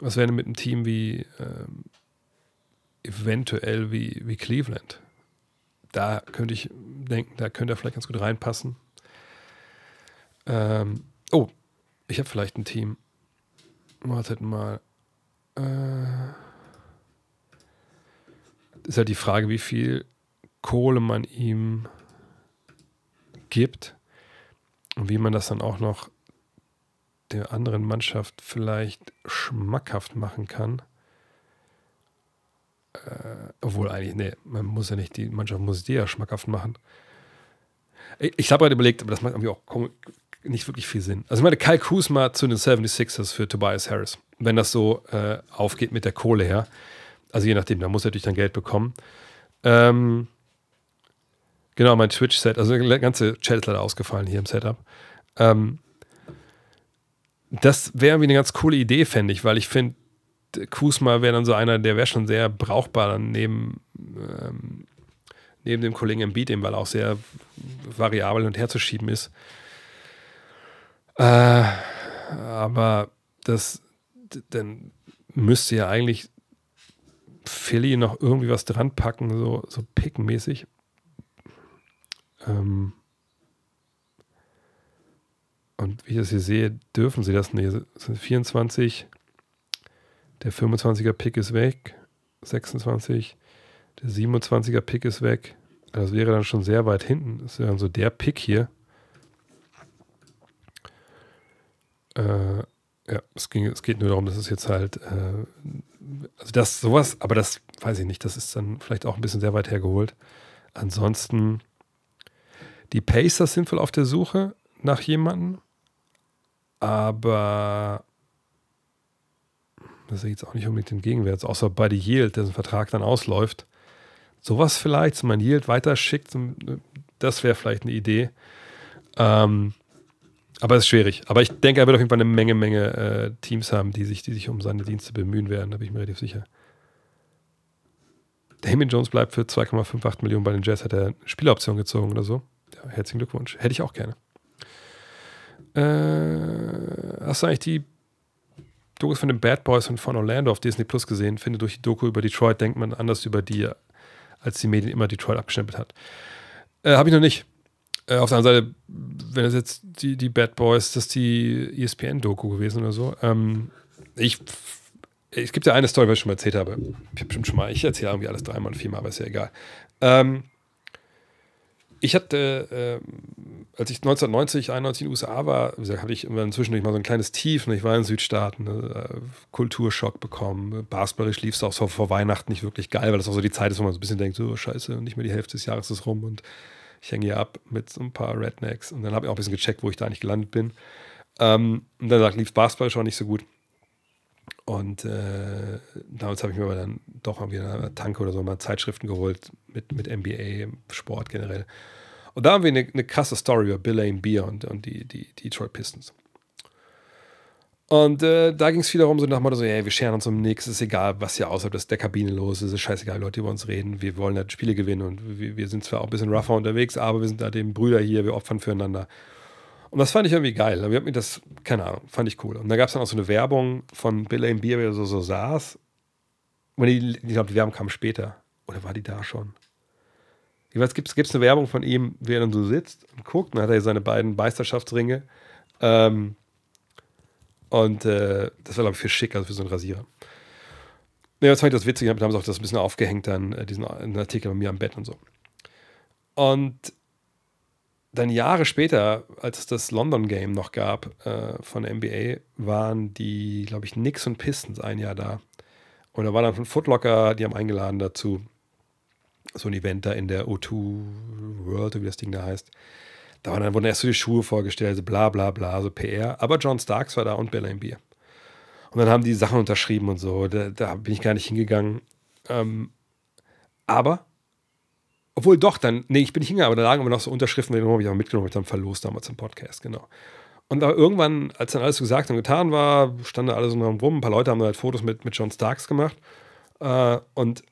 Was wäre denn mit einem Team wie ähm, eventuell wie, wie Cleveland? Da könnte ich denken, da könnte er vielleicht ganz gut reinpassen. Ähm, oh, ich habe vielleicht ein Team. Wartet mal. Äh, ist halt die Frage, wie viel Kohle man ihm gibt. Und wie man das dann auch noch der anderen Mannschaft vielleicht schmackhaft machen kann. Äh, obwohl eigentlich, nee, man muss ja nicht, die Mannschaft muss die ja schmackhaft machen. Ich, ich habe gerade überlegt, aber das macht irgendwie auch nicht wirklich viel Sinn. Also ich meine, Kyle Kuzma zu den 76ers für Tobias Harris, wenn das so äh, aufgeht mit der Kohle her. Also je nachdem, da muss er natürlich dann Geld bekommen. Ähm, Genau, mein Twitch-Set. Also der ganze Chat ist leider ausgefallen hier im Setup. Ähm, das wäre irgendwie eine ganz coole Idee, fände ich, weil ich finde, Kusma wäre dann so einer, der wäre schon sehr brauchbar dann neben, ähm, neben dem Kollegen im Beat, weil er auch sehr variabel und herzuschieben ist. Äh, aber das, dann müsste ja eigentlich Philly noch irgendwie was dran packen, so, so pickenmäßig. Ähm und wie ich das hier sehe, dürfen sie das nicht. 24, der 25er Pick ist weg, 26, der 27er Pick ist weg. Das wäre dann schon sehr weit hinten. Das wäre dann so der Pick hier. Äh, ja, es, ging, es geht nur darum, dass es jetzt halt, äh, also das sowas, aber das weiß ich nicht, das ist dann vielleicht auch ein bisschen sehr weit hergeholt. Ansonsten die Pacers sind wohl auf der Suche nach jemandem, aber das ist jetzt auch nicht unbedingt den Gegenwert, außer bei die Yield, dessen Vertrag dann ausläuft. Sowas vielleicht, so man Yield weiterschickt, das wäre vielleicht eine Idee. Ähm, aber es ist schwierig. Aber ich denke, er wird auf jeden Fall eine Menge, Menge äh, Teams haben, die sich, die sich um seine Dienste bemühen werden, da bin ich mir relativ sicher. Damien Jones bleibt für 2,58 Millionen bei den Jazz, hat er eine Spieleroption gezogen oder so herzlichen Glückwunsch. Hätte ich auch gerne. Äh, hast du eigentlich die Dokus von den Bad Boys und von Orlando auf Disney Plus gesehen? Finde, durch die Doku über Detroit denkt man anders über die, als die Medien immer Detroit abgestempelt hat. Äh, Habe ich noch nicht. Äh, auf der anderen Seite, wenn es jetzt die, die Bad Boys, das ist die ESPN-Doku gewesen oder so. Ähm, ich, es gibt ja eine Story, die ich schon mal erzählt habe. Ich habe schon mal, ich erzähle irgendwie alles dreimal und viermal, aber ist ja egal. Ähm, ich hatte, äh, als ich 1990, 91 in den USA war, hatte ich immer zwischendurch mal so ein kleines Tief. Ne? Ich war in Südstaaten, ne? Kulturschock bekommen. Basketballisch lief es auch so vor Weihnachten nicht wirklich geil, weil das auch so die Zeit ist, wo man so ein bisschen denkt, so scheiße, nicht mehr die Hälfte des Jahres ist rum und ich hänge hier ab mit so ein paar Rednecks. Und dann habe ich auch ein bisschen gecheckt, wo ich da eigentlich gelandet bin. Ähm, und dann lief Basketball schon nicht so gut. Und äh, damals habe ich mir aber dann doch mal wieder eine Tanke oder so mal Zeitschriften geholt mit, mit NBA, Sport generell. Und da haben wir eine, eine krasse Story über Bill Lane Beer und, und die, die, die Detroit Pistons. Und äh, da ging es viel darum, so nach Motto, so, hey, wir scheren uns um nichts, ist egal, was hier außerhalb der Kabine los ist, ist scheißegal, Leute über uns reden, wir wollen halt Spiele gewinnen und wir, wir sind zwar auch ein bisschen rougher unterwegs, aber wir sind da dem Brüder hier, wir opfern füreinander. Und das fand ich irgendwie geil. Ich habe mir das, keine Ahnung, fand ich cool. Und da gab es dann auch so eine Werbung von Bill Lane Beer, wie er so, so saß. Und ich glaube, die Werbung kam später. Oder war die da schon? Weiß, gibt es eine Werbung von ihm, wie er dann so sitzt und guckt. Dann hat er seine beiden Meisterschaftsringe. Ähm, und äh, das war, glaube ich, für schick, also für so einen Rasierer. Ja, das fand ich das witzig. Da haben sie auch das ein bisschen aufgehängt, dann äh, diesen Artikel bei mir am Bett und so. Und dann Jahre später, als es das London Game noch gab äh, von NBA, waren die, glaube ich, Knicks und Pistons ein Jahr da. Und da war dann von Footlocker, die haben eingeladen dazu, so ein Event da in der O2 World, wie das Ding da heißt. Da waren dann, wurden erst so die Schuhe vorgestellt, so bla bla bla, so PR. Aber John Starks war da und Bella Bier. Und dann haben die Sachen unterschrieben und so. Da, da bin ich gar nicht hingegangen. Ähm, aber obwohl doch, dann, nee, ich bin nicht hingegangen, aber da lagen immer noch so Unterschriften, die habe ich auch mitgenommen, habe ich dann verlost damals im Podcast, genau. Und aber irgendwann, als dann alles so gesagt und getan war, standen alle so rum, ein paar Leute haben halt Fotos mit, mit John Starks gemacht. Äh, und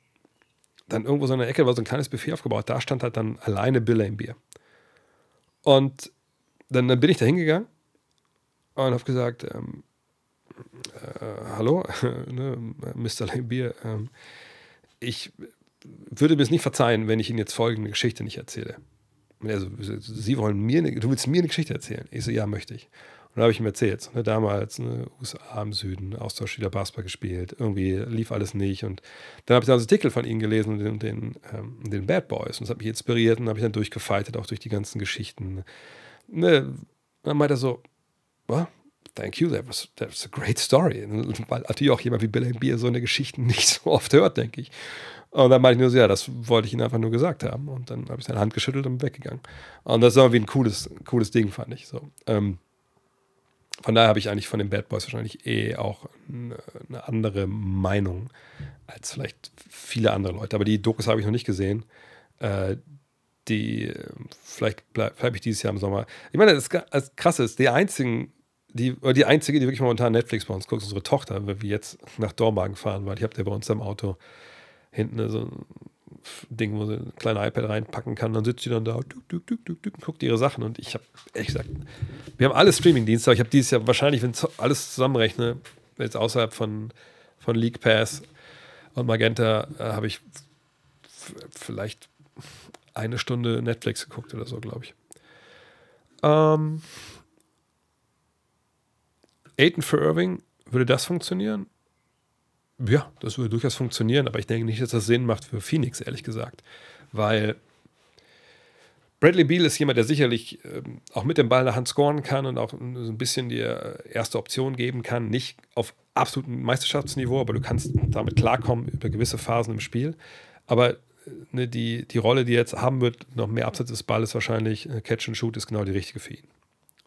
dann irgendwo so in der Ecke war so ein kleines Buffet aufgebaut, da stand halt dann alleine Bill Bier. Und dann, dann bin ich da hingegangen und habe gesagt, ähm, äh, hallo, ne, Mr. Lane Bier, ähm, ich würde mir es nicht verzeihen, wenn ich Ihnen jetzt folgende Geschichte nicht erzähle. Also, Sie wollen mir, eine, du willst mir eine Geschichte erzählen? Ich so, ja, möchte ich. Und da habe ich ihm erzählt, ne, damals, ne, USA im Süden, Austausch wieder Basketball gespielt, irgendwie lief alles nicht. Und dann habe ich dann das Artikel von ihnen gelesen, den, den, ähm, den Bad Boys. Und das hat mich inspiriert und habe ich dann durchgefeitet, auch durch die ganzen Geschichten. Ne, dann meinte er so, well, thank you, that was, that was a great story. Weil natürlich auch jemand wie Bill Beer so eine Geschichte nicht so oft hört, denke ich. Und dann meinte ich nur so, ja, das wollte ich Ihnen einfach nur gesagt haben. Und dann habe ich seine Hand geschüttelt und weggegangen. Und das ist irgendwie ein cooles, cooles Ding, fand ich. So. Ähm, von daher habe ich eigentlich von den Bad Boys wahrscheinlich eh auch eine, andere Meinung als vielleicht viele andere Leute. Aber die Dokus habe ich noch nicht gesehen. Äh, die, vielleicht bleibe bleib ich dieses Jahr im Sommer. Ich meine, das, das Krasse ist, die einzigen, die, die einzige, die wirklich momentan Netflix bei uns guckt, ist unsere Tochter, weil wir jetzt nach Dormagen fahren, weil ich habe der bei uns im Auto hinten so Ding, wo sie ein kleines iPad reinpacken kann. Dann sitzt sie dann da duk, duk, duk, und guckt ihre Sachen. Und ich habe, ehrlich gesagt, wir haben alle Streaming-Dienste, aber ich habe dieses Jahr wahrscheinlich, wenn ich alles zusammenrechne, jetzt außerhalb von, von League Pass und Magenta, äh, habe ich vielleicht eine Stunde Netflix geguckt oder so, glaube ich. Ähm, Aiden für Irving, würde das funktionieren? Ja, das würde durchaus funktionieren, aber ich denke nicht, dass das Sinn macht für Phoenix, ehrlich gesagt. Weil Bradley Beal ist jemand, der sicherlich äh, auch mit dem Ball in der Hand scoren kann und auch so ein bisschen die erste Option geben kann. Nicht auf absolutem Meisterschaftsniveau, aber du kannst damit klarkommen über gewisse Phasen im Spiel. Aber äh, ne, die, die Rolle, die er jetzt haben wird, noch mehr Absatz des Balles wahrscheinlich, äh, Catch and Shoot, ist genau die richtige für ihn.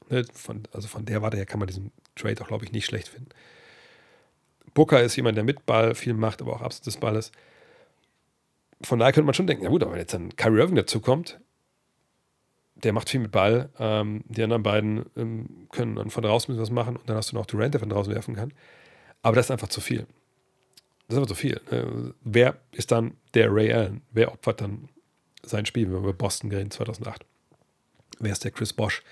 Ne, von, also von der Warte her kann man diesen Trade auch, glaube ich, nicht schlecht finden. Booker ist jemand, der mit Ball viel macht, aber auch abseits des Balles. Von daher könnte man schon denken, ja gut, aber wenn jetzt dann Kyrie Irving dazu kommt, der macht viel mit Ball, ähm, die anderen beiden ähm, können dann von draußen was machen und dann hast du noch Durant, der von draußen werfen kann. Aber das ist einfach zu viel. Das ist einfach zu viel. Äh, wer ist dann der Ray Allen? Wer opfert dann sein Spiel, wenn wir über Boston reden 2008? Wer ist der Chris Bosch?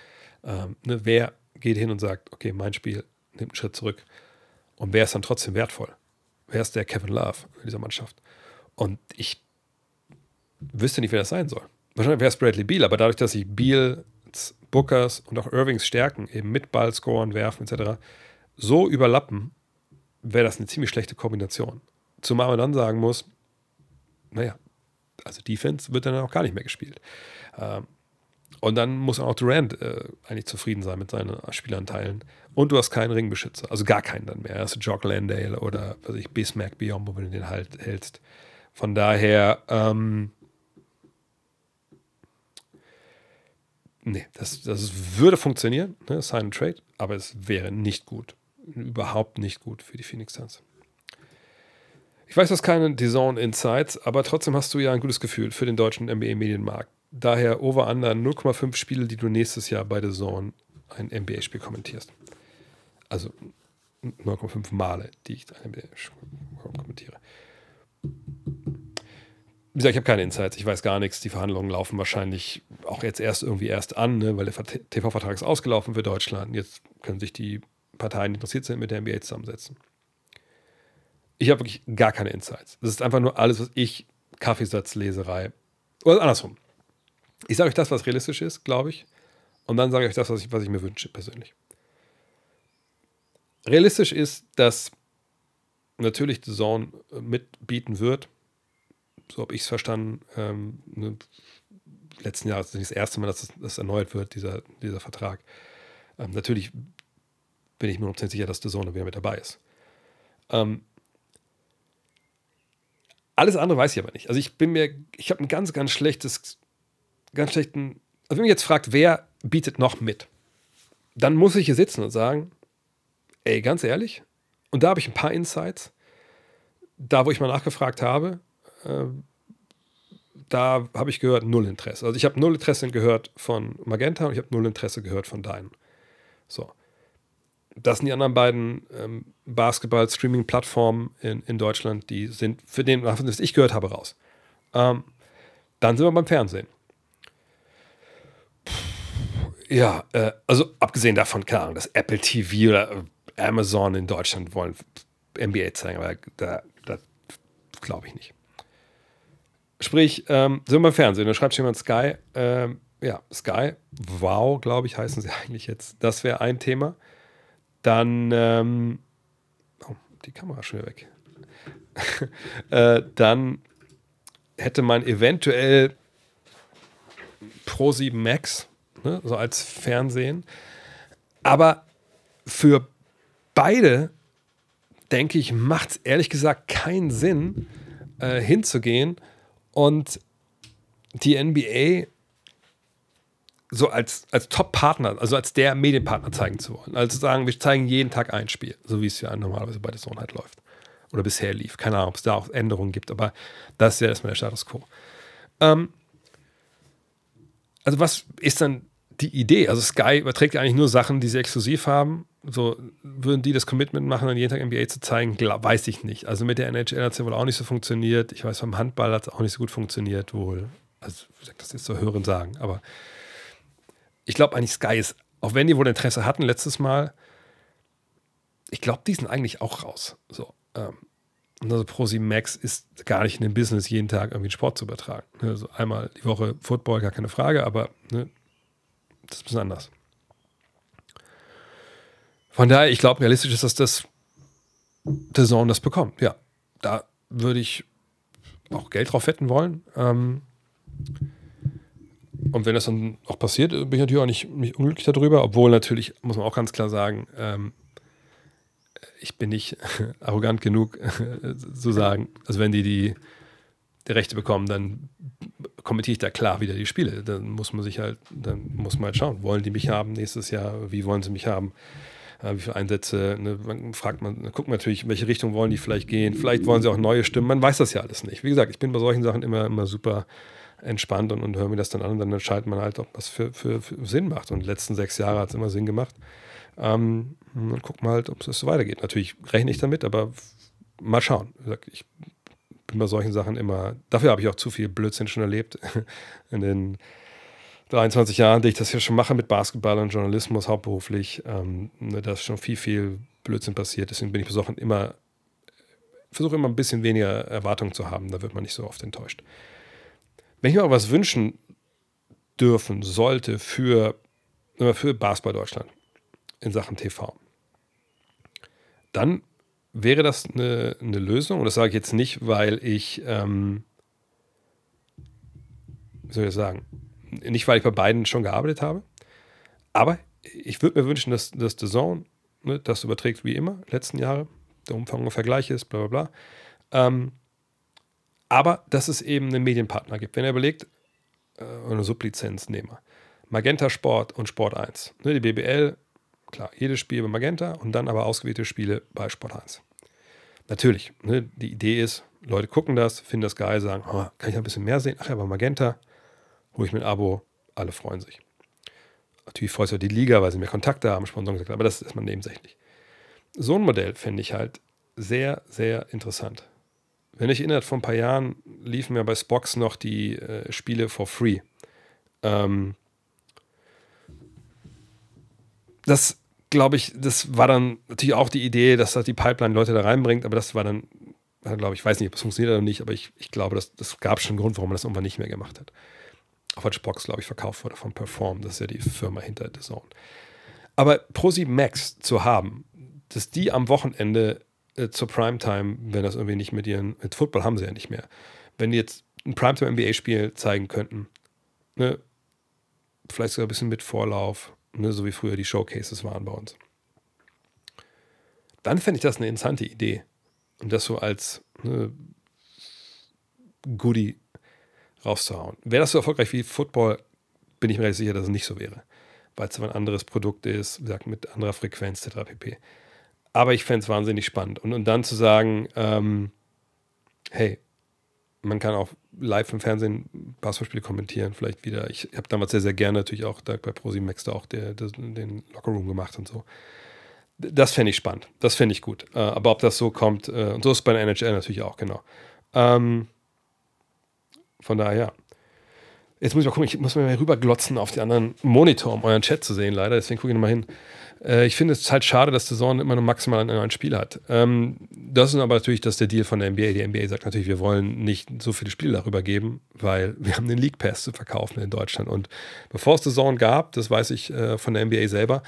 Ähm, ne, wer geht hin und sagt, okay, mein Spiel nimmt einen Schritt zurück und wer ist dann trotzdem wertvoll? Wer ist der Kevin Love in dieser Mannschaft? Und ich wüsste nicht, wer das sein soll. Wahrscheinlich wäre es Bradley Beal, aber dadurch, dass sich Beal, Bookers und auch Irvings Stärken eben mit Ball scoren, werfen etc. so überlappen, wäre das eine ziemlich schlechte Kombination. Zumal man dann sagen muss, naja, also Defense wird dann auch gar nicht mehr gespielt. Ähm, Und dann muss auch Durant äh, eigentlich zufrieden sein mit seinen Spielanteilen. Und du hast keinen Ringbeschützer, also gar keinen dann mehr. Hast Jock Landale oder was ich, Bismack Beyond, wo du den halt hältst. Von daher, ähm, nee, das, das würde funktionieren, ne, Sign and Trade, aber es wäre nicht gut. Überhaupt nicht gut für die Phoenix Suns. Ich weiß, du hast keine DAZN Insights, aber trotzdem hast du ja ein gutes Gefühl für den deutschen NBA-Medienmarkt. Daher Over-Under 0,5 Spiele, die du nächstes Jahr bei DAZN ein NBA-Spiel kommentierst. Also 0,5 Male, die ich ein NBA kommentiere. Wie gesagt, ich habe keine Insights, ich weiß gar nichts. Die Verhandlungen laufen wahrscheinlich auch jetzt erst irgendwie erst an, ne, weil der TV-Vertrag ist ausgelaufen für Deutschland. Jetzt können sich die Parteien, die interessiert sind, mit der NBA zusammensetzen. Ich habe wirklich gar keine Insights. Das ist einfach nur alles, was ich, Kaffeesatzleserei, oder andersrum. Ich sage euch das, was realistisch ist, glaube ich. Und dann sage ich euch das, was ich, was ich mir wünsche, persönlich. Realistisch ist, dass natürlich die Zone mitbieten wird. So habe ich es verstanden. Ähm, ne, letzten Jahr ist das erste Mal, dass das, das erneuert wird, dieser, dieser Vertrag. Ähm, natürlich bin ich mir noch sicher, dass die Zone wieder mit dabei ist. Ähm, alles andere weiß ich aber nicht. Also ich bin mir, ich habe ein ganz, ganz schlechtes, ganz schlechten, also wenn man jetzt fragt, wer bietet noch mit, dann muss ich hier sitzen und sagen, ey, ganz ehrlich, und da habe ich ein paar Insights, da wo ich mal nachgefragt habe, äh, da habe ich gehört, null Interesse. Also ich habe null Interesse gehört von Magenta und ich habe null Interesse gehört von deinen. So das sind die anderen beiden ähm, Basketball-Streaming-Plattformen in, in Deutschland, die sind für den, was ich gehört habe, raus. Ähm, dann sind wir beim Fernsehen. Ja, äh, also abgesehen davon, keine Ahnung, dass Apple TV oder äh, Amazon in Deutschland wollen NBA zeigen, aber da, da glaube ich nicht. Sprich, ähm, sind wir beim Fernsehen, da schreibt jemand Sky, ähm, ja, Sky, wow, glaube ich, heißen sie eigentlich jetzt. Das wäre ein Thema. Dann, ähm, oh, die Kamera schon wieder weg. äh, dann hätte man eventuell Pro 7 Max, ne, so als Fernsehen. Aber für beide, denke ich, macht es ehrlich gesagt keinen Sinn, äh, hinzugehen und die NBA so als, als Top-Partner, also als der Medienpartner zeigen zu wollen. Also sagen, wir zeigen jeden Tag ein Spiel, so wie es ja normalerweise bei der Zone halt läuft. Oder bisher lief. Keine Ahnung, ob es da auch Änderungen gibt, aber das ist ja erstmal der Status quo. Ähm, also, was ist dann die Idee? Also, Sky überträgt ja eigentlich nur Sachen, die sie exklusiv haben. So, würden die das Commitment machen, dann jeden Tag NBA zu zeigen? Glaub, weiß ich nicht. Also, mit der NHL hat es ja wohl auch nicht so funktioniert. Ich weiß, beim Handball hat es auch nicht so gut funktioniert, wohl. Also, wie gesagt, das jetzt so hören sagen, aber ich glaube eigentlich Sky ist, auch wenn die wohl Interesse hatten letztes Mal, ich glaube, die sind eigentlich auch raus. So, ähm, also ProSieben Max ist gar nicht in dem Business, jeden Tag irgendwie Sport zu übertragen. Also einmal die Woche Football, gar keine Frage, aber ne, das ist ein bisschen anders. Von daher, ich glaube, realistisch ist, dass das der Zone das bekommt. Ja, da würde ich auch Geld drauf wetten wollen. Ähm, und wenn das dann auch passiert, bin ich natürlich auch nicht, nicht unglücklich darüber, obwohl natürlich, muss man auch ganz klar sagen, ähm, ich bin nicht arrogant genug zu sagen, also wenn die, die die Rechte bekommen, dann kommentiere ich da klar wieder die Spiele. Dann muss man sich halt, dann muss man halt schauen, wollen die mich haben nächstes Jahr, wie wollen sie mich haben, äh, wie viele Einsätze, ne? man fragt man, guckt man natürlich, in welche Richtung wollen die vielleicht gehen, vielleicht wollen sie auch neue Stimmen, man weiß das ja alles nicht. Wie gesagt, ich bin bei solchen Sachen immer, immer super entspannt und, und höre mir das dann an und dann entscheidet man halt, ob das für, für, für Sinn macht. Und die letzten sechs Jahre hat es immer Sinn gemacht. Ähm, und gucken wir halt, ob es so weitergeht. Natürlich rechne ich damit, aber mal schauen. Ich bin bei solchen Sachen immer, dafür habe ich auch zu viel Blödsinn schon erlebt in den 23 Jahren, die ich das hier schon mache mit Basketball und Journalismus hauptberuflich. Ähm, ne, da ist schon viel, viel Blödsinn passiert. Deswegen bin ich versuche immer, versuche immer ein bisschen weniger Erwartungen zu haben. Da wird man nicht so oft enttäuscht. Wenn ich mir aber was wünschen dürfen sollte für, für Basketball Deutschland in Sachen TV, dann wäre das eine, eine Lösung. Und das sage ich jetzt nicht, weil ich, ähm, wie soll ich sagen, Nicht, weil ich bei beiden schon gearbeitet habe, aber ich würde mir wünschen, dass, The Zone ne, das überträgt wie immer, letzten Jahre, der Umfang ungefähr gleich ist, bla bla bla. Ähm, aber dass es eben einen Medienpartner gibt. Wenn ihr überlegt, äh, eine Sublizenz nehmen wir. Magenta Sport und Sport 1. Ne, die BBL, klar, jedes Spiel bei Magenta und dann aber ausgewählte Spiele bei Sport 1. Natürlich, ne, die Idee ist, Leute gucken das, finden das geil, sagen, oh, kann ich ein bisschen mehr sehen? Ach ja, bei Magenta hole ich mir ein Abo, alle freuen sich. Natürlich freut sich auch die Liga, weil sie mehr Kontakte haben, Sponsoren gesagt, aber das ist erstmal nebensächlich. So ein Modell finde ich halt sehr, sehr interessant. Wenn ich erinnert, vor ein paar Jahren liefen ja bei Spox noch die äh, Spiele for free. Ähm, das glaube ich, das war dann natürlich auch die Idee, dass das die Pipeline Leute da reinbringt, aber das war dann, glaube ich, weiß nicht, ob es funktioniert oder nicht, aber ich, ich glaube, das, das gab schon einen Grund, warum man das irgendwann nicht mehr gemacht hat. Auch als Box, glaube ich, verkauft wurde von Perform, das ist ja die Firma hinter The Zone. Aber ProSieb Max zu haben, dass die am Wochenende äh, zur Primetime, wenn das irgendwie nicht mit ihren, mit Football haben sie ja nicht mehr, wenn die jetzt ein Primetime-NBA-Spiel zeigen könnten, ne, vielleicht sogar ein bisschen mit Vorlauf, ne, so wie früher die Showcases waren bei uns. Dann fände ich das eine interessante Idee. Und das so als ne, Goodie rauszuhauen. Wäre das so erfolgreich wie Football, bin ich mir recht sicher, dass es nicht so wäre. Weil es ein anderes Produkt ist, wie gesagt, mit anderer Frequenz, etc. pp. Aber ich fände es wahnsinnig spannend. Und, und dann zu sagen, ähm, hey, man kann auch live im Fernsehen Basketballspiele kommentieren, vielleicht wieder. Ich habe damals sehr, sehr gerne natürlich auch da bei ProSimax da auch der, der, den Lockerroom gemacht und so. Das fände ich spannend. Das fände ich gut. Äh, aber ob das so kommt, äh, und so ist es bei der NHL natürlich auch, genau. Ähm, von daher, ja. Jetzt muss ich mal gucken, ich muss mal rüberglotzen auf die anderen Monitor, um euren Chat zu sehen, leider. Deswegen gucke ich nochmal hin. Äh, ich finde es halt schade, dass der Saison immer nur maximal ein neues Spiel hat. Ähm, das ist aber natürlich das der Deal von der NBA. Die NBA sagt natürlich, wir wollen nicht so viele Spiele darüber geben, weil wir haben den League Pass zu verkaufen in Deutschland. Und bevor es Saison gab, das weiß ich äh, von der NBA selber,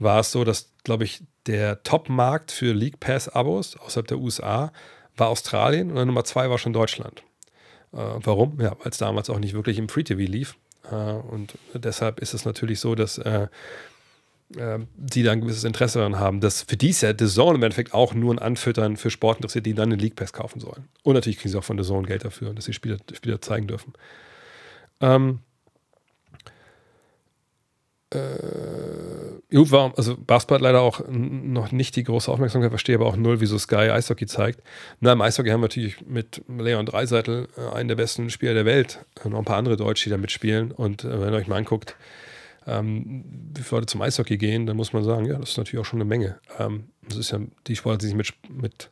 war es so, dass, glaube ich, der Top-Markt für League Pass-Abos außerhalb der USA war Australien und Nummer zwei war schon Deutschland. Äh, warum? Ja, weil es damals auch nicht wirklich im Free-TV lief. Äh, und deshalb ist es natürlich so, dass äh, die da ein gewisses Interesse daran haben. dass für die ist ja The Zone im Endeffekt auch nur ein Anfüttern für Sportinteressierte, die dann den League Pass kaufen sollen. Und natürlich kriegen sie auch von The Zone Geld dafür, dass sie Spieler, Spieler zeigen dürfen. Ähm, äh, warum, also Basketball hat leider auch noch nicht die große Aufmerksamkeit, verstehe aber auch null, wieso Sky Eishockey zeigt. Na, im Eishockey haben wir natürlich mit Leon Dreiseitel äh, einen der besten Spieler der Welt, äh, noch ein paar andere Deutsche, die da mitspielen. Und äh, wenn ihr euch mal anguckt, ähm, wie viele Leute zum Eishockey gehen, dann muss man sagen, ja, das ist natürlich auch schon eine Menge. Ähm, das ist ja die Sportart, die sich mit, mit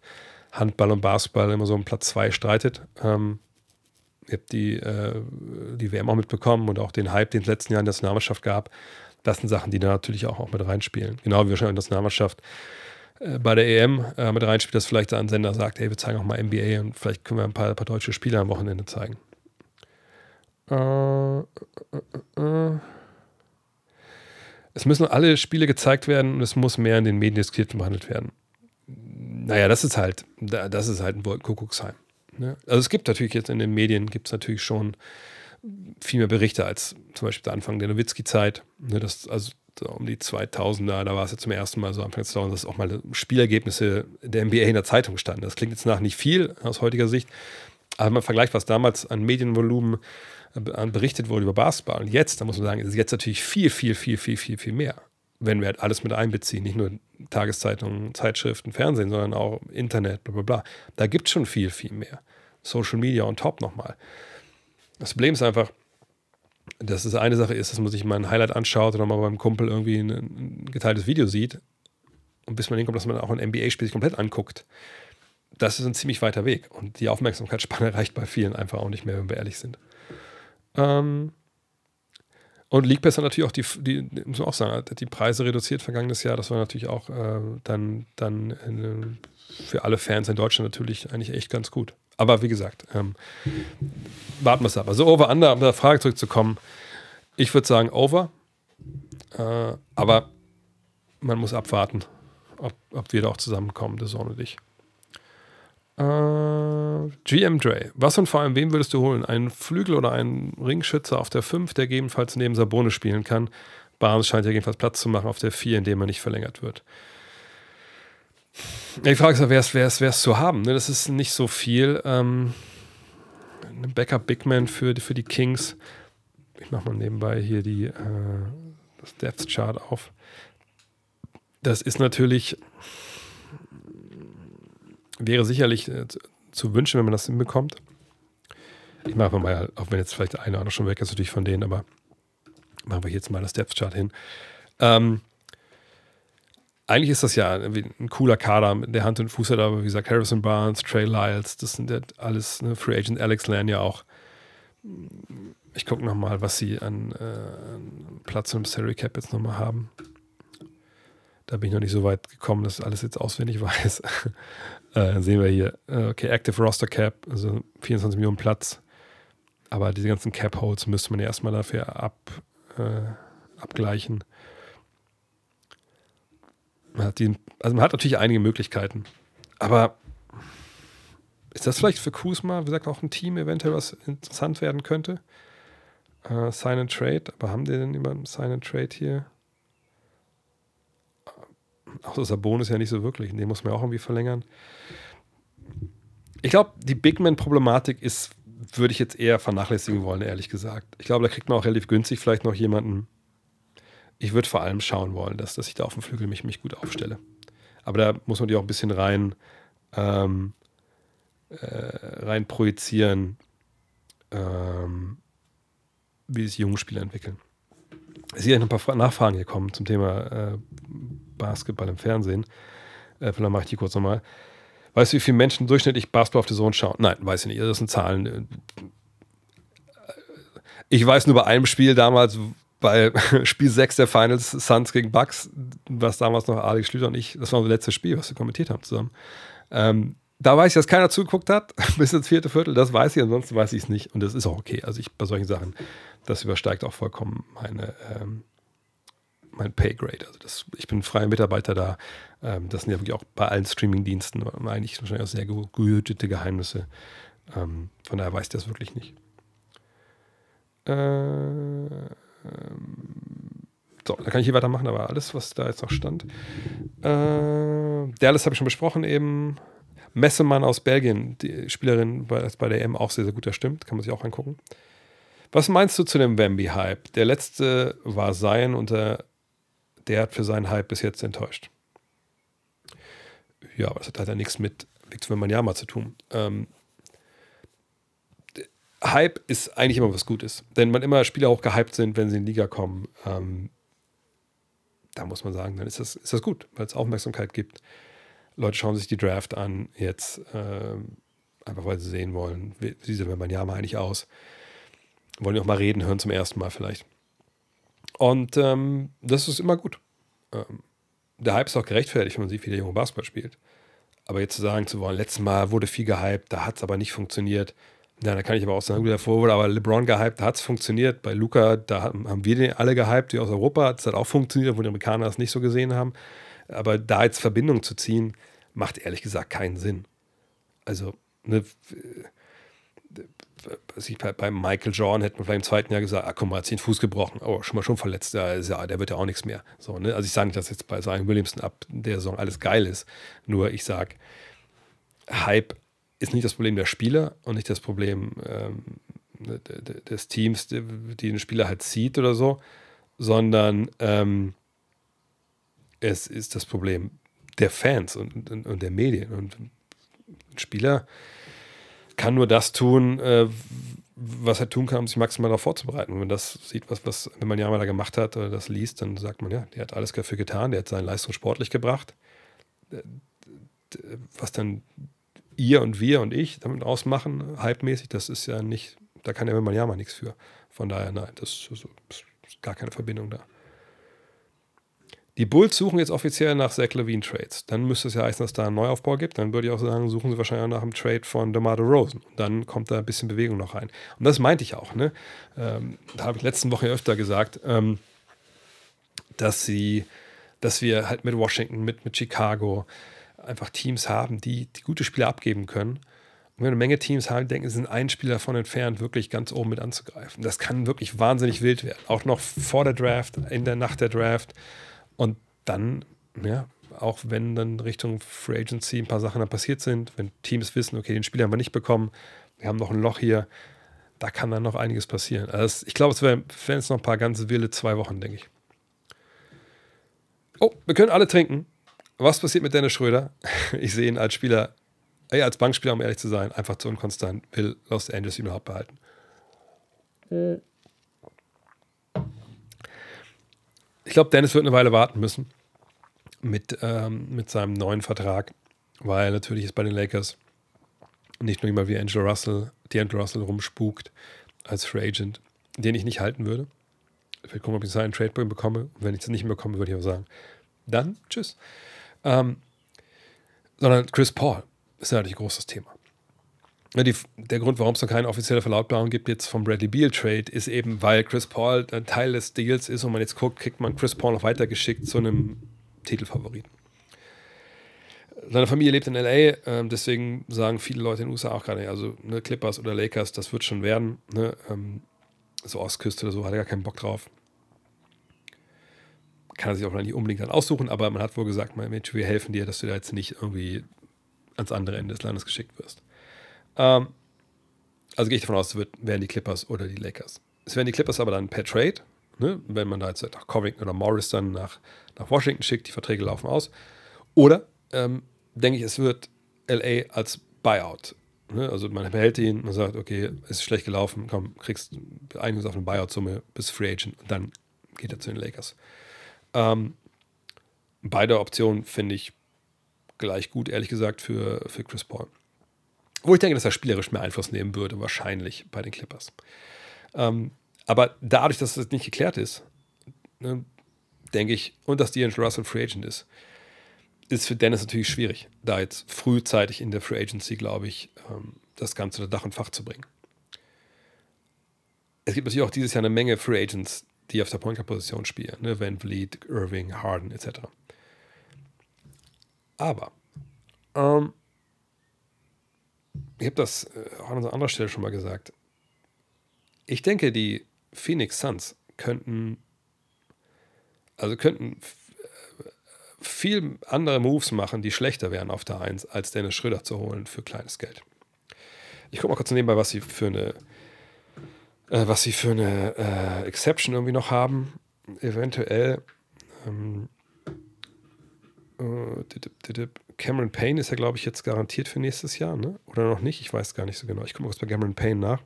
Handball und Basketball immer so um Platz zwei streitet. Ähm, ihr habt die, äh, die WM auch mitbekommen und auch den Hype, den es in den letzten Jahren in der Nationalmannschaft gab. Das sind Sachen, die da natürlich auch, auch mit reinspielen. Genau wie wahrscheinlich in der Nationalmannschaft äh, bei der EM äh, mit reinspielt, dass vielleicht ein Sender sagt, hey, wir zeigen auch mal NBA und vielleicht können wir ein paar, ein paar deutsche Spieler am Wochenende zeigen. Äh, äh, äh, äh. Es müssen alle Spiele gezeigt werden und es muss mehr in den Medien diskutiert und behandelt werden. Naja, das ist halt, das ist halt ein Kuckucksheim. Ne? Also es gibt natürlich jetzt in den Medien gibt es natürlich schon viel mehr Berichte als zum Beispiel der Anfang der Nowitzki-Zeit. Ne? Das, also um die 2000er, da war es ja zum ersten Mal so Anfang des 2000 dass auch mal Spielergebnisse der NBA in der Zeitung standen. Das klingt jetzt nach nicht viel aus heutiger Sicht, aber man vergleicht, was damals an Medienvolumen berichtet wurde über Basketball. Und jetzt, da muss man sagen, ist jetzt natürlich viel, viel, viel, viel, viel, viel mehr. Wenn wir halt alles mit einbeziehen, nicht nur Tageszeitungen, Zeitschriften, Fernsehen, sondern auch Internet, bla bla bla. Da gibt es schon viel, viel mehr. Social Media on top nochmal. Das Problem ist einfach, dass es eine Sache ist, dass man sich mal ein Highlight anschaut oder mal beim Kumpel irgendwie ein, ein geteiltes Video sieht. Und bis man hinkommt, dass man auch ein NBA-Spiel sich komplett anguckt, das ist ein ziemlich weiter Weg. Und die Aufmerksamkeitsspanne reicht bei vielen einfach auch nicht mehr, wenn wir ehrlich sind. Ähm, und League Pass hat natürlich auch die, die, muss man auch sagen, die Preise reduziert vergangenes Jahr. Das war natürlich auch äh, dann, dann äh, für alle Fans in Deutschland natürlich eigentlich echt ganz gut. Aber wie gesagt, ähm, warten wir es ab. Also over under, um der Frage zurückzukommen, ich würde sagen over. Äh, aber man muss abwarten, ob, ob wir da auch zusammenkommen, Sonne und ich. Äh, GM Dre. Was und vor allem, wen würdest du holen? Einen Flügel oder einen Ringschützer auf der 5, der gegebenenfalls neben Sabone spielen kann? Barnes scheint ja jedenfalls Platz zu machen auf der 4, indem er nicht verlängert wird. Die Frage ist, wer ist zu haben? Ne? Das ist nicht so viel. Ähm, ein Backup Big Man für, für die Kings. Ich mache mal nebenbei hier die, äh, das Depth Chart auf. Das ist natürlich, wäre sicherlich äh, zu wünschen, wenn man das hinbekommt. Ich mache mal, auch wenn jetzt vielleicht der eine oder andere schon weg ist, natürlich von denen, aber machen wir jetzt mal das Depth Chart hin. Ähm, eigentlich ist das ja ein cooler Kader der Hand und Fuß hat, aber wie gesagt, Harrison Barnes, Trey Lyles, das sind ja alles ne, Free Agent, Alex Land ja auch. Ich gucke nochmal, was sie an, äh, an Platz im Salary Cap jetzt nochmal haben. Da bin ich noch nicht so weit gekommen, dass ich alles jetzt auswendig weiß. äh, sehen wir hier, äh, okay, Active Roster Cap, also 24 Millionen Platz. Aber diese ganzen Cap Holds müsste man ja erstmal dafür ab, äh, abgleichen. Man hat die, also man hat natürlich einige Möglichkeiten. Aber ist das vielleicht für Kuzma, wie gesagt, auch ein Team eventuell, was interessant werden könnte? Uh, Sign and Trade, aber haben die denn jemanden Sign and Trade hier? Auch das Sabonis ja nicht so wirklich, den muss man auch irgendwie verlängern. Ich glaube, die Big Man-Problematik ist, würde ich jetzt eher vernachlässigen wollen, ehrlich gesagt. Ich glaube, da kriegt man auch relativ günstig vielleicht noch jemanden, ich würde vor allem schauen wollen, dass, dass ich da auf dem Flügel mich, mich gut aufstelle. Aber da muss man die auch ein bisschen rein, ähm, äh, rein projizieren, ähm, wie sich junge Spieler entwickeln. Es sind ja noch ein paar Nachfragen gekommen zum Thema äh, Basketball im Fernsehen. Äh, vielleicht mache ich die kurz nochmal. Weißt du, wie viele Menschen durchschnittlich Basketball auf der Zone schauen? Nein, weiß ich nicht. Das sind Zahlen. Ich weiß nur bei einem Spiel damals, bei Spiel 6 der Finals Suns gegen Bucks, was damals noch Alex Schlüter und ich, das war unser letztes Spiel, was wir kommentiert haben zusammen. Ähm, da weiß ich, dass keiner zugeguckt hat, bis ins vierte Viertel, das weiß ich, ansonsten weiß ich es nicht. Und das ist auch okay. Also ich bei solchen Sachen, das übersteigt auch vollkommen meine, ähm, mein Paygrade. Also das, ich bin freier Mitarbeiter da. Ähm, das sind ja wirklich auch bei allen Streamingdiensten eigentlich wahrscheinlich auch sehr gehütete Geheimnisse. Ähm, von daher weiß ich das wirklich nicht. Äh, ähm, so, da kann ich hier weitermachen, aber alles, was da jetzt noch stand. Äh, Dallas habe ich schon besprochen eben. Messemann aus Belgien, die Spielerin bei, bei der M auch sehr, sehr gut, das stimmt, kann man sich auch angucken. Was meinst du zu dem Wemby-Hype? Der letzte war Sein und der, der hat für seinen Hype bis jetzt enttäuscht. Ja, aber das hat ja nichts mit Victor Wembanyama zu tun. Ähm, Hype ist eigentlich immer was Gutes. Denn wenn immer Spieler auch gehypt sind, wenn sie in die Liga kommen, ähm, da muss man sagen, dann ist das, ist das gut, weil es Aufmerksamkeit gibt. Leute schauen sich die Draft an, jetzt ähm, einfach weil sie sehen wollen, wie, sieht mein Jahr mal eigentlich aus. Wollen ja auch mal reden hören zum ersten Mal vielleicht. Und ähm, das ist immer gut. Ähm, der Hype ist auch gerechtfertigt, wenn man sieht, wie der junge Basketball spielt. Aber jetzt zu sagen zu wollen, letztes Mal wurde viel gehypt, da hat es aber nicht funktioniert. Ja, da kann ich aber auch sagen, gut, davor wurde aber LeBron gehypt, hat es funktioniert. Bei Luca, da haben wir den alle gehypt, die aus Europa, hat es halt auch funktioniert, wo die Amerikaner es nicht so gesehen haben. Aber da jetzt Verbindung zu ziehen, macht ehrlich gesagt keinen Sinn. Also, ne, ich, bei, Michael Jordan hätte man vielleicht im zweiten Jahr gesagt, ah, guck mal, hat sich den Fuß gebrochen, oh, schon mal schon verletzt, ja, ja, der wird ja auch nichts mehr. So, ne? Also ich sage nicht, dass jetzt bei Zion Williamson ab der Saison alles geil ist, nur ich sage, Hype ist nicht das Problem der Spieler und nicht das Problem ähm, des Teams, die, den Spieler halt zieht oder so, sondern ähm, es ist das Problem der Fans und, und, und der Medien. Und ein Spieler kann nur das tun, äh, was er tun kann, um sich maximal darauf vorzubereiten. wenn man das sieht, was, was wenn man Jahre da gemacht hat oder das liest, dann sagt man, ja, der hat alles dafür getan, der hat seine Leistung sportlich gebracht. Äh, was dann ihr und wir und ich damit ausmachen, hype-mäßig, das ist ja nicht, da kann ja man ja mal nichts für. Von daher, nein, das ist, gar keine Verbindung da. Die Bulls suchen jetzt offiziell nach Zach Levine Trades. Dann müsste es ja heißen, dass da einen Neuaufbau gibt. Dann würde ich auch sagen, suchen sie wahrscheinlich auch nach einem Trade von DeMar Rosen. Und dann kommt da ein bisschen Bewegung noch rein. Und das meinte ich auch. Ne? Ähm, da habe ich letzten Woche öfter gesagt, ähm, dass sie, dass wir halt mit Washington, mit, mit Chicago, einfach Teams haben, die, die gute Spieler abgeben können. Und wenn eine Menge Teams haben, denken, sie sind einen Spieler davon entfernt, wirklich ganz oben mit anzugreifen. Das kann wirklich wahnsinnig wild werden. Auch noch vor der Draft, in der Nacht der Draft. Und dann, ja, auch wenn dann Richtung Free Agency ein paar Sachen dann passiert sind, wenn Teams wissen, okay, den Spieler haben wir nicht bekommen, wir haben noch ein Loch hier, da kann dann noch einiges passieren. Also ich glaube, es wären jetzt noch ein paar ganz wilde zwei Wochen, denke ich. Oh, wir können alle trinken. Was passiert mit Dennis Schröder? Ich sehe ihn als Spieler, ey, als Bankspieler, um ehrlich zu sein, einfach zu unkonstant, will Los Angeles überhaupt behalten. Ich glaube, Dennis wird eine Weile warten müssen mit, ähm, mit seinem neuen Vertrag, weil natürlich ist bei den Lakers nicht nur immer wie Angelo Russell, D'Angelo Russell rumspukt als Free Agent, den ich nicht halten würde. Ich will gucken, ob ich seinen Trade bekomme. Und wenn ich es nicht mehr bekomme, würde ich auch sagen, dann tschüss. Ähm, sondern Chris Paul ist natürlich ein großes Thema. Ja, die, der Grund, warum es noch keine offizielle Verlautbarung gibt jetzt vom Bradley Beal Trade, ist eben, weil Chris Paul ein Teil des Deals ist und man jetzt guckt, kriegt man Chris Paul noch weitergeschickt zu einem Titelfavoriten. Seine Familie lebt in LA, ähm, deswegen sagen viele Leute in den USA auch gerade, also ne, Clippers oder Lakers, das wird schon werden. Ne, ähm, so Ostküste oder so, hat er gar keinen Bock drauf. Kann er sich auch nicht unbedingt dann aussuchen, aber man hat wohl gesagt, Mensch, wir helfen dir, dass du da jetzt nicht irgendwie ans andere Ende des Landes geschickt wirst. Ähm, also gehe ich davon aus, es werden die Clippers oder die Lakers. Es werden die Clippers aber dann per Trade, ne, wenn man da jetzt nach Covington oder Morris dann nach, nach Washington schickt, die Verträge laufen aus. Oder ähm, denke ich, es wird LA als Buyout. Ne? Also man behält ihn, man sagt, okay, es ist schlecht gelaufen, komm, kriegst einiges auf eine Buyout-Summe, bis Free Agent und dann geht er zu den Lakers. Ähm, beide Optionen finde ich gleich gut, ehrlich gesagt, für, für Chris Paul. Wo ich denke, dass er spielerisch mehr Einfluss nehmen würde, wahrscheinlich bei den Clippers. Ähm, aber dadurch, dass das nicht geklärt ist, ne, denke ich, und dass D'Angelo Russell Free Agent ist, ist für Dennis natürlich schwierig, da jetzt frühzeitig in der Free Agency, glaube ich, ähm, das Ganze unter Dach und Fach zu bringen. Es gibt natürlich auch dieses Jahr eine Menge Free Agents, die auf der Point Guard Position spielen, ne? Van Vliet, Irving, Harden etc. Aber ähm, ich habe das äh, an anderer Stelle schon mal gesagt. Ich denke, die Phoenix Suns könnten also könnten viel andere Moves machen, die schlechter wären auf der 1, als Dennis Schröder zu holen für kleines Geld. Ich gucke mal kurz nebenbei, was sie für eine, äh, was sie für eine äh, Exception irgendwie noch haben. Eventuell ähm, äh, Cameron Payne ist ja, glaube ich, jetzt garantiert für nächstes Jahr, ne? Oder noch nicht? Ich weiß gar nicht so genau. Ich gucke mal kurz bei Cameron Payne nach.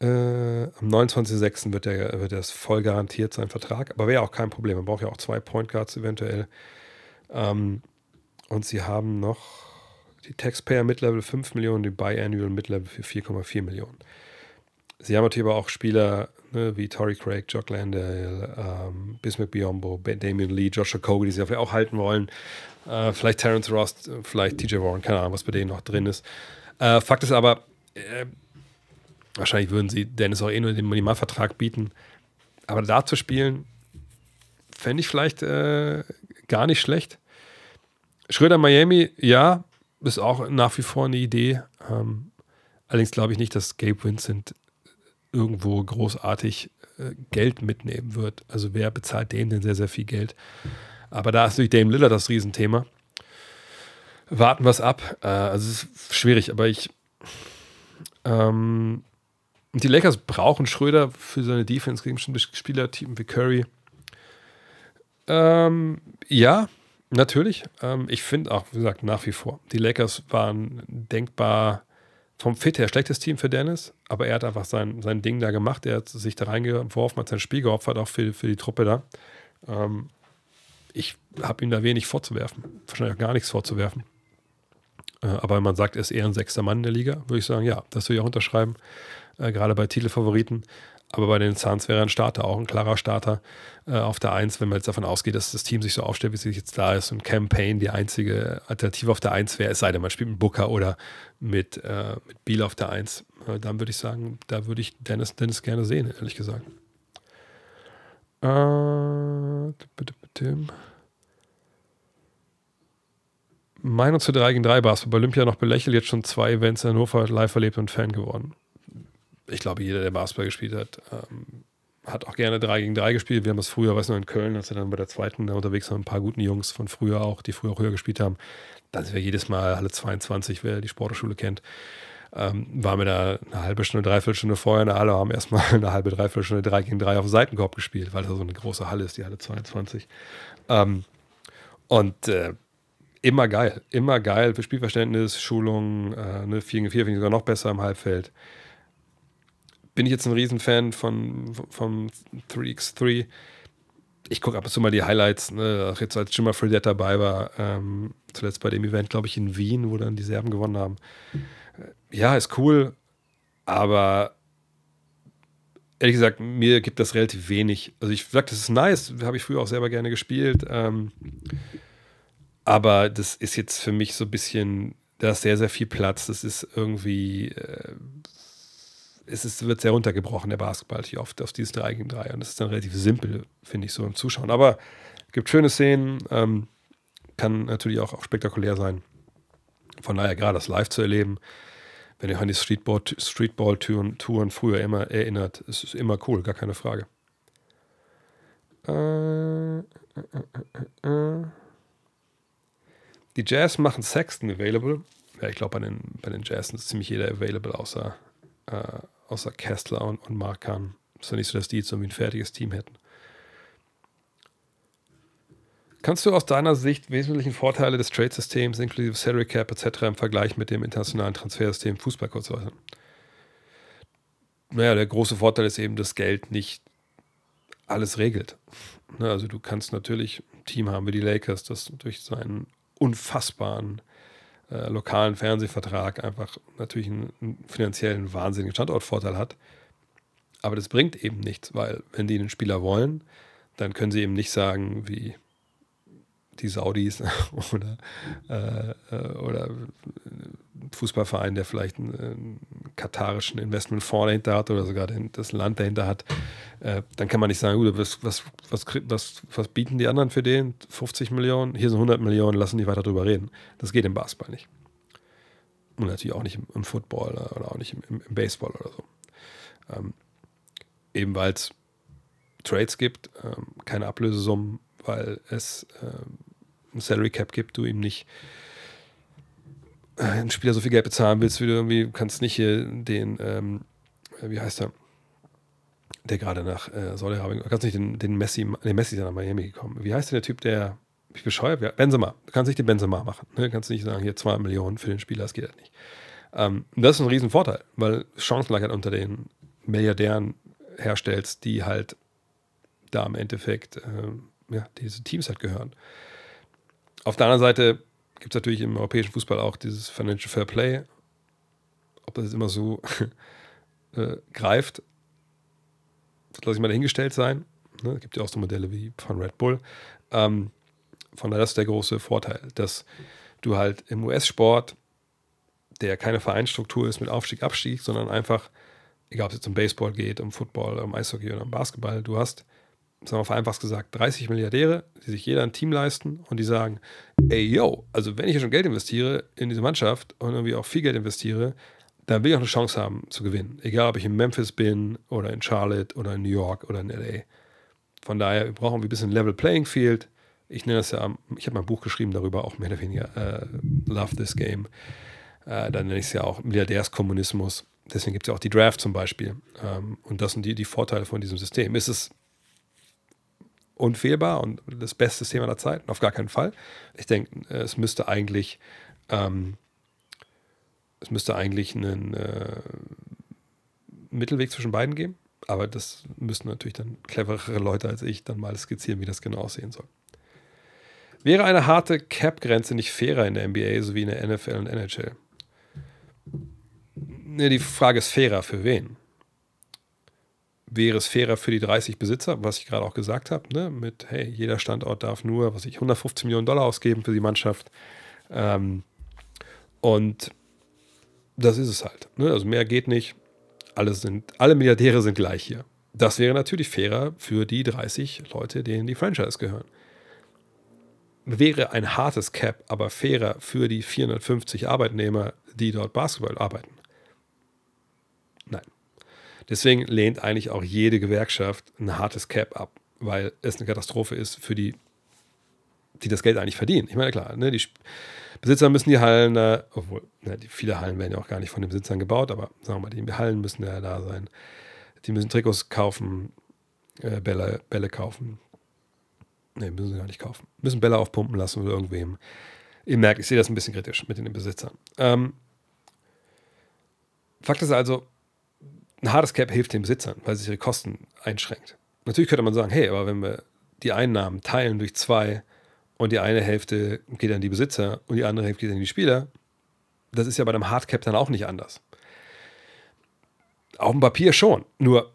Äh, am 29.06. wird, der, wird das voll garantiert sein Vertrag, aber wäre auch kein Problem. Man braucht ja auch zwei Point Guards eventuell. Ähm, und sie haben noch die Taxpayer Mid-Level 5 Millionen, die Biannual Mid-Level für 4,4 Millionen. Sie haben natürlich aber auch Spieler ne, wie Tory Craig, Jock Landale, ähm, Bismarck Biombo, Damian Lee, Joshua Kobe, die sie vielleicht auch halten wollen. Äh, vielleicht Terrence Ross, vielleicht TJ Warren, keine Ahnung, was bei denen noch drin ist. Äh, Fakt ist aber, äh, Wahrscheinlich würden sie Dennis auch eh nur den Minimalvertrag bieten. Aber da zu spielen, fände ich vielleicht äh, gar nicht schlecht. Schröder Miami, ja, ist auch nach wie vor eine Idee. Ähm, allerdings glaube ich nicht, dass Gabe Vincent irgendwo großartig äh, Geld mitnehmen wird. Also wer bezahlt dem denn sehr, sehr viel Geld? Aber da ist natürlich Dame Lillard das Riesenthema. Warten wir es ab. Äh, also es ist schwierig, aber ich ähm, die Lakers brauchen Schröder für seine Defense gegen bestimmte Spielertypen wie Curry. Ähm, ja, natürlich. Ähm, ich finde auch, wie gesagt, nach wie vor, die Lakers waren denkbar vom Fit her schlechtes Team für Dennis, aber er hat einfach sein, sein Ding da gemacht. Er hat sich da reingeworfen, hat sein Spiel geopfert, auch für, für die Truppe da. Ähm, ich habe ihm da wenig vorzuwerfen. Wahrscheinlich auch gar nichts vorzuwerfen. Äh, aber wenn man sagt, er ist eher ein sechster Mann in der Liga, würde ich sagen, ja, das würde ich auch unterschreiben äh, gerade bei Titelfavoriten. Aber bei den Suns wäre ein Starter, auch ein klarer Starter äh, auf der Eins, wenn man jetzt davon ausgeht, dass das Team sich so aufstellt, wie es jetzt da ist und Campaign die einzige Alternative auf der Eins wäre, es sei denn, man spielt mit Booker oder mit, äh, mit Biel auf der Eins. Äh, dann würde ich sagen, da würde ich Dennis, Dennis gerne sehen, ehrlich gesagt. Äh, Meinung zu 3 gegen 3 Basketball. Bei Olympia noch belächelt, jetzt schon zwei Events in Hannover live erlebt und Fan geworden. Ich glaube, jeder, der Basketball gespielt hat, ähm, hat auch gerne 3 gegen 3 gespielt. Wir haben das früher, weiß noch, in Köln, als wir dann bei der zweiten da unterwegs waren, ein paar guten Jungs von früher auch, die früher auch höher gespielt haben. Dann sind wir jedes Mal alle 22, wer die Sportschule kennt. Ähm, waren wir da eine halbe Stunde, dreiviertel Stunde vorher in der Halle, haben erstmal eine halbe, dreiviertel Stunde 3 gegen 3 auf dem Seitenkorb gespielt, weil das so eine große Halle ist, die Halle 22. Ähm, und äh, immer geil, immer geil für Spielverständnis, Schulung, äh, ne, 4 gegen 4 finde ich sogar noch besser im Halbfeld bin ich jetzt ein Riesenfan von, von 3x3. Ich gucke ab und zu mal die Highlights, ne? auch jetzt als Jimmer Fredette dabei war, ähm, zuletzt bei dem Event, glaube ich, in Wien, wo dann die Serben gewonnen haben. Äh, ja, ist cool, aber ehrlich gesagt, mir gibt das relativ wenig. Also ich sage, das ist nice, habe ich früher auch selber gerne gespielt. Ähm, aber das ist jetzt für mich so ein bisschen, da ist sehr, sehr viel Platz. Das ist irgendwie, äh, es ist, wird sehr runtergebrochen, der Basketball, hier oft auf dieses 3 gegen 3. Und das ist dann relativ simpel, finde ich, so im Zuschauen. Aber gibt schöne Szenen, ähm, kann natürlich auch, auch spektakulär sein. Von daher, gerade das live zu erleben, wenn ihr an die Streetball-Touren Touren früher immer erinnert, ist es immer cool, gar keine Frage. Äh, äh, äh, die Jazz machen Sexton available. Ja, ich glaube, bei den, bei den Jazz ist ziemlich jeder available, außer außer Kessler und, und Markan. Ist ja nicht so, dass die jetzt irgendwie ein fertiges Team hätten. Kannst du aus deiner Sicht wesentlichen Vorteile des Trade-Systems inklusive Salary Cap etc. im Vergleich mit dem internationalen Transfersystem Fußball kurz äußern? Naja, der große Vorteil ist eben, dass Geld nicht alles regelt. Ne, also du kannst natürlich ein Team haben wie die Lakers, das durch seinen unfassbaren äh, lokalen Fernsehvertrag einfach natürlich einen, einen finanziellen wahnsinnigen Standortvorteil hat. Aber das bringt eben nichts, weil wenn die einen Spieler wollen, dann können sie eben nicht sagen, wie die Saudis oder, äh, äh oder Fußballverein, der vielleicht einen, einen katarischen Investmentfonds dahinter hat oder sogar den, das Land dahinter hat, äh, dann kann man nicht sagen, gut, was, was, was, was, was bieten die anderen für den? 50 Millionen, hier sind 100 Millionen, lassen die weiter drüber reden. Das geht im Basketball nicht. Und natürlich auch nicht im, im Football oder auch nicht im, im, im Baseball oder so. Ähm, eben weil es Trades gibt, ähm, keine Ablösesummen, weil es ähm, ein Salary Cap gibt, du ihm nicht äh, ein Spieler so viel Geld bezahlen willst, wie du irgendwie kannst nicht hier den, ähm, wie heißt er, der gerade nach äh, Saudi-Arabien, kannst nicht den, den Messi, den Messi ja nach Miami gekommen. Wie heißt denn der Typ, der, ich bescheuert, Benzema, du kannst nicht den Benzema machen, ne? du kannst nicht sagen, hier zwei Millionen für den Spieler, das geht halt nicht. Ähm, das ist ein Riesenvorteil, weil Chancenlagert unter den Milliardären herstellst, die halt da im Endeffekt, äh, ja, diese Teams halt gehören. Auf der anderen Seite gibt es natürlich im europäischen Fußball auch dieses Financial Fair Play. Ob das jetzt immer so äh, greift, das lasse ich mal dahingestellt sein. Ne? Es gibt ja auch so Modelle wie von Red Bull. Ähm, von daher ist der große Vorteil, dass du halt im US-Sport, der keine Vereinsstruktur ist mit Aufstieg, Abstieg, sondern einfach, egal ob es jetzt um Baseball geht, um Football, um Eishockey oder um Basketball, du hast sagen wir vereinfacht gesagt, 30 Milliardäre, die sich jeder ein Team leisten und die sagen, ey, yo, also wenn ich ja schon Geld investiere in diese Mannschaft und irgendwie auch viel Geld investiere, dann will ich auch eine Chance haben zu gewinnen. Egal, ob ich in Memphis bin oder in Charlotte oder in New York oder in LA. Von daher brauchen wir ein bisschen Level Playing Field. Ich nenne das ja, ich habe mein Buch geschrieben darüber, auch mehr oder weniger äh, Love This Game. Äh, dann nenne ich es ja auch Milliardärskommunismus. Deswegen gibt es ja auch die Draft zum Beispiel. Ähm, und das sind die, die Vorteile von diesem System. Ist es unfehlbar und das beste System aller Zeiten? Auf gar keinen Fall. Ich denke, es müsste eigentlich, ähm, es müsste eigentlich einen äh, Mittelweg zwischen beiden geben. Aber das müssten natürlich dann cleverere Leute als ich dann mal skizzieren, wie das genau aussehen soll. Wäre eine harte Cap-Grenze nicht fairer in der NBA sowie in der NFL und NHL? Ne, die Frage ist fairer für wen? Wäre es fairer für die 30 Besitzer, was ich gerade auch gesagt habe, ne? mit, hey, jeder Standort darf nur, was ich, 150 Millionen Dollar ausgeben für die Mannschaft. Ähm, und das ist es halt. Ne? Also mehr geht nicht. Alle, sind, alle Milliardäre sind gleich hier. Das wäre natürlich fairer für die 30 Leute, denen die Franchise gehören. wäre ein hartes Cap aber fairer für die 450 Arbeitnehmer, die dort Basketball arbeiten? Deswegen lehnt eigentlich auch jede Gewerkschaft ein hartes Cap ab, weil es eine Katastrophe ist für die, die das Geld eigentlich verdienen. Ich meine, klar, ne, die Besitzer müssen die Hallen, äh, obwohl ne, die, viele Hallen werden ja auch gar nicht von den Besitzern gebaut, aber sagen wir mal, die Hallen müssen ja da sein. Die müssen Trikots kaufen, äh, Bälle, Bälle kaufen. Ne, müssen sie gar nicht kaufen. Müssen Bälle aufpumpen lassen oder irgendwem. Ihr merkt, ich sehe das ein bisschen kritisch mit den Besitzern. Ähm, Fakt ist also, ein hartes Cap hilft den Besitzern, weil es ihre Kosten einschränkt. Natürlich könnte man sagen, hey, aber wenn wir die Einnahmen teilen durch zwei und die eine Hälfte geht an die Besitzer und die andere Hälfte geht an die Spieler, das ist ja bei einem Hardcap dann auch nicht anders. Auf dem Papier schon. Nur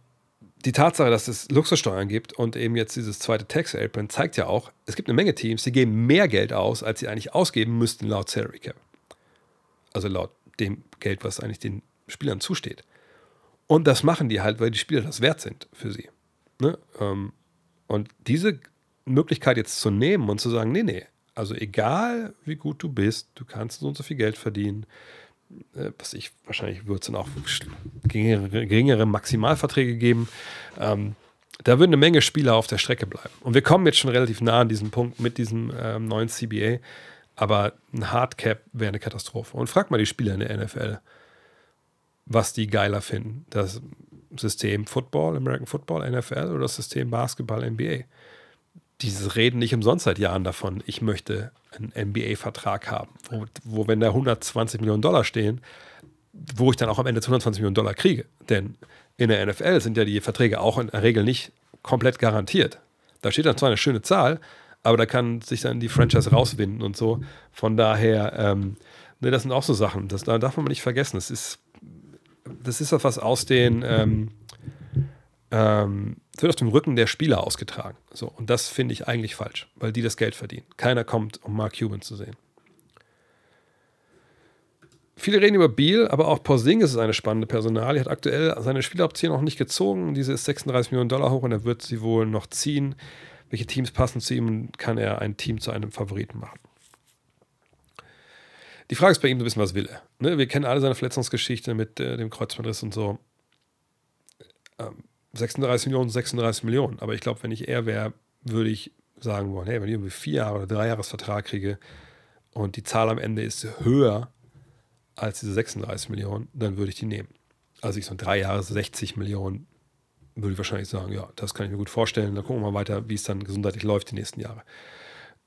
die Tatsache, dass es Luxussteuern gibt und eben jetzt dieses zweite Tax Apron zeigt ja auch, es gibt eine Menge Teams, die geben mehr Geld aus, als sie eigentlich ausgeben müssten laut Salary Cap. Also laut dem Geld, was eigentlich den Spielern zusteht. Und das machen die halt, weil die Spieler das wert sind für sie. Ne? Ähm, und diese Möglichkeit jetzt zu nehmen und zu sagen, nee, nee, also egal wie gut du bist, du kannst so und so viel Geld verdienen, äh, was ich, wahrscheinlich wird es dann auch geringere, geringere Maximalverträge geben. Ähm, da würden eine Menge Spieler auf der Strecke bleiben. Und wir kommen jetzt schon relativ nah an diesen Punkt mit diesem ähm, neuen CBA. Aber ein Hardcap wäre eine Katastrophe. Und frag mal die Spieler in der NFL was die geiler finden. Das System Football, American Football, NFL oder das System Basketball, NBA. Diese reden nicht umsonst seit Jahren davon, ich möchte einen NBA-Vertrag haben, wo, wo, wenn da 120 Millionen Dollar stehen, wo ich dann auch am Ende 220 Millionen Dollar kriege. Denn in der NFL sind ja die Verträge auch in der Regel nicht komplett garantiert. Da steht dann zwar eine schöne Zahl, aber da kann sich dann die Franchise rauswinden und so. Von daher, ähm, ne, das sind auch so Sachen. Das da darf man nicht vergessen. Es ist das ist etwas aus den, ähm, ähm, wird auf dem Rücken der Spieler ausgetragen. So, und das finde ich eigentlich falsch, weil die das Geld verdienen. Keiner kommt, um Mark Cuban zu sehen. Viele reden über Beal, aber auch Porzingis ist eine spannende Personal. Er hat aktuell seine Spieleroption noch nicht gezogen. Diese ist 36 Millionen Dollar hoch und er wird sie wohl noch ziehen. Welche Teams passen zu ihm, kann er ein Team zu einem Favoriten machen. Die Frage ist bei ihm so ein bisschen, was will er? Ne? Wir kennen alle seine Verletzungsgeschichte mit äh, dem Kreuzbandriss und so. Ähm, 36 Millionen, 36 Millionen. Aber ich glaube, wenn ich er wäre, würde ich sagen wollen, hey, wenn ich irgendwie vier Jahre oder drei Jahres Vertrag kriege und die Zahl am Ende ist höher als diese 36 Millionen, dann würde ich die nehmen. Also ich so drei Jahre 60 Millionen würde ich wahrscheinlich sagen, ja, das kann ich mir gut vorstellen. Dann gucken wir mal weiter, wie es dann gesundheitlich läuft die nächsten Jahre.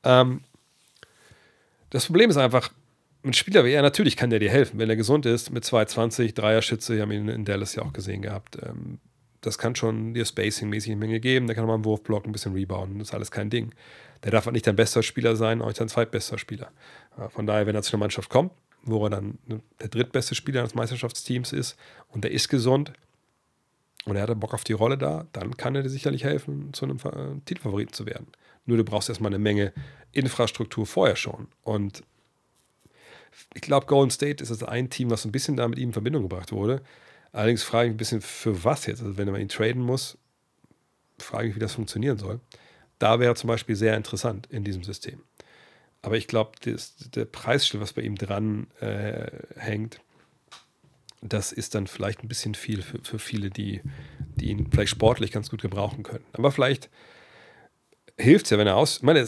Ähm, das Problem ist einfach, ein Spieler wie er, natürlich kann der dir helfen, wenn er gesund ist, mit 220, Dreierschütze, wir haben ihn in Dallas ja auch gesehen gehabt. Ähm, das kann schon dir Spacing-mäßig eine Menge geben. Der kann mal einen Wurf blocken, ein bisschen rebounden, das ist alles kein Ding. Der darf halt nicht dein bester Spieler sein, auch nicht dein zweitbester Spieler. Von daher, wenn er zu einer Mannschaft kommt, wo er dann ne, der drittbeste Spieler des Meisterschaftsteams ist und der ist gesund und er hat Bock auf die Rolle da, dann kann er dir sicherlich helfen, zu einem äh, Titelfavoriten zu werden. Nur du brauchst erstmal eine Menge Infrastruktur vorher schon. Und ich glaube, Golden State ist das ein Team, was ein bisschen da mit ihm in Verbindung gebracht wurde. Allerdings frage ich mich ein bisschen, für was jetzt? Also, wenn man ihn traden muss, frage ich mich, wie das funktionieren soll. Da wäre zum Beispiel sehr interessant in diesem System. Aber ich glaube, der Preisschild, was bei ihm dran äh, hängt, das ist dann vielleicht ein bisschen viel für, für viele, die, die ihn vielleicht sportlich ganz gut gebrauchen können. Aber vielleicht hilft es ja, wenn er aus. Ich meine,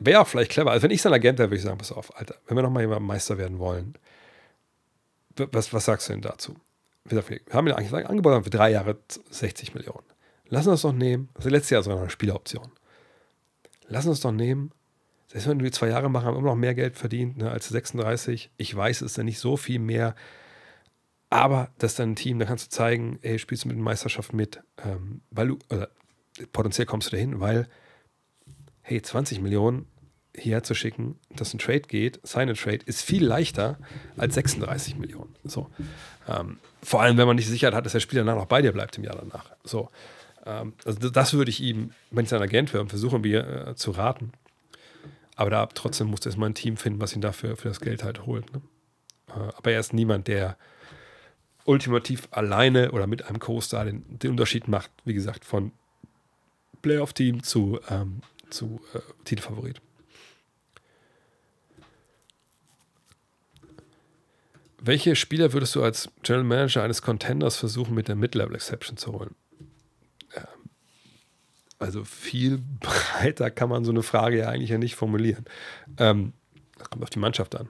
wäre auch vielleicht clever. Also, wenn ich sein Agent wäre, würde ich sagen: Pass auf, Alter, wenn wir nochmal jemand Meister werden wollen, was, was sagst du denn dazu? Wir haben ihn eigentlich angeboten für drei Jahre 60 Millionen. Lass uns doch nehmen. Also, letztes Jahr sogar noch eine Spieleroption. Lass uns doch nehmen. Selbst wenn wir zwei Jahre machen, haben wir immer noch mehr Geld verdient ne, als 36. Ich weiß, es ist ja nicht so viel mehr. Aber das ist dann ein Team, da kannst du zeigen, ey, spielst du mit der Meisterschaft mit, ähm, weil du, oder potenziell kommst du dahin, weil hey, 20 Millionen hierher zu schicken, dass ein Trade geht, sign a Trade, ist viel leichter als 36 Millionen. So. Ähm, vor allem, wenn man nicht Sicherheit hat, dass der Spieler danach noch bei dir bleibt im Jahr danach. So. Ähm, also das würde ich ihm, wenn ich sein Agent wäre, versuchen wir äh, zu raten. Aber da trotzdem muss er erstmal ein Team finden, was ihn dafür für das Geld halt holt. Ne? Äh, aber er ist niemand, der ultimativ alleine oder mit einem Co-Star den, den Unterschied macht, wie gesagt, von Playoff-Team zu ähm, zu äh, Titelfavorit. Welche Spieler würdest du als General Manager eines Contenders versuchen, mit der Mid-Level Exception zu holen? Also viel breiter kann man so eine Frage ja eigentlich ja nicht formulieren. Ähm, das kommt auf die Mannschaft an.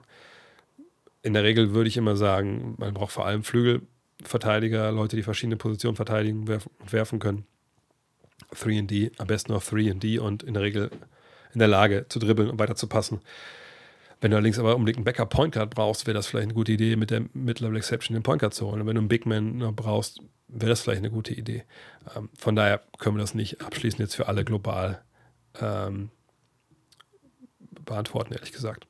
In der Regel würde ich immer sagen, man braucht vor allem Flügelverteidiger, Leute, die verschiedene Positionen verteidigen und werfen können. 3D, am besten noch 3D und in der Regel in der Lage zu dribbeln und weiter zu passen. Wenn du allerdings aber unbedingt einen Backup Point Guard brauchst, wäre das vielleicht eine gute Idee, mit der Mid-Level Exception den Point Guard zu holen. Und wenn du einen Big Man noch brauchst, wäre das vielleicht eine gute Idee. Ähm, von daher können wir das nicht abschließend jetzt für alle global ähm, beantworten, ehrlich gesagt.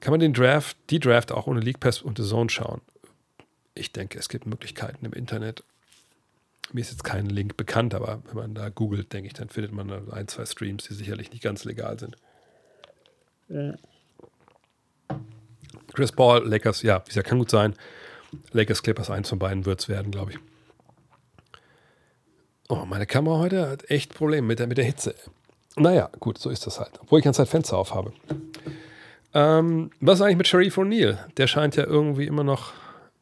Kann man den Draft, die Draft auch ohne League Pass und The Zone schauen? Ich denke, es gibt Möglichkeiten im Internet. Mir ist jetzt kein Link bekannt, aber wenn man da googelt, denke ich, dann findet man ein, zwei Streams, die sicherlich nicht ganz legal sind. Ja. Chris Paul, Lakers, ja, wie gesagt, kann gut sein. Lakers, Clippers, eins von beiden wird es werden, glaube ich. Oh, meine Kamera heute hat echt Probleme mit der, mit der Hitze. Naja, gut, so ist das halt. Obwohl ich ganz Zeit Fenster auf habe. Ähm, was ist eigentlich mit Sharif O'Neal? Der scheint ja irgendwie immer noch,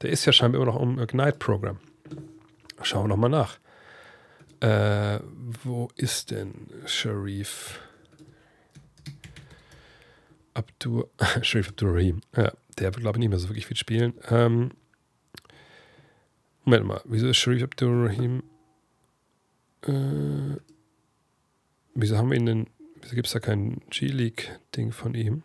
der ist ja scheinbar immer noch im Ignite-Programm. Schauen wir nochmal nach. Äh, wo ist denn Sharif? Abdur, Sharif Abdurrahim. Ja, der wird, glaube ich, nicht mehr so wirklich viel spielen. Ähm, Moment mal, wieso ist Sharif Abdurrahim? Äh, wieso haben wir ihn denn? Wieso gibt es da kein G-League-Ding von ihm?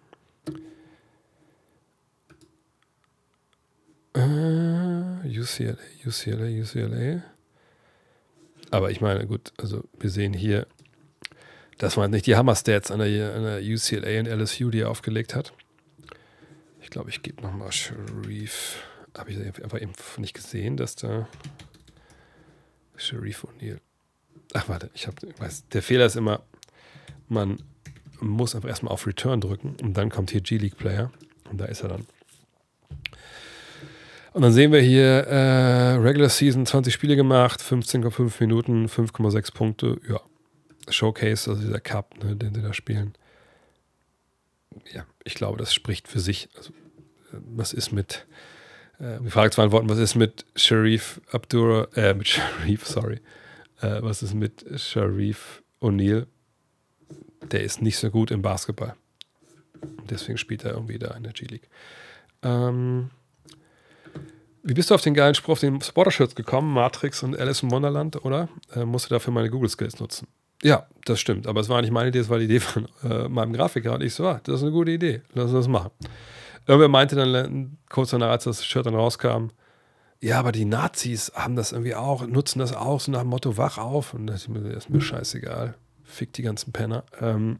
Uh, UCLA, UCLA, UCLA. Aber ich meine, gut, also wir sehen hier, das waren nicht die Hammer-Stats an der, an der UCLA und LSU, die er aufgelegt hat. Ich glaube, ich gebe nochmal Sharif. Habe ich einfach eben nicht gesehen, dass da Sharif O'Neal. Ach, warte, ich habe, der Fehler ist immer, man muss einfach erstmal auf Return drücken und dann kommt hier G-League Player und da ist er dann. Und dann sehen wir hier äh, Regular Season 20 Spiele gemacht, 15,5 Minuten, 5,6 Punkte. Ja, Showcase, also dieser Cup, ne, den sie da spielen. Ja, ich glaube, das spricht für sich. Also, äh, was ist mit, äh, die Frage zu beantworten, was ist mit Sharif Abdura, äh, mit Sharif, sorry, äh, was ist mit Sharif O'Neal? Der ist nicht so gut im Basketball. Deswegen spielt er irgendwie da in der G-League. Ähm, wie bist du auf den geilen Spruch auf den Supporter-Shirts gekommen? Matrix und Alice im Wonderland, oder? Äh, du dafür meine Google-Skills nutzen. Ja, das stimmt. Aber es war nicht meine Idee, es war die Idee von äh, meinem Grafiker. Und ich so, ah, das ist eine gute Idee. Lass uns das machen. Irgendwer meinte dann kurz danach, als das Shirt dann rauskam, ja, aber die Nazis haben das irgendwie auch, nutzen das auch, so nach dem Motto, wach auf. Und das ist mir, ist mir scheißegal. Fick die ganzen Penner. Ähm,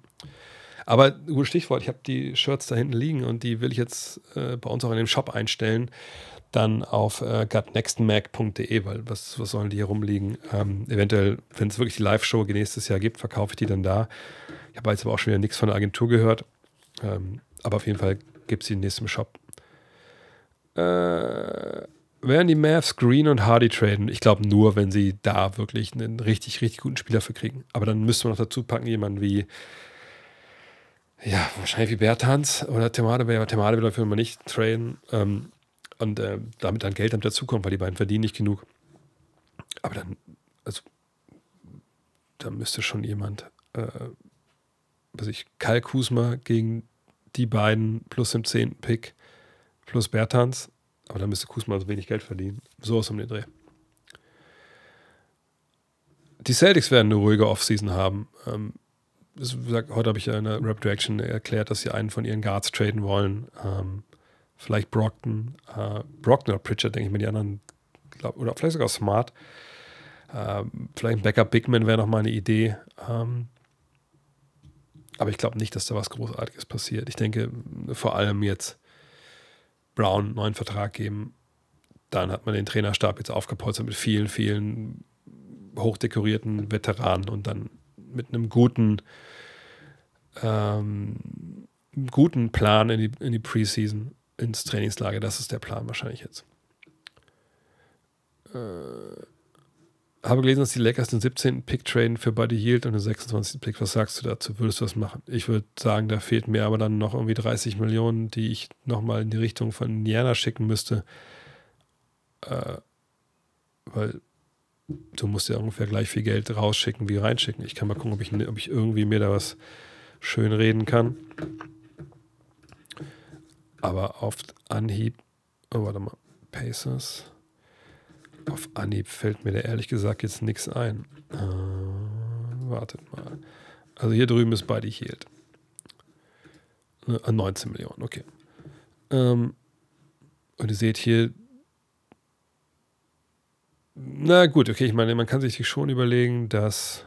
aber gutes Stichwort, ich habe die Shirts da hinten liegen und die will ich jetzt äh, bei uns auch in dem Shop einstellen dann auf äh, gutnextmac.de, weil was, was sollen die hier rumliegen? Ähm, eventuell, wenn es wirklich die Live-Show nächstes Jahr gibt, verkaufe ich die dann da. Ich habe jetzt aber auch schon wieder nichts von der Agentur gehört. Ähm, aber auf jeden Fall gibt es die nächsten Shop. Äh, werden die Mavs Green und Hardy traden? Ich glaube nur, wenn sie da wirklich einen richtig, richtig guten Spieler für kriegen. Aber dann müsste man noch dazu packen, jemanden wie ja, wahrscheinlich wie Bertans oder Temade. Temade will dafür immer nicht traden. Ähm, und äh, damit dann Geld damit dazukommt, weil die beiden verdienen nicht genug. Aber dann, also, da müsste schon jemand, äh, was ich, Kyle Kusma gegen die beiden plus dem 10. Pick plus Bertans. Aber da müsste Kusma so wenig Geld verdienen. So aus um den Dreh. Die Celtics werden eine ruhige Offseason haben. Ähm, heute habe ich ja in der Rap Reaction erklärt, dass sie einen von ihren Guards traden wollen. Ähm, vielleicht Brockton, äh, Brockton oder Pritchard, denke ich mir, die anderen, glaub, oder vielleicht sogar Smart. Äh, vielleicht ein Backup Bigman wäre nochmal eine Idee. Ähm, aber ich glaube nicht, dass da was Großartiges passiert. Ich denke vor allem jetzt Brown einen neuen Vertrag geben. Dann hat man den Trainerstab jetzt aufgepolstert mit vielen, vielen hochdekorierten Veteranen und dann mit einem guten, ähm, guten Plan in die, in die Preseason ins Trainingslager. Das ist der Plan wahrscheinlich jetzt. Äh, habe gelesen, dass die Lakers den 17. Pick traden für Buddy Yield und den 26. Pick. Was sagst du dazu? Würdest du das machen? Ich würde sagen, da fehlt mir aber dann noch irgendwie 30 Millionen, die ich nochmal in die Richtung von Indiana schicken müsste. Äh, weil du musst ja ungefähr gleich viel Geld rausschicken wie reinschicken. Ich kann mal gucken, ob ich, ob ich irgendwie mir da was schön reden kann. Aber auf Anhieb, oh, warte mal, Pacers. Auf Anhieb fällt mir da ehrlich gesagt jetzt nichts ein. Äh, wartet mal. Also hier drüben ist Buddy Hield. Äh, 19 Millionen, okay. Ähm, und ihr seht hier, na gut, okay, ich meine, man kann sich schon überlegen, dass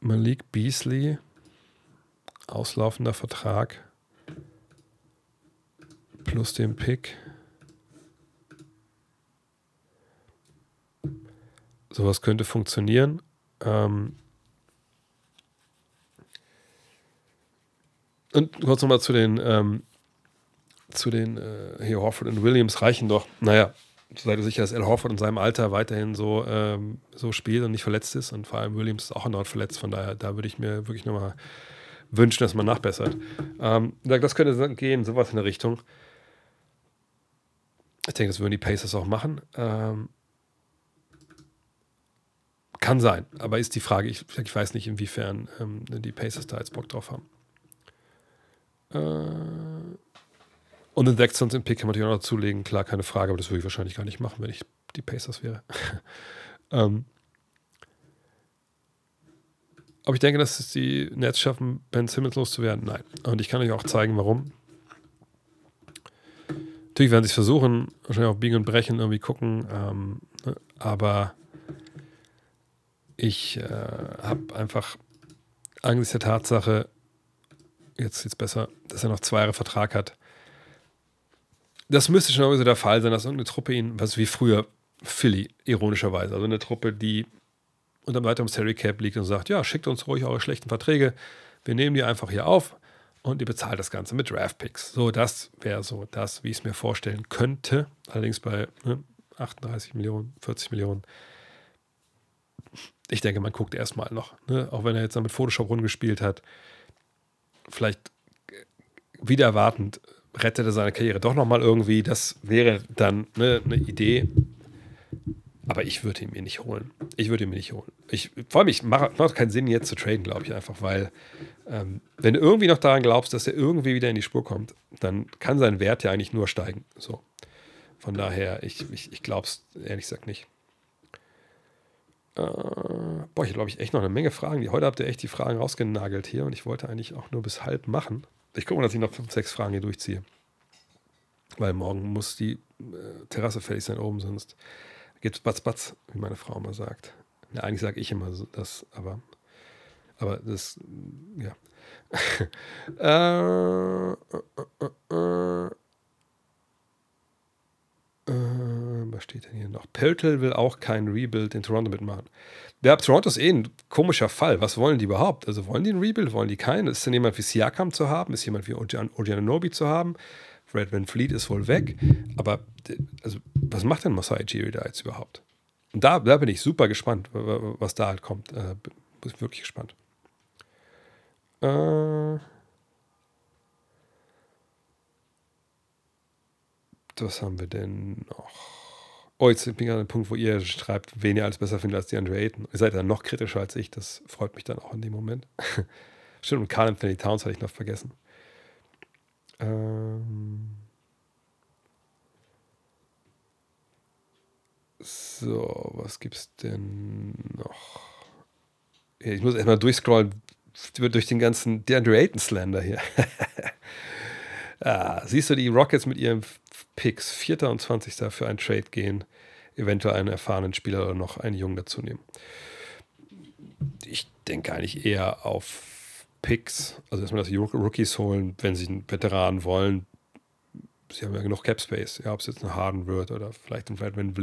Malik Beasley, auslaufender Vertrag, plus den Pick, sowas könnte funktionieren. Ähm und kurz nochmal zu den, ähm, zu den äh, hier Horford und Williams reichen doch, naja, sei du sicher, dass Al Horford in seinem Alter weiterhin so, ähm, so spielt und nicht verletzt ist. Und vor allem Williams ist auch erneut verletzt. Von daher, da würde ich mir wirklich nochmal wünschen, dass man nachbessert. Ähm, das könnte gehen, sowas in der Richtung. Ich denke, das würden die Pacers auch machen. Ähm, kann sein, aber ist die Frage, ich, ich weiß nicht, inwiefern ähm, die Pacers da jetzt Bock drauf haben. Äh, und den Sechstons im Pick kann man natürlich auch noch zulegen, klar, keine Frage, aber das würde ich wahrscheinlich gar nicht machen, wenn ich die Pacers wäre. ähm, aber ich denke, dass es die Nets schaffen, Ben Simmons loszuwerden. Nein. Und ich kann euch auch zeigen, warum. Natürlich werden sie es versuchen, wahrscheinlich auch biegen und brechen, irgendwie gucken. Ähm, ne, aber ich äh, habe einfach angesichts der Tatsache, jetzt jetzt besser, dass er noch zwei Jahre Vertrag hat. Das müsste schon irgendwie so der Fall sein, dass irgendeine Truppe ihn, was wie früher Philly, ironischerweise, also eine Truppe, die unter weiterem Salary Cap liegt und sagt, ja, schickt uns ruhig eure schlechten Verträge, wir nehmen die einfach hier auf und ihr bezahlt das Ganze mit Draft Picks. So, das wäre so das, wie ich es mir vorstellen könnte. Allerdings bei ne, 38 Millionen, 40 Millionen ich denke, man guckt erstmal noch. Ne? Auch wenn er jetzt mit Photoshop rumgespielt hat. Vielleicht wieder erwartend rettet er seine Karriere doch nochmal irgendwie. Das wäre dann ne, eine Idee. Aber ich würde ihn mir nicht holen. Ich würde ihn mir nicht holen. Ich, vor allem, ich mache macht keinen Sinn, jetzt zu traden, glaube ich einfach, weil ähm, wenn du irgendwie noch daran glaubst, dass er irgendwie wieder in die Spur kommt, dann kann sein Wert ja eigentlich nur steigen. So. Von daher, ich, ich, ich glaube es ehrlich gesagt nicht. Äh, boah, ich glaube ich echt noch eine Menge Fragen. Heute habt ihr echt die Fragen rausgenagelt hier und ich wollte eigentlich auch nur bis halb machen. Ich gucke mal, dass ich noch fünf, sechs Fragen hier durchziehe. Weil morgen muss die äh, Terrasse fertig sein oben, sonst gibt es Batz Batz, wie meine Frau immer sagt. Ja, eigentlich sage ich immer so das, aber, aber das, ja. äh, äh, äh, äh äh, was steht denn hier noch? Pöltl will auch kein Rebuild in Toronto mitmachen. Ja, Toronto ist eh ein komischer Fall. Was wollen die überhaupt? Also wollen die ein Rebuild? Wollen die keinen? Ist denn jemand wie Siakam zu haben? Ist jemand wie Ogianobi zu haben? Fred Van Fleet ist wohl weg. Aber also, was macht denn Masai Ujiri da jetzt überhaupt? Und da, da bin ich super gespannt, was da halt kommt. Äh, bin wirklich gespannt. Äh. was haben wir denn noch? Oh, jetzt bin ich an dem Punkt, wo ihr schreibt, wen ihr alles besser findet als die Andre Ayton. Ihr seid dann noch kritischer als ich, das freut mich dann auch in dem Moment. Stimmt, und Carl Anthony Towns hatte ich noch vergessen. Ähm so, was gibt's denn noch? Ich muss erstmal durchscrollen durch den ganzen DeAndre Ayton Slender hier. ah, siehst du die Rockets mit ihrem Picks, 4. und 20. für einen Trade gehen, eventuell einen erfahrenen Spieler oder noch einen Jungen dazu nehmen. Ich denke eigentlich eher auf Picks, also dass man das Rookies holen, wenn sie einen Veteran wollen. Sie haben ja genug Cap Space, ja, ob es jetzt ein Harden wird oder vielleicht ein Red Van.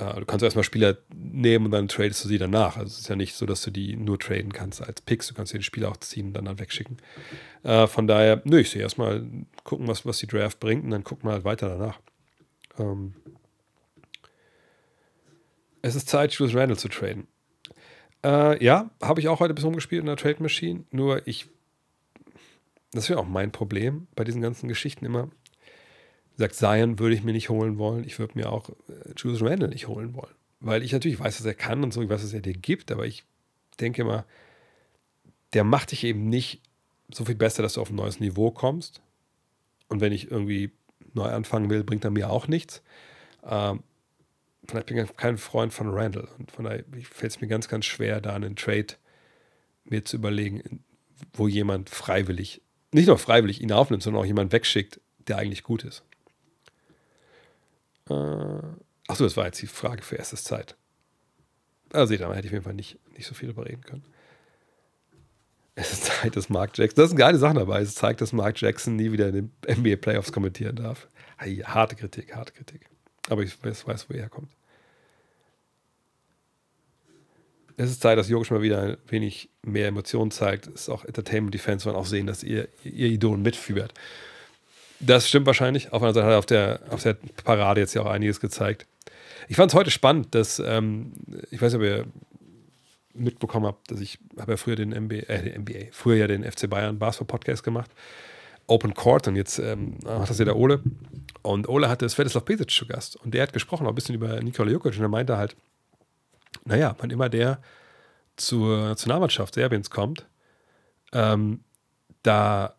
Uh, du kannst erstmal Spieler nehmen und dann tradest du sie danach. Also es ist ja nicht so, dass du die nur traden kannst als Picks. Du kannst den Spieler auch ziehen und dann, dann wegschicken. Uh, von daher, nö, ich sehe erstmal gucken, was, was die Draft bringt und dann gucken wir halt weiter danach. Ähm, Es ist Zeit, Julius Randall zu traden. Äh, ja, habe ich auch heute bis rumgespielt in der Trade Machine. Nur ich, das ist ja auch mein Problem bei diesen ganzen Geschichten immer. Gesagt, Zion würde ich mir nicht holen wollen. Ich würde mir auch äh, Julius Randall nicht holen wollen. Weil ich natürlich weiß, was er kann und so, ich weiß, was er dir gibt, aber ich denke immer, der macht dich eben nicht so viel besser, dass du auf ein neues Niveau kommst. Und wenn ich irgendwie neu anfangen will, bringt er mir auch nichts. Ähm, vielleicht bin ich kein Freund von Randall. Und von daher fällt es mir ganz, ganz schwer, da einen Trade mir zu überlegen, wo jemand freiwillig, nicht nur freiwillig ihn aufnimmt, sondern auch jemand wegschickt, der eigentlich gut ist. Äh, achso, das war jetzt die Frage für erstes Zeit. Also da hätte ich auf jeden Fall nicht, nicht so viel darüber reden können. Es ist Zeit, dass Mark Jackson, das eine geile Sache dabei, es zeigt, dass Mark Jackson nie wieder in den NBA Playoffs kommentieren darf. Harte Kritik, harte Kritik. Aber ich weiß, weiß wo er herkommt. Es ist Zeit, dass Jokic mal wieder ein wenig mehr Emotionen zeigt. Es ist auch Entertainment Defense, man auch sehen, dass ihr, ihr Idol mitführt. Das stimmt wahrscheinlich. Auf einer Seite hat er auf der, auf der Parade jetzt ja auch einiges gezeigt. Ich fand es heute spannend, dass, ähm, ich weiß nicht, ob ihr mitbekommen habt, dass ich habe ja früher den NBA, äh, den NBA, früher ja den FC Bayern Basketball Podcast gemacht. Open Court und jetzt ähm, macht das ja der Ole. Und Ole hatte Svetislav Pesic zu Gast und der hat gesprochen auch ein bisschen über Nikola Jokic und er meinte halt, naja, wann immer der zur Nationalmannschaft Serbiens kommt, ähm, da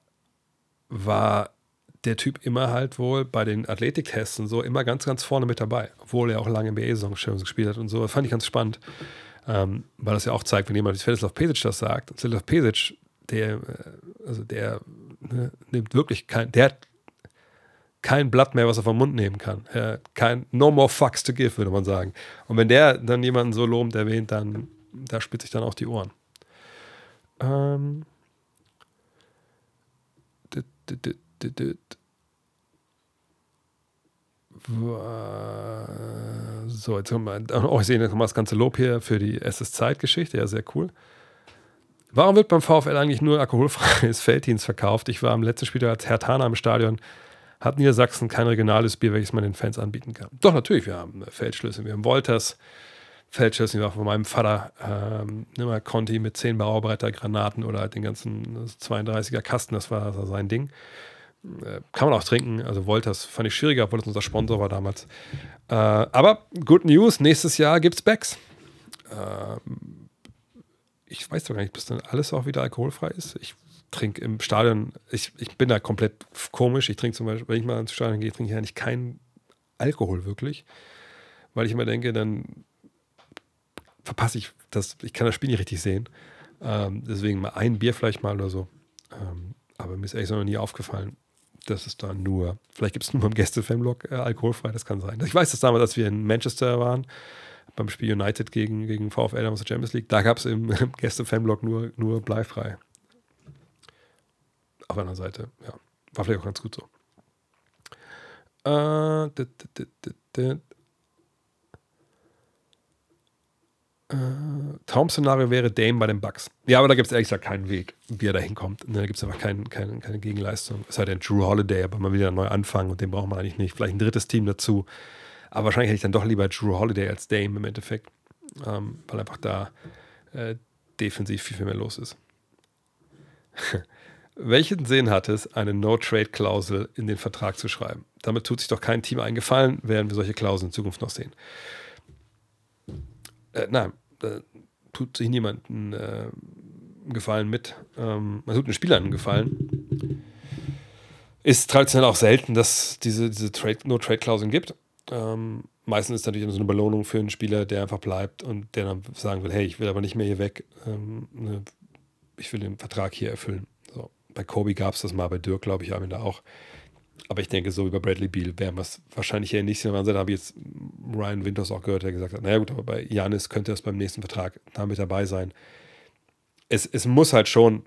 war der Typ immer halt wohl bei den Athletiktests und so immer ganz, ganz vorne mit dabei, obwohl er auch lange NBA-Saison gespielt hat und so. Das fand ich ganz spannend, ähm, weil das ja auch zeigt, wenn jemand wie Svetislav Pesic das sagt. Svetislav Pesic, der, äh, also der ne, nimmt wirklich kein, der hat kein Blatt mehr, was er vom Mund nehmen kann. Ja, kein No more fucks to give, würde man sagen. Und wenn der dann jemanden so lobend erwähnt, dann da spitze ich dann auch die Ohren. Ähm. So, jetzt haben wir, oh, ich sehe nochmal das ganze Lob hier für die SS-Zeit-Geschichte, ja, sehr cool. Warum wird beim VfL eigentlich nur alkoholfreies Felddienst verkauft? Ich war am letzten Spiel als Herr Tana im Stadion hat Niedersachsen kein regionales Bier, welches man den Fans anbieten kann. Doch, natürlich, wir haben Feldschlüssel, wir haben Wolters, Feldschlüssel, wir haben von meinem Vater, ähm, mal Conti mit 10 Bauarbeiter, Granaten oder halt den ganzen 32er Kasten, das war, das war sein Ding. Äh, kann man auch trinken, also Wolters fand ich schwieriger, obwohl das unser Sponsor war damals. Äh, aber good news, nächstes Jahr gibt's Bags. Äh, ich weiß doch gar nicht, bis dann alles auch wieder alkoholfrei ist. Ich trinke im Stadion, ich, ich bin da komplett komisch. Ich trinke zum Beispiel, wenn ich mal ins Stadion gehe, trinke ich eigentlich keinen Alkohol wirklich. Weil ich immer denke, dann verpasse ich das, ich kann das Spiel nicht richtig sehen. Ähm, deswegen mal ein Bier vielleicht mal oder so. Ähm, aber mir ist ehrlich noch nie aufgefallen, dass es da nur, vielleicht gibt es nur im Gäste-Fanblock äh, alkoholfrei, das kann sein. Ich weiß das damals, als wir in Manchester waren, beim Spiel United gegen, gegen VfL aus der Champions League, da gab es im, im Gäste-Fanblock nur, nur bleifrei auf einer Seite, ja. War vielleicht auch ganz gut so. Äh, dit, dit, dit, Traum-Szenario wäre Dame bei den Bucks. Ja, aber da gibt es ehrlich gesagt keinen Weg, wie er da hinkommt. Da gibt es einfach kein, kein, keine Gegenleistung. Es sei denn Drew Holiday, aber mal wieder neu anfangen und den braucht man eigentlich nicht. Vielleicht ein drittes Team dazu. Aber wahrscheinlich hätte ich dann doch lieber Drew Holiday als Dame im Endeffekt, ähm, weil einfach da äh, defensiv viel, viel mehr los ist. Welchen Sinn hat es, eine No-Trade-Klausel in den Vertrag zu schreiben? Damit tut sich doch kein Team einen Gefallen, werden wir solche Klauseln in Zukunft noch sehen. Äh, nein, da tut sich niemand einen äh, Gefallen mit. Ähm, man tut einen Spieler einen Gefallen. Ist traditionell auch selten, dass diese, diese No-Trade-Klauseln gibt. Ähm, meistens ist natürlich so eine Belohnung für einen Spieler, der einfach bleibt und der dann sagen will, hey, ich will aber nicht mehr hier weg. Ähm, ne, ich will den Vertrag hier erfüllen. So bei Kobe gab es das mal, bei Dirk glaube ich am Ende auch. Aber ich denke, so wie bei Bradley Beal werden wir es wahrscheinlich eher nicht sehen. Da habe ich jetzt Ryan Winters auch gehört, der gesagt hat, naja gut, aber bei Janis könnte das beim nächsten Vertrag damit dabei sein. Es, es muss halt schon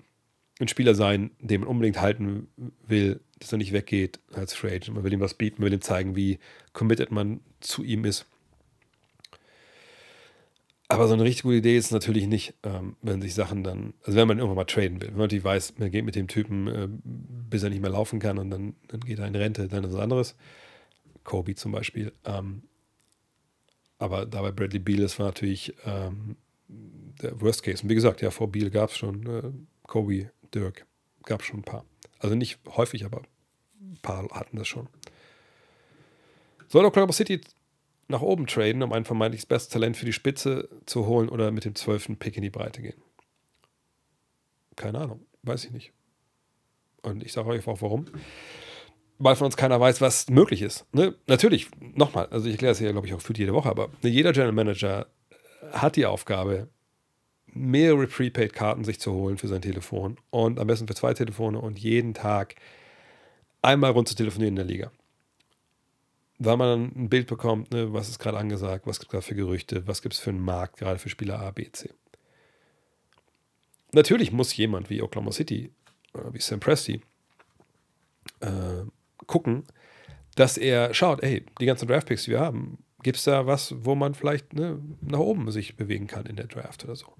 ein Spieler sein, den man unbedingt halten will, dass er nicht weggeht als Free Agent. Man will ihm was bieten, man will ihm zeigen, wie committed man zu ihm ist. Aber so eine richtig gute Idee ist natürlich nicht, ähm, wenn sich Sachen dann, also wenn man irgendwann mal traden will. Wenn man natürlich weiß, man geht mit dem Typen, äh, bis er nicht mehr laufen kann und dann, dann geht er in Rente, dann ist was anderes. Kobe zum Beispiel. Ähm, Aber dabei Bradley Beal, das war natürlich ähm, der Worst Case. Und wie gesagt, ja, vor Beal gab es schon äh, Kobe, Dirk, gab es schon ein paar. Also nicht häufig, aber ein paar hatten das schon. Soll Oklahoma City nach oben traden, um ein vermeintliches bestes Talent für die Spitze zu holen oder mit dem zwölften Pick in die Breite gehen? Keine Ahnung, weiß ich nicht. Und ich sage euch auch warum. Weil von uns keiner weiß, was möglich ist. Ne? Natürlich, nochmal, also ich erkläre es ja, glaube ich, auch für jede Woche, aber jeder General Manager hat die Aufgabe, mehrere Prepaid-Karten sich zu holen für sein Telefon und am besten für zwei Telefone und jeden Tag einmal rund zu telefonieren in der Liga. Weil man dann ein Bild bekommt, ne, was ist gerade angesagt, was gibt es gerade für Gerüchte, was gibt es für einen Markt, gerade für Spieler A, B, C. Natürlich muss jemand wie Oklahoma City, äh, wie Sam Presti, äh, gucken, dass er schaut, ey, die ganzen Draftpicks, die wir haben, gibt es da was, wo man vielleicht ne, nach oben sich bewegen kann in der Draft oder so.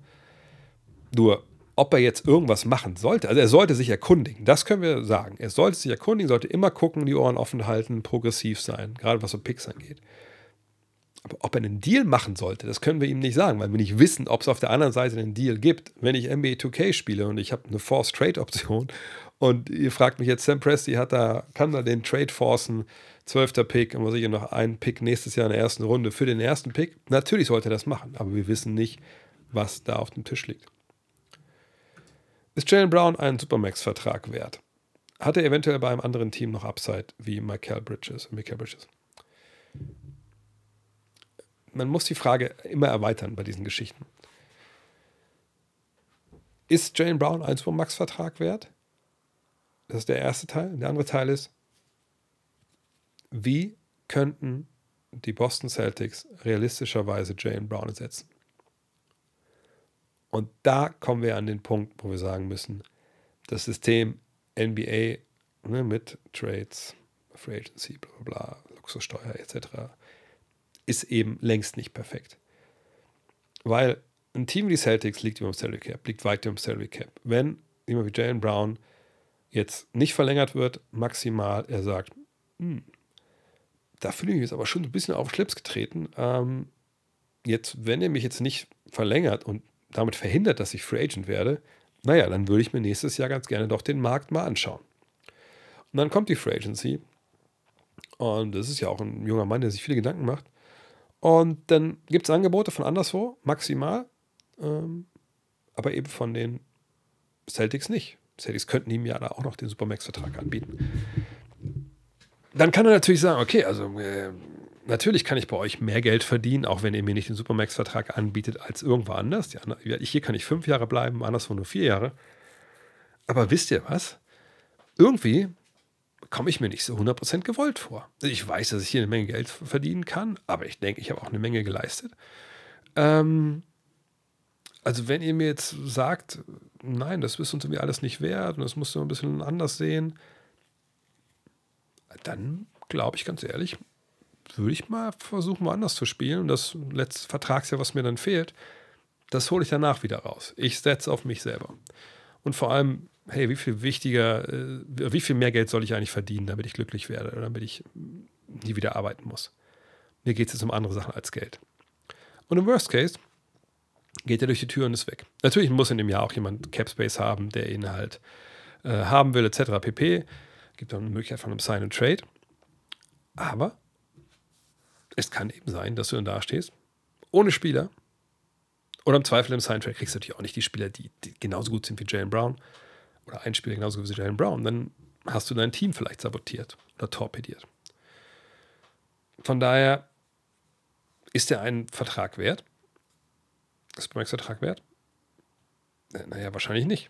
Nur, ob er jetzt irgendwas machen sollte, also er sollte sich erkundigen, das können wir sagen. Er sollte sich erkundigen, sollte immer gucken, die Ohren offen halten, progressiv sein, gerade was so Picks angeht. Aber ob er einen Deal machen sollte, das können wir ihm nicht sagen, weil wir nicht wissen, ob es auf der anderen Seite einen Deal gibt. Wenn ich NBA 2K spiele und ich habe eine Force Trade Option und ihr fragt mich jetzt, Sam Presti hat da, kann da den Trade forcen, 12. Pick und was ich noch einen Pick nächstes Jahr in der ersten Runde für den ersten Pick. Natürlich sollte er das machen, aber wir wissen nicht, was da auf dem Tisch liegt. Ist Jalen Brown einen Supermax-Vertrag wert? Hat er eventuell bei einem anderen Team noch Upside wie Michael Bridges? Michael Bridges? Man muss die Frage immer erweitern bei diesen Geschichten. Ist Jalen Brown ein Supermax-Vertrag wert? Das ist der erste Teil. Der andere Teil ist, wie könnten die Boston Celtics realistischerweise Jalen Brown ersetzen? Und da kommen wir an den Punkt, wo wir sagen müssen, das System NBA ne, mit Trades, Free Agency, bla bla, Luxussteuer etc. ist eben längst nicht perfekt. Weil ein Team wie Celtics liegt über dem Salary Cap, liegt weit über dem Salary Cap. Wenn jemand wie Jalen Brown jetzt nicht verlängert wird, maximal, er sagt, hm, da fühle ich mich jetzt aber schon ein bisschen auf den Schlips getreten. Ähm, jetzt, wenn er mich jetzt nicht verlängert und damit verhindert, dass ich Free Agent werde, naja, dann würde ich mir nächstes Jahr ganz gerne doch den Markt mal anschauen. Und dann kommt die Free Agency. Und das ist ja auch ein junger Mann, der sich viele Gedanken macht. Und dann gibt es Angebote von anderswo, maximal. Ähm, aber eben von den Celtics nicht. Celtics könnten ihm ja da auch noch den Supermax-Vertrag anbieten. Dann kann er natürlich sagen, okay, also äh, natürlich kann ich bei euch mehr Geld verdienen, auch wenn ihr mir nicht den Supermax-Vertrag anbietet als irgendwo anders. Ja, hier kann ich fünf Jahre bleiben, anderswo nur vier Jahre. Aber wisst ihr was? Irgendwie komme ich mir nicht so 100% gewollt vor. Ich weiß, dass ich hier eine Menge Geld verdienen kann, aber ich denke, ich habe auch eine Menge geleistet. Ähm, also wenn ihr mir jetzt sagt, nein, das ist uns irgendwie alles nicht wert und das musst du ein bisschen anders sehen, dann glaube ich ganz ehrlich, würde ich mal versuchen, woanders zu spielen. Und das letzte Vertragsjahr, was mir dann fehlt, das hole ich danach wieder raus. Ich setze auf mich selber. Und vor allem, hey, wie viel wichtiger, äh, wie viel mehr Geld soll ich eigentlich verdienen, damit ich glücklich werde oder damit ich nie wieder arbeiten muss? Mir geht es jetzt um andere Sachen als Geld. Und im Worst Case geht er durch die Tür und ist weg. Natürlich muss in dem Jahr auch jemand Capspace haben, der ihn halt äh, haben will, etc. pp. Gibt auch eine Möglichkeit von einem Sign and Trade. Aber es kann eben sein, dass du dann da stehst, ohne Spieler. Oder im Zweifel im Sign Trade kriegst du natürlich auch nicht die Spieler, die, die genauso gut sind wie Jalen Brown. Oder ein Spieler genauso gut wie Jalen Brown. Dann hast du dein Team vielleicht sabotiert oder torpediert. Von daher ist er einen Vertrag wert? Ist der Vertrag wert? Äh, naja, wahrscheinlich nicht.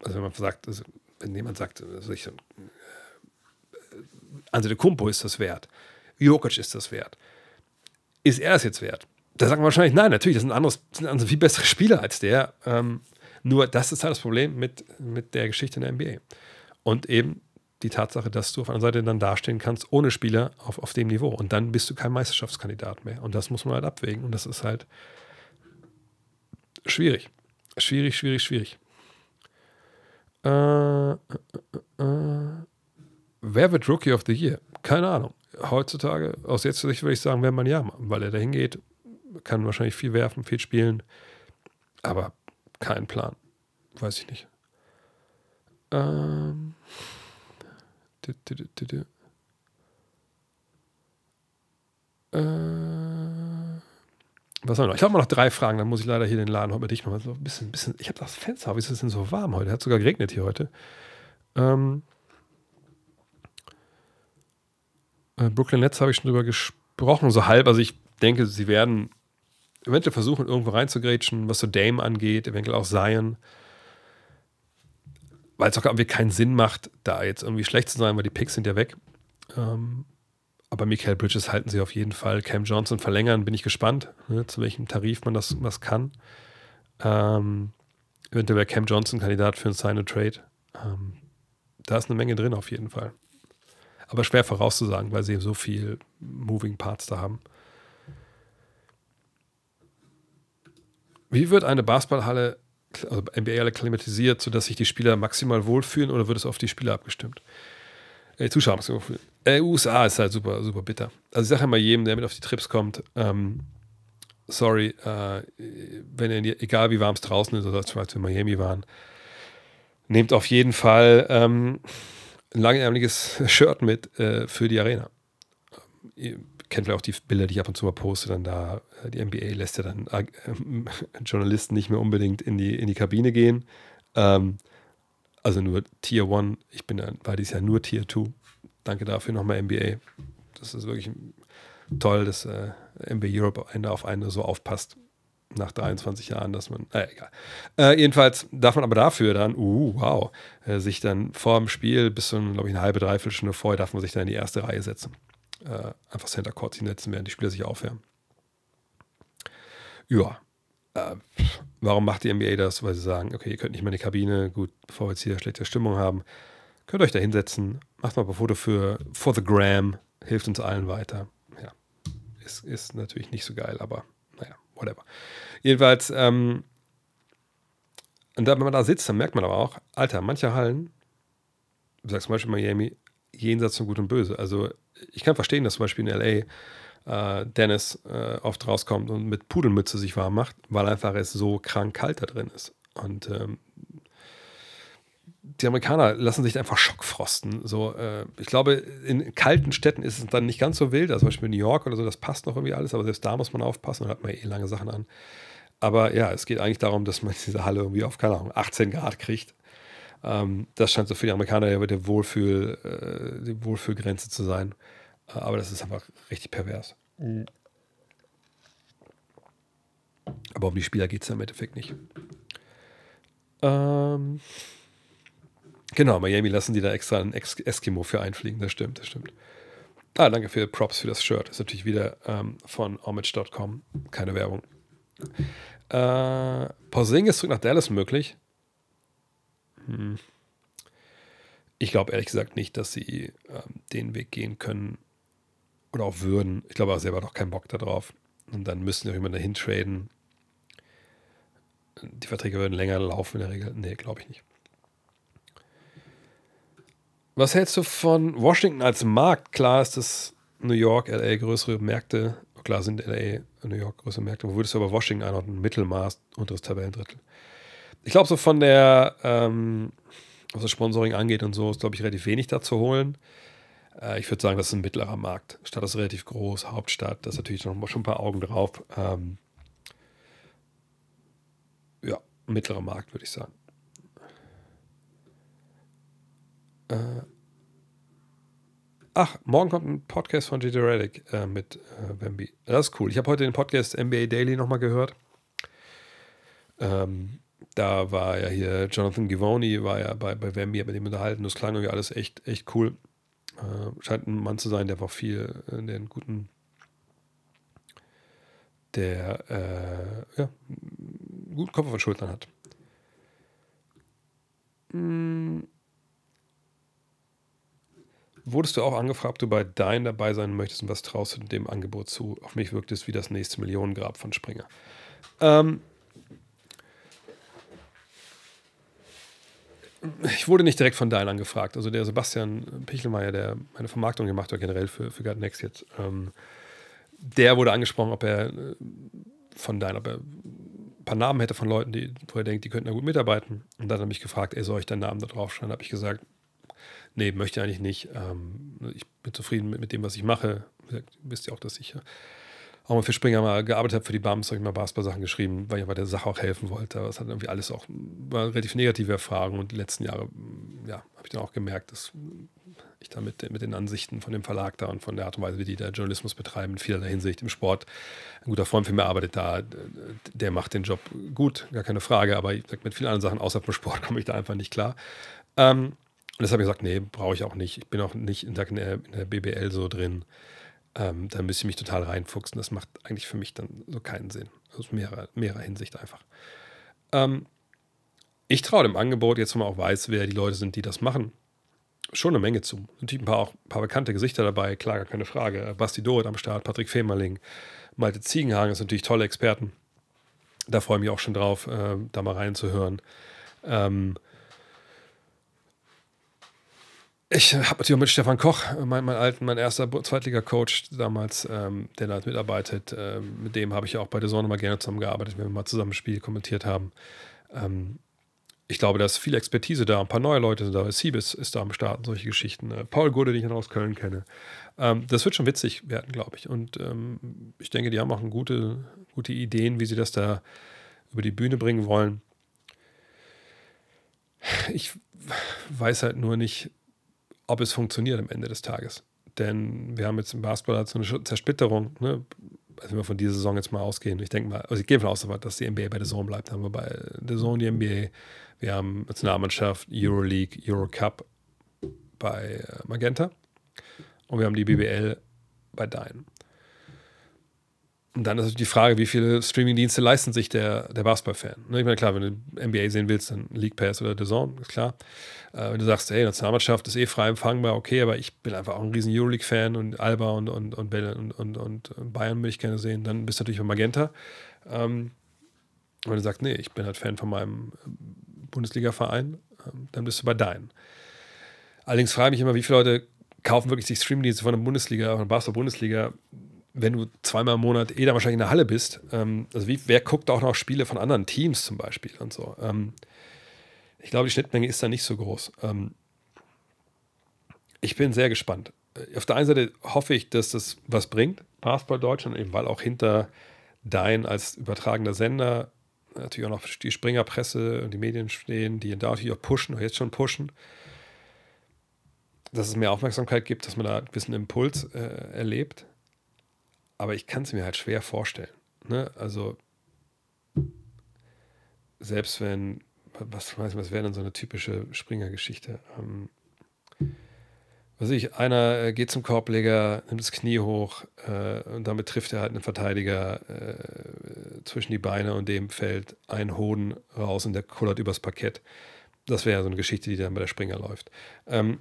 Also wenn man sagt, also wenn jemand sagt, also ich, also der Kumpo ist das wert, Jokic ist das wert. Ist er es jetzt wert? Da sagen wir wahrscheinlich, nein, natürlich, das sind andere, sind andere viel bessere Spieler als der. Ähm, nur das ist halt das Problem mit, mit der Geschichte in der NBA. Und eben die Tatsache, dass du auf einer Seite dann dastehen kannst, ohne Spieler auf, auf dem Niveau. Und dann bist du kein Meisterschaftskandidat mehr. Und das muss man halt abwägen. Und das ist halt schwierig. Schwierig, schwierig, schwierig. Äh, äh, äh, äh. Wer wird Rookie of the Year? Keine Ahnung. Heutzutage, aus jetzt Sicht würde ich sagen, wenn man ja, weil er dahin geht, kann wahrscheinlich viel werfen, viel spielen, aber kein Plan. Weiß ich nicht. Ähm. Äh, was haben wir noch? Ich habe noch drei Fragen, dann muss ich leider hier den Laden heute dicht machen. So ein bisschen, bisschen, ich habe das Fenster, wie ist es denn so warm heute? Hat sogar geregnet hier heute. Ähm, äh, Brooklyn Nets habe ich schon drüber gesprochen, so halb. Also ich denke, sie werden eventuell versuchen, irgendwo reinzugrätschen, was so Dame angeht, eventuell auch Zion. Weil es auch irgendwie keinen Sinn macht, da jetzt irgendwie schlecht zu sein, weil die Picks sind ja weg. Ähm, aber Michael Bridges halten sie auf jeden Fall. Cam Johnson verlängern, bin ich gespannt, ne, zu welchem Tarif man das was kann. Ähm, eventuell wäre Cam Johnson Kandidat für ein Sign and Trade. Ähm, da ist eine Menge drin auf jeden Fall. Aber schwer vorauszusagen, weil sie so viel Moving Parts da haben. Wie wird eine Basketballhalle, also NBA-Halle klimatisiert, sodass sich die Spieler maximal wohlfühlen oder wird es auf die Spieler abgestimmt? Die Zuschauer maximal wohlfühlen. Äh, USA ist halt super, super bitter. Also ich sage immer jedem, der mit auf die Trips kommt, ähm, sorry, äh, wenn ihr, egal wie warm es draußen ist oder als wir in Miami waren, nehmt auf jeden Fall ähm, ein langärmliches Shirt mit äh, für die Arena. Ihr kennt vielleicht auch die Bilder, die ich ab und zu mal poste, dann da, äh, die NBA lässt ja dann äh, Journalisten nicht mehr unbedingt in die, in die Kabine gehen. Ähm, also nur Tier 1, ich bin war dieses Jahr nur Tier 2. Danke dafür nochmal NBA. Das ist wirklich toll, dass äh, NBA Europe auf einen so aufpasst nach 23 Jahren, dass man, äh, egal. Äh, jedenfalls darf man aber dafür dann, uh, wow, äh, sich dann vor dem Spiel bis zu, glaube ich, eine halbe, dreiviertel Stunde vorher darf man sich dann in die erste Reihe setzen. Äh, einfach Center Court hinsetzen, während die Spieler sich aufwärmen. Ja. Äh, warum macht die NBA das? Weil sie sagen, okay, ihr könnt nicht mehr in die Kabine, gut, bevor wir jetzt hier schlechte Stimmung haben, könnt euch da hinsetzen, macht mal ein Foto für For the Gram, hilft uns allen weiter. Ja, ist, ist natürlich nicht so geil, aber naja, whatever. Jedenfalls, ähm, und wenn man da sitzt, dann merkt man aber auch, Alter, manche Hallen, du sagst zum Beispiel Miami, jenseits von Gut und Böse. Also ich kann verstehen, dass zum Beispiel in LA äh, Dennis äh, oft rauskommt und mit Pudelmütze sich warm macht, weil einfach es so krank kalt da drin ist. Und ähm, die Amerikaner lassen sich einfach schockfrosten. So, äh, ich glaube, in kalten Städten ist es dann nicht ganz so wild. Also zum Beispiel New York oder so, das passt noch irgendwie alles, aber selbst da muss man aufpassen und hat man eh lange Sachen an. Aber ja, es geht eigentlich darum, dass man diese Halle irgendwie auf, keine Ahnung, 18 Grad kriegt. Ähm, das scheint so für die Amerikaner ja der Wohlfühl, äh, die Wohlfühlgrenze zu sein. Äh, aber das ist einfach richtig pervers. Mhm. Aber um die Spieler geht es ja im Endeffekt nicht. Ähm, genau, Miami lassen die da extra einen Eskimo für einfliegen. Das stimmt, das stimmt. Ah, danke für Props für das Shirt. Ist natürlich wieder ähm, von homage.com. Keine Werbung. Äh, Porzingis zurück nach Dallas möglich. Hm. Ich glaube ehrlich gesagt nicht, dass sie ähm, den Weg gehen können oder auch würden. Ich glaube auch selber noch keinen Bock darauf. Und dann müssen sie auch immer dahin traden. Die Verträge würden länger laufen in der Regel. Nee, glaube ich nicht. Was hältst du von Washington als Markt? Klar ist, dass New York, LA größere Märkte, klar sind LA New York größere Märkte. Wo würdest du aber Washington einordnen? Mittelmaß, unteres Tabellendrittel. Ich glaube, so von der, ähm, was das Sponsoring angeht und so, ist, glaube ich, relativ wenig da zu holen. Äh, ich würde sagen, das ist ein mittlerer Markt. Stadt ist relativ groß, Hauptstadt, da ist natürlich noch schon ein paar Augen drauf. Ähm, ja, mittlerer Markt, würde ich sagen. Äh, ach, morgen kommt ein Podcast von J.J. Reddick äh, mit äh, Bambi. Das ist cool. Ich habe heute den Podcast NBA Daily nochmal gehört. Ähm, da war ja hier Jonathan Givoni, war ja bei, bei Wemby, mit dem unterhalten. Das klang irgendwie alles echt, echt cool. Äh, scheint ein Mann zu sein, der auch viel, äh, der einen guten, der, äh, ja, einen guten Kopf auf den Schultern hat. Hm. Wurdest du auch angefragt, ob du bei Dein dabei sein möchtest und was traust du dem Angebot zu? Auf mich wirkt es wie das nächste Millionengrab von Springer. Ähm, ich wurde nicht direkt von Dein angefragt. Also der Sebastian Pichelmeier, der meine Vermarktung gemacht hat, generell für, für God Next jetzt, ähm, der wurde angesprochen, ob er äh, von Dein, ob er ein paar Namen hätte von Leuten, die, wo er denkt, die könnten da gut mitarbeiten. Und dann hat er mich gefragt, ey, soll ich deinen Namen da drauf schreiben? habe ich gesagt, nee, möchte eigentlich nicht. Ähm, ich bin zufrieden mit, mit, dem, was ich mache. Ihr wisst ja auch, dass ich auch mal für Springer mal gearbeitet habe, für die Bums, habe ich mal Basketball-Sachen geschrieben, weil ich bei der Sache auch helfen wollte. Aber es hat irgendwie alles auch, war relativ negative Erfahrung und die letzten Jahre, ja, habe ich dann auch gemerkt, dass ich da mit, mit den Ansichten von dem Verlag da und von der Art und Weise, wie die da Journalismus betreiben, in vielerlei Hinsicht im Sport. Ein guter Freund von mir arbeitet da, der macht den Job gut, gar keine Frage, aber ich sag, mit vielen anderen Sachen außerhalb vom Sport komme ich da einfach nicht klar. Ähm, und das habe ich gesagt, nee, brauche ich auch nicht. Ich bin auch nicht in der, in der BBL so drin ähm, da müsste ich mich total reinfuchsen. Das macht eigentlich für mich dann so keinen Sinn. Aus mehrerer, mehrerer Hinsicht einfach. Ähm, ich traue dem Angebot, jetzt wo man auch weiß, wer die Leute sind, die das machen, schon eine Menge zu. Natürlich ein paar, auch ein paar bekannte Gesichter dabei, klar, gar keine Frage. Basti Dorit am Start, Patrick Femerling, Malte Ziegenhagen, das sind natürlich tolle Experten. Da freue ich mich auch schon drauf, äh, da mal reinzuhören. Ähm, ich habe natürlich auch mit Stefan Koch, mein, mein alten, mein erster Zweitliga-Coach damals, ähm, der da mitarbeitet. Ähm, mit dem habe ich auch bei der Sonne mal gerne zusammengearbeitet, wenn wir mal zusammen ein Spiel kommentiert haben. Ähm, ich glaube, da ist viel Expertise da. Ein paar neue Leute sind da. Siebes ist da am Start solche Geschichten. Äh, Paul Gode, den ich noch aus Köln kenne. Ähm, das wird schon witzig werden, glaube ich. Und ähm, ich denke, die haben auch gute, gute Ideen, wie sie das da über die Bühne bringen wollen. Ich weiß halt nur nicht, ob es funktioniert am Ende des Tages. Denn wir haben jetzt im Basketball halt so eine Zersplitterung, ne? also wenn wir von dieser Saison jetzt mal ausgehen. Ich denke mal, also ich gehe davon aus, dass die NBA bei der Zone bleibt. Haben wir bei der Zone die NBA, wir haben Nationalmannschaft, Euroleague, Eurocup bei äh, Magenta und wir haben die BBL bei Dyn. Und dann ist natürlich die Frage, wie viele Streamingdienste leisten sich der, der Basketball-Fan. Ne, ich meine, klar, wenn du NBA sehen willst, dann League Pass oder The Zone, ist klar. Äh, wenn du sagst, hey, Nationalmannschaft ist eh frei empfangbar, okay, aber ich bin einfach auch ein riesen Euroleague-Fan und Alba und, und, und, und, und, Bayern will ich gerne sehen, dann bist du natürlich bei Magenta. Ähm, wenn du sagst, nee, ich bin halt Fan von meinem Bundesliga-Verein, ähm, dann bist du bei deinen. Allerdings frage ich mich immer, wie viele Leute kaufen wirklich sich Streamingdienste von der Bundesliga, von der Basketball-Bundesliga, wenn du zweimal im Monat eh da wahrscheinlich in der Halle bist, ähm, also wie, wer guckt auch noch Spiele von anderen Teams zum Beispiel und so. Ähm, ich glaube, die Schnittmenge ist da nicht so groß. Ähm, ich bin sehr gespannt. Auf der einen Seite hoffe ich, dass das was bringt, Basketball Deutschland, eben weil auch hinter Dein als übertragender Sender natürlich auch noch die Springerpresse und die Medien stehen, die da natürlich auch pushen, oder jetzt schon pushen, dass es mehr Aufmerksamkeit gibt, dass man da ein bisschen Impuls äh, erlebt aber ich kann es mir halt schwer vorstellen. Ne? Also, selbst wenn, was, was, wäre denn so eine typische Springer-Geschichte? Ähm, was ich, einer äh, geht zum Korbleger, nimmt das Knie hoch äh, und damit trifft er halt einen Verteidiger äh, zwischen die Beine und dem fällt ein Hoden raus und der kullert übers Parkett. Das wäre ja so eine Geschichte, die dann bei der Springer läuft. Ähm,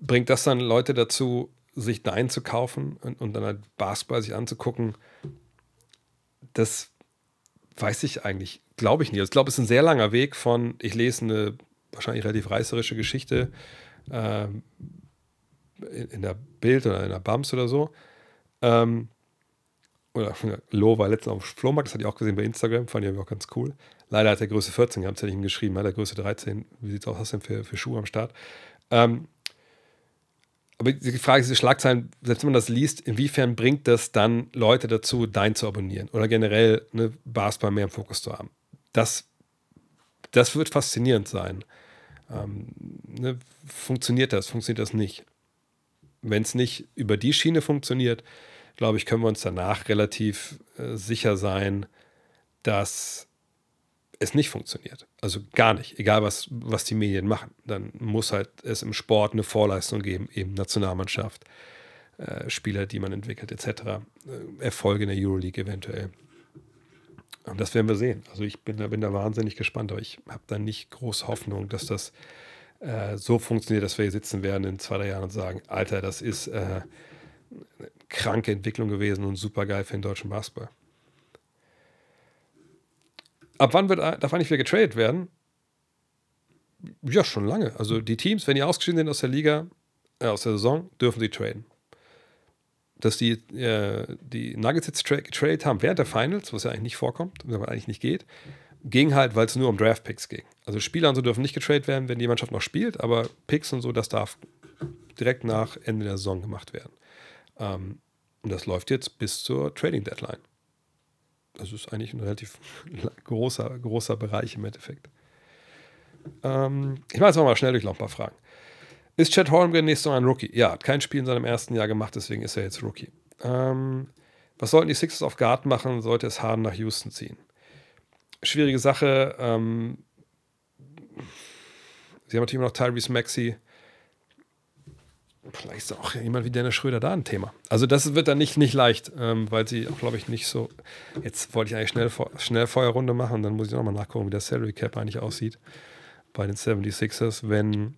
bringt das dann Leute dazu, sich Dein zu kaufen und, und dann halt Basketball sich anzugucken, das weiß ich eigentlich, glaube ich nicht. Also ich glaube, es ist ein sehr langer Weg von, ich lese eine wahrscheinlich relativ reißerische Geschichte äh, in, in, der Bild oder in der Bums oder so. Ähm, oder Lo war letztens auf dem Flohmarkt, das hatte ich auch gesehen bei Instagram, fand ich auch ganz cool. Leider hat er Größe 14 gehabt, das hätte ich ihm geschrieben, hat er Größe 13. Wie sieht es aus, hast du denn für, für Schuhe am Start? Ähm, aber die Frage ist, diese Schlagzeilen, selbst wenn man das liest, inwiefern bringt das dann Leute dazu, Dein zu abonnieren oder generell eine Basketball mehr im Fokus zu haben? Das, das wird faszinierend sein. Ähm, ne, funktioniert das, funktioniert das nicht? Wenn es nicht über die Schiene funktioniert, glaube ich, können wir uns danach relativ äh, sicher sein, dass es nicht funktioniert. Also gar nicht, egal was, was die Medien machen. Dann muss halt es im Sport eine Vorleistung geben, eben Nationalmannschaft, äh, Spieler, die man entwickelt, etc. Äh, Erfolge in der Euroleague eventuell. Und das werden wir sehen. Also ich bin da, bin da wahnsinnig gespannt, aber ich habe da nicht große Hoffnung, dass das äh, so funktioniert, dass wir hier sitzen werden in zwei, drei Jahren und sagen, Alter, das ist äh, eine kranke Entwicklung gewesen und super geil für den deutschen Basketball. Ab wann wird, darf eigentlich wieder getradet werden? Ja, schon lange. Also die Teams, wenn die ausgeschieden sind aus der Liga, äh, aus der Saison, dürfen sie traden. Dass die, äh, die Nuggets jetzt tra getradet haben während der Finals, was ja eigentlich nicht vorkommt, was eigentlich nicht geht, ging halt, weil es nur um Draft-Picks ging. Also Spieler und so dürfen nicht getradet werden, wenn die Mannschaft noch spielt, aber Picks und so, das darf direkt nach Ende der Saison gemacht werden. Ähm, und das läuft jetzt bis zur Trading Deadline. Das ist eigentlich ein relativ großer, großer Bereich im Endeffekt. Ähm, ich mache jetzt mal schnell durch noch ein paar Fragen. Ist Chad Holmgren nächstes Jahr ein Rookie? Ja, hat kein Spiel in seinem ersten Jahr gemacht, deswegen ist er jetzt Rookie. Ähm, was sollten die Sixers auf Guard machen, sollte es Harden nach Houston ziehen? Schwierige Sache. Ähm, sie haben natürlich immer noch Tyrese Maxey. Vielleicht ist auch jemand wie Dennis Schröder da ein Thema. Also das wird dann nicht, nicht leicht, ähm, weil sie auch, glaube ich, nicht so. Jetzt wollte ich eigentlich schnell, schnell Feuerrunde machen, dann muss ich nochmal nachgucken, wie der Salary Cap eigentlich aussieht bei den 76ers, wenn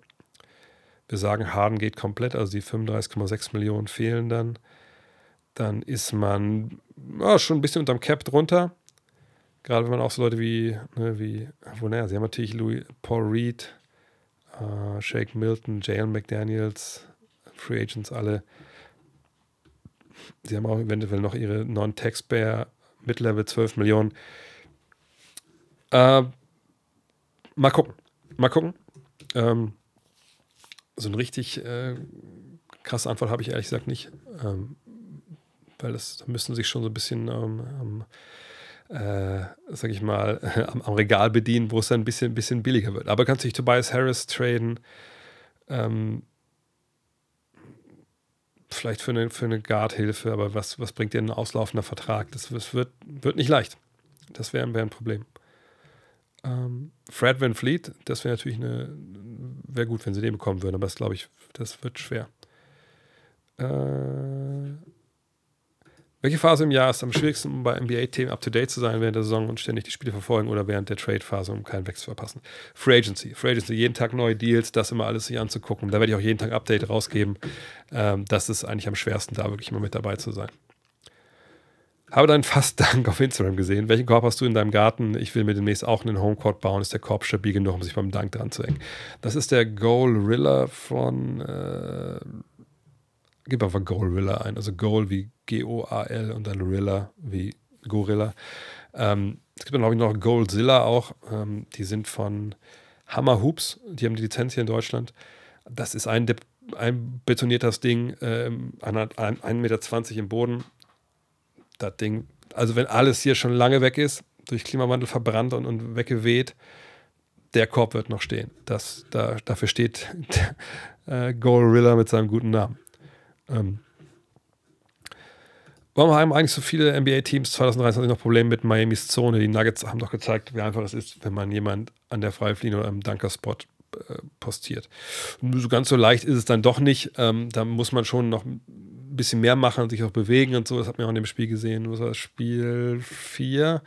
wir sagen, Harden geht komplett, also die 35,6 Millionen fehlen dann, dann ist man ja, schon ein bisschen unterm Cap drunter. Gerade wenn man auch so Leute wie, ne, wie, wo, naja, sie haben natürlich Louis, Paul Reed, äh, Shake Milton, Jalen McDaniels, Free Agents alle. Sie haben auch eventuell noch ihre Non-Taxpayer Mid-Level 12 Millionen. Äh, mal gucken. Mal gucken. Ähm, so eine richtig äh, krasse Antwort habe ich ehrlich gesagt nicht. Ähm, weil das, da müssen sich schon so ein bisschen ähm, äh, sag ich mal, am, am, Regal bedienen, wo es dann ein bisschen, bisschen billiger wird. Aber kannst du dich Tobias Harris traden. Ähm, vielleicht für eine, für eine Guard-Hilfe, aber was, was bringt dir ein auslaufender Vertrag? Das, das wird, wird nicht leicht. Das wäre wär ein Problem. Ähm, Fred Van Fleet, das wäre natürlich eine, wäre gut, wenn sie den bekommen würden, aber das glaube ich, das wird schwer. Äh, welche Phase im Jahr ist am schwierigsten, um bei NBA-Themen up-to-date zu sein während der Saison und ständig die Spiele verfolgen oder während der Trade-Phase, um keinen Wechsel zu verpassen? Free Agency. Free Agency, jeden Tag neue Deals, das immer alles sich anzugucken. Da werde ich auch jeden Tag Update rausgeben. Ähm, das ist eigentlich am schwersten, da wirklich immer mit dabei zu sein. Habe deinen Fast-Dank auf Instagram gesehen. Welchen Korb hast du in deinem Garten? Ich will mir demnächst auch einen Homecourt bauen. Ist der Korb stabil genug, um sich beim Dank dran zu hängen? Das ist der Goal-Rilla von äh, gib einfach Gorilla ein. Also Goal wie G-O-A-L und dann Rilla wie Gorilla. Ähm, es gibt dann, glaube ich, noch Goalzilla auch. Ähm, die sind von Hammer Hoops. Die haben die Lizenz hier in Deutschland. Das ist ein, ein betoniertes Ding, ähm, 1,20 Meter im Boden. Das Ding, also wenn alles hier schon lange weg ist, durch Klimawandel verbrannt und, und weggeweht, der Korb wird noch stehen. Das, da, dafür steht äh, Gorilla mit seinem guten Namen. Ähm, warum haben eigentlich so viele NBA-Teams 2023 noch Probleme mit Miamis Zone? Die Nuggets haben doch gezeigt, wie einfach es ist, wenn man jemand an der Freiflinie oder am Dunkerspot äh, postiert. So ganz so leicht ist es dann doch nicht. Ähm, da muss man schon noch ein bisschen mehr machen und sich auch bewegen und so. Das hat man auch in dem Spiel gesehen. Was war das? Spiel 4?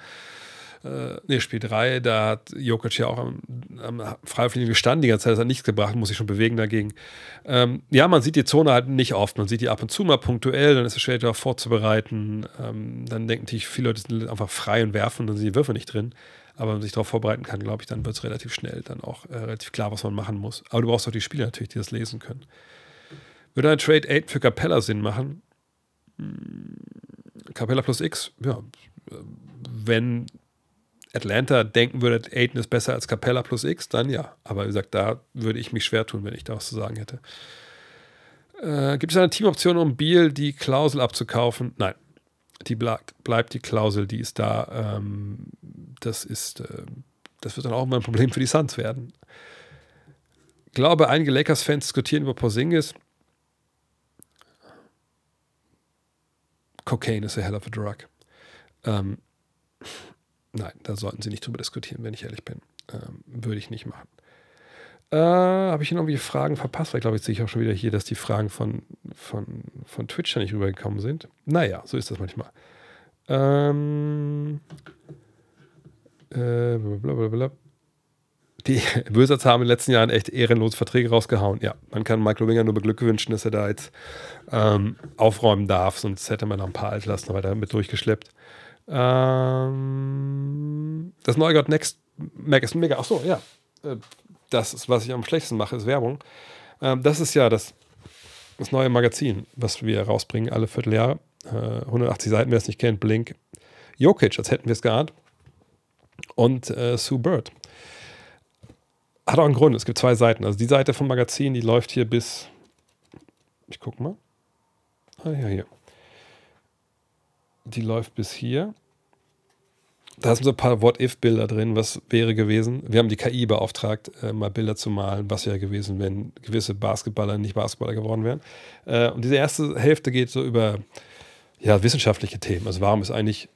Äh, nee, Spiel 3, da hat Jokic ja auch am, am Freifliegen gestanden die ganze Zeit, das hat nichts gebracht, muss sich schon bewegen dagegen. Ähm, ja, man sieht die Zone halt nicht oft, man sieht die ab und zu mal punktuell, dann ist es schwer, darauf vorzubereiten. Ähm, dann denken natürlich viele Leute sind einfach frei und werfen, dann sind die Würfe nicht drin. Aber wenn man sich darauf vorbereiten kann, glaube ich, dann wird es relativ schnell dann auch äh, relativ klar, was man machen muss. Aber du brauchst auch die Spieler natürlich, die das lesen können. Würde ein Trade 8 für Capella Sinn machen? Hm, Capella plus X, ja, wenn Atlanta denken würde, Aiden ist besser als Capella plus X, dann ja. Aber wie gesagt, da würde ich mich schwer tun, wenn ich da was zu sagen hätte. Äh, gibt es eine Teamoption, um Beal die Klausel abzukaufen? Nein. Die bleibt, die Klausel, die ist da. Ähm, das ist, äh, das wird dann auch mal ein Problem für die Suns werden. Ich glaube, einige Lakers-Fans diskutieren über Porzingis. Cocaine is a hell of a drug. Ähm, Nein, da sollten Sie nicht drüber diskutieren, wenn ich ehrlich bin. Ähm, würde ich nicht machen. Äh, Habe ich hier irgendwie Fragen verpasst? Weil ich glaube, jetzt sehe ich auch schon wieder hier, dass die Fragen von, von, von Twitch da nicht rübergekommen sind. Naja, so ist das manchmal. Ähm, äh. Die Wizards haben in den letzten Jahren echt ehrenlose Verträge rausgehauen. Ja, man kann Michael Winger nur beglückwünschen, dass er da jetzt ähm, aufräumen darf, sonst hätte man noch ein paar Altlasten weiter mit durchgeschleppt. Ähm, das neue God Next Mac ist mega. Achso, ja. Äh, das ist, was ich am schlechtesten mache, ist Werbung. Ähm, das ist ja das, das neue Magazin, was wir rausbringen alle Vierteljahre. Äh, 180 Seiten, wer es nicht kennt, Blink. Jokic, als hätten wir es geahnt. Und äh, Sue Bird. Hat auch einen Grund, es gibt zwei Seiten. Also die Seite vom Magazin, die läuft hier bis, ich gucke mal. Ah ja, hier. Die läuft bis hier. Da sind so ein paar What-If-Bilder drin, was wäre gewesen. Wir haben die KI beauftragt, äh, mal Bilder zu malen, was wäre gewesen, wenn gewisse Basketballer nicht Basketballer geworden wären. Äh, und diese erste Hälfte geht so über ja, wissenschaftliche Themen. Also warum ist eigentlich,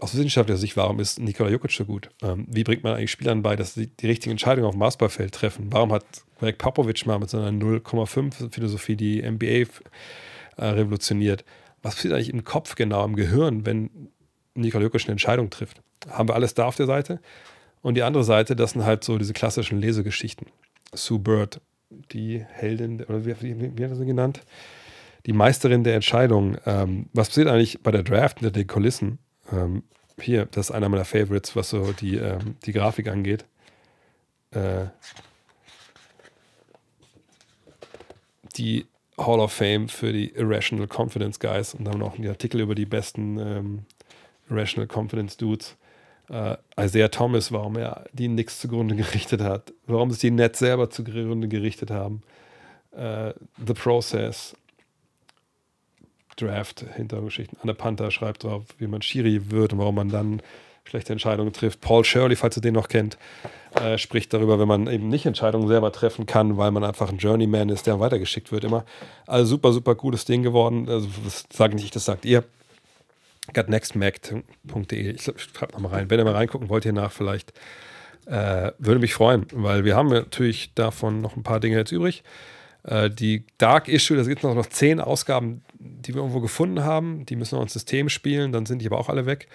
aus wissenschaftlicher Sicht, warum ist Nikola Jokic so gut? Ähm, wie bringt man eigentlich Spielern bei, dass sie die richtigen Entscheidungen auf dem Basketballfeld treffen? Warum hat Greg Popovich mal mit so einer 0,5 Philosophie die NBA äh, revolutioniert? Was passiert eigentlich im Kopf genau, im Gehirn, wenn Nikola Jokic eine Entscheidung trifft? haben wir alles da auf der Seite. Und die andere Seite, das sind halt so diese klassischen Lesegeschichten. Sue Bird, die Heldin, oder wie, wie, wie hat er sie genannt? Die Meisterin der Entscheidung. Ähm, was passiert eigentlich bei der Draft hinter den Kulissen? Ähm, hier, das ist einer meiner Favorites, was so die, ähm, die Grafik angeht. Äh, die Hall of Fame für die Irrational Confidence Guys. Und dann noch einen Artikel über die besten ähm, Irrational Confidence Dudes. Äh, Isaiah Thomas, warum er die Knicks zugrunde gerichtet hat, warum es die Nets selber zugrunde gerichtet haben, äh, The Process, Draft, Hintergrundgeschichten. Anne Panther schreibt drauf, wie man Schiri wird und warum man dann schlechte Entscheidungen trifft. Paul Shirley, falls ihr den noch kennt, äh, spricht darüber, wenn man eben nicht Entscheidungen selber treffen kann, weil man einfach ein Journeyman ist, der weitergeschickt wird immer. Also super, super cooles Ding geworden. Also das sage nicht, das sagt ihr gutnextmac.de. Ich schreibe nochmal rein. Wenn ihr mal reingucken wollt hier nach, vielleicht äh, würde mich freuen, weil wir haben natürlich davon noch ein paar Dinge jetzt übrig. Äh, die Dark Issue, da gibt es noch zehn Ausgaben, die wir irgendwo gefunden haben. Die müssen noch ins System spielen, dann sind die aber auch alle weg.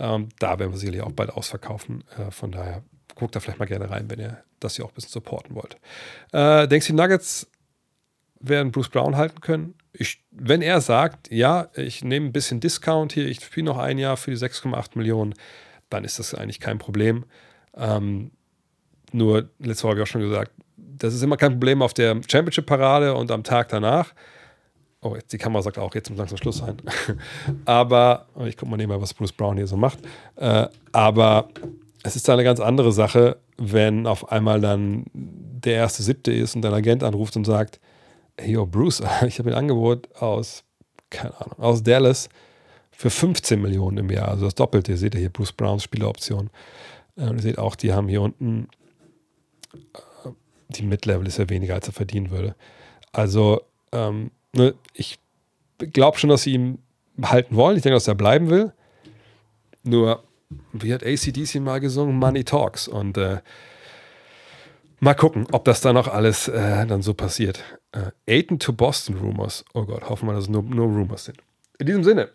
Ähm, da werden wir sicherlich auch bald ausverkaufen. Äh, von daher guckt da vielleicht mal gerne rein, wenn ihr das hier auch ein bisschen supporten wollt. Äh, denkst du, die Nuggets werden Bruce Brown halten können? ich, wenn er sagt, ja, ich nehme ein bisschen Discount hier, ich spiele noch ein Jahr für die 6,8 Millionen, dann ist das eigentlich kein Problem. Ähm, nur, letzte Woche habe ich auch schon gesagt, das ist immer kein Problem auf der Championship-Parade und am Tag danach. Oh, jetzt die Kamera sagt auch, jetzt muss langsam Schluss sein. aber, oh, ich gucke mal nebenbei, was Bruce Brown hier so macht. Äh, aber es ist eine ganz andere Sache, wenn auf einmal dann der erste Siebte ist und dein Agent anruft und sagt, hey, yo, Bruce, ich habe ein Angebot aus, keine Ahnung, aus Dallas für 15 Millionen im Jahr, also das Doppelte. Ihr seht ja hier Bruce Browns Spieleroption. Und ähm, ihr seht auch, die haben hier unten, äh, die Mid-Level ist ja weniger, als er verdienen würde. Also, ähm, ne, ich glaube schon, dass sie ihn behalten wollen. Ich denke, dass er bleiben will. Nur, wie hat ACDC mal gesungen? Money Talks. Und äh, Mal gucken, ob das dann noch alles äh, dann so passiert. Äh, Aiton to Boston Rumors. Oh Gott, hoffen wir, dass es nur, nur Rumors sind. In diesem Sinne,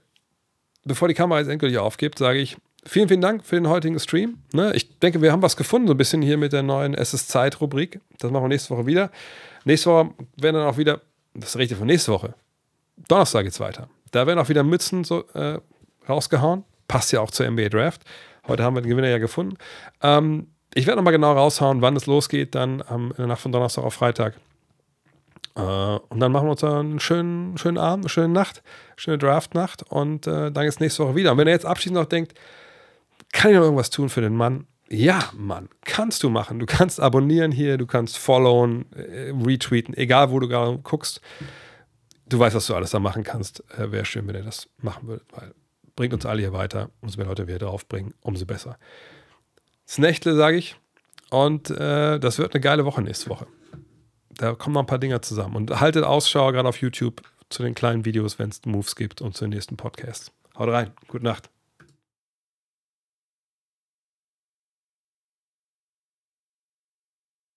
bevor die Kamera jetzt endgültig aufgibt, sage ich vielen, vielen Dank für den heutigen Stream. Ne, ich denke, wir haben was gefunden, so ein bisschen hier mit der neuen Es ist Zeit-Rubrik. Das machen wir nächste Woche wieder. Nächste Woche werden dann auch wieder, das ich von nächste Woche. Donnerstag geht es weiter. Da werden auch wieder Mützen so äh, rausgehauen. Passt ja auch zur NBA Draft. Heute haben wir den Gewinner ja gefunden. Ähm, ich werde nochmal genau raushauen, wann es losgeht, dann in der Nacht von Donnerstag auf Freitag. Äh, und dann machen wir uns einen schönen, schönen Abend, eine schöne Nacht, schöne Draft-Nacht und äh, dann ist nächste Woche wieder. Und wenn ihr jetzt abschließend noch denkt, kann ich noch irgendwas tun für den Mann? Ja, Mann, kannst du machen. Du kannst abonnieren hier, du kannst followen, äh, retweeten, egal wo du gerade guckst. Du weißt, was du alles da machen kannst. Äh, Wäre schön, wenn ihr das machen würdet, weil bringt uns alle hier weiter. Umso mehr Leute wir draufbringen, umso besser. Snechtle, sage ich. Und äh, das wird eine geile Woche nächste Woche. Da kommen noch ein paar Dinger zusammen. Und haltet Ausschau gerade auf YouTube zu den kleinen Videos, wenn es Moves gibt und zu den nächsten Podcasts. Haut rein. Gute Nacht.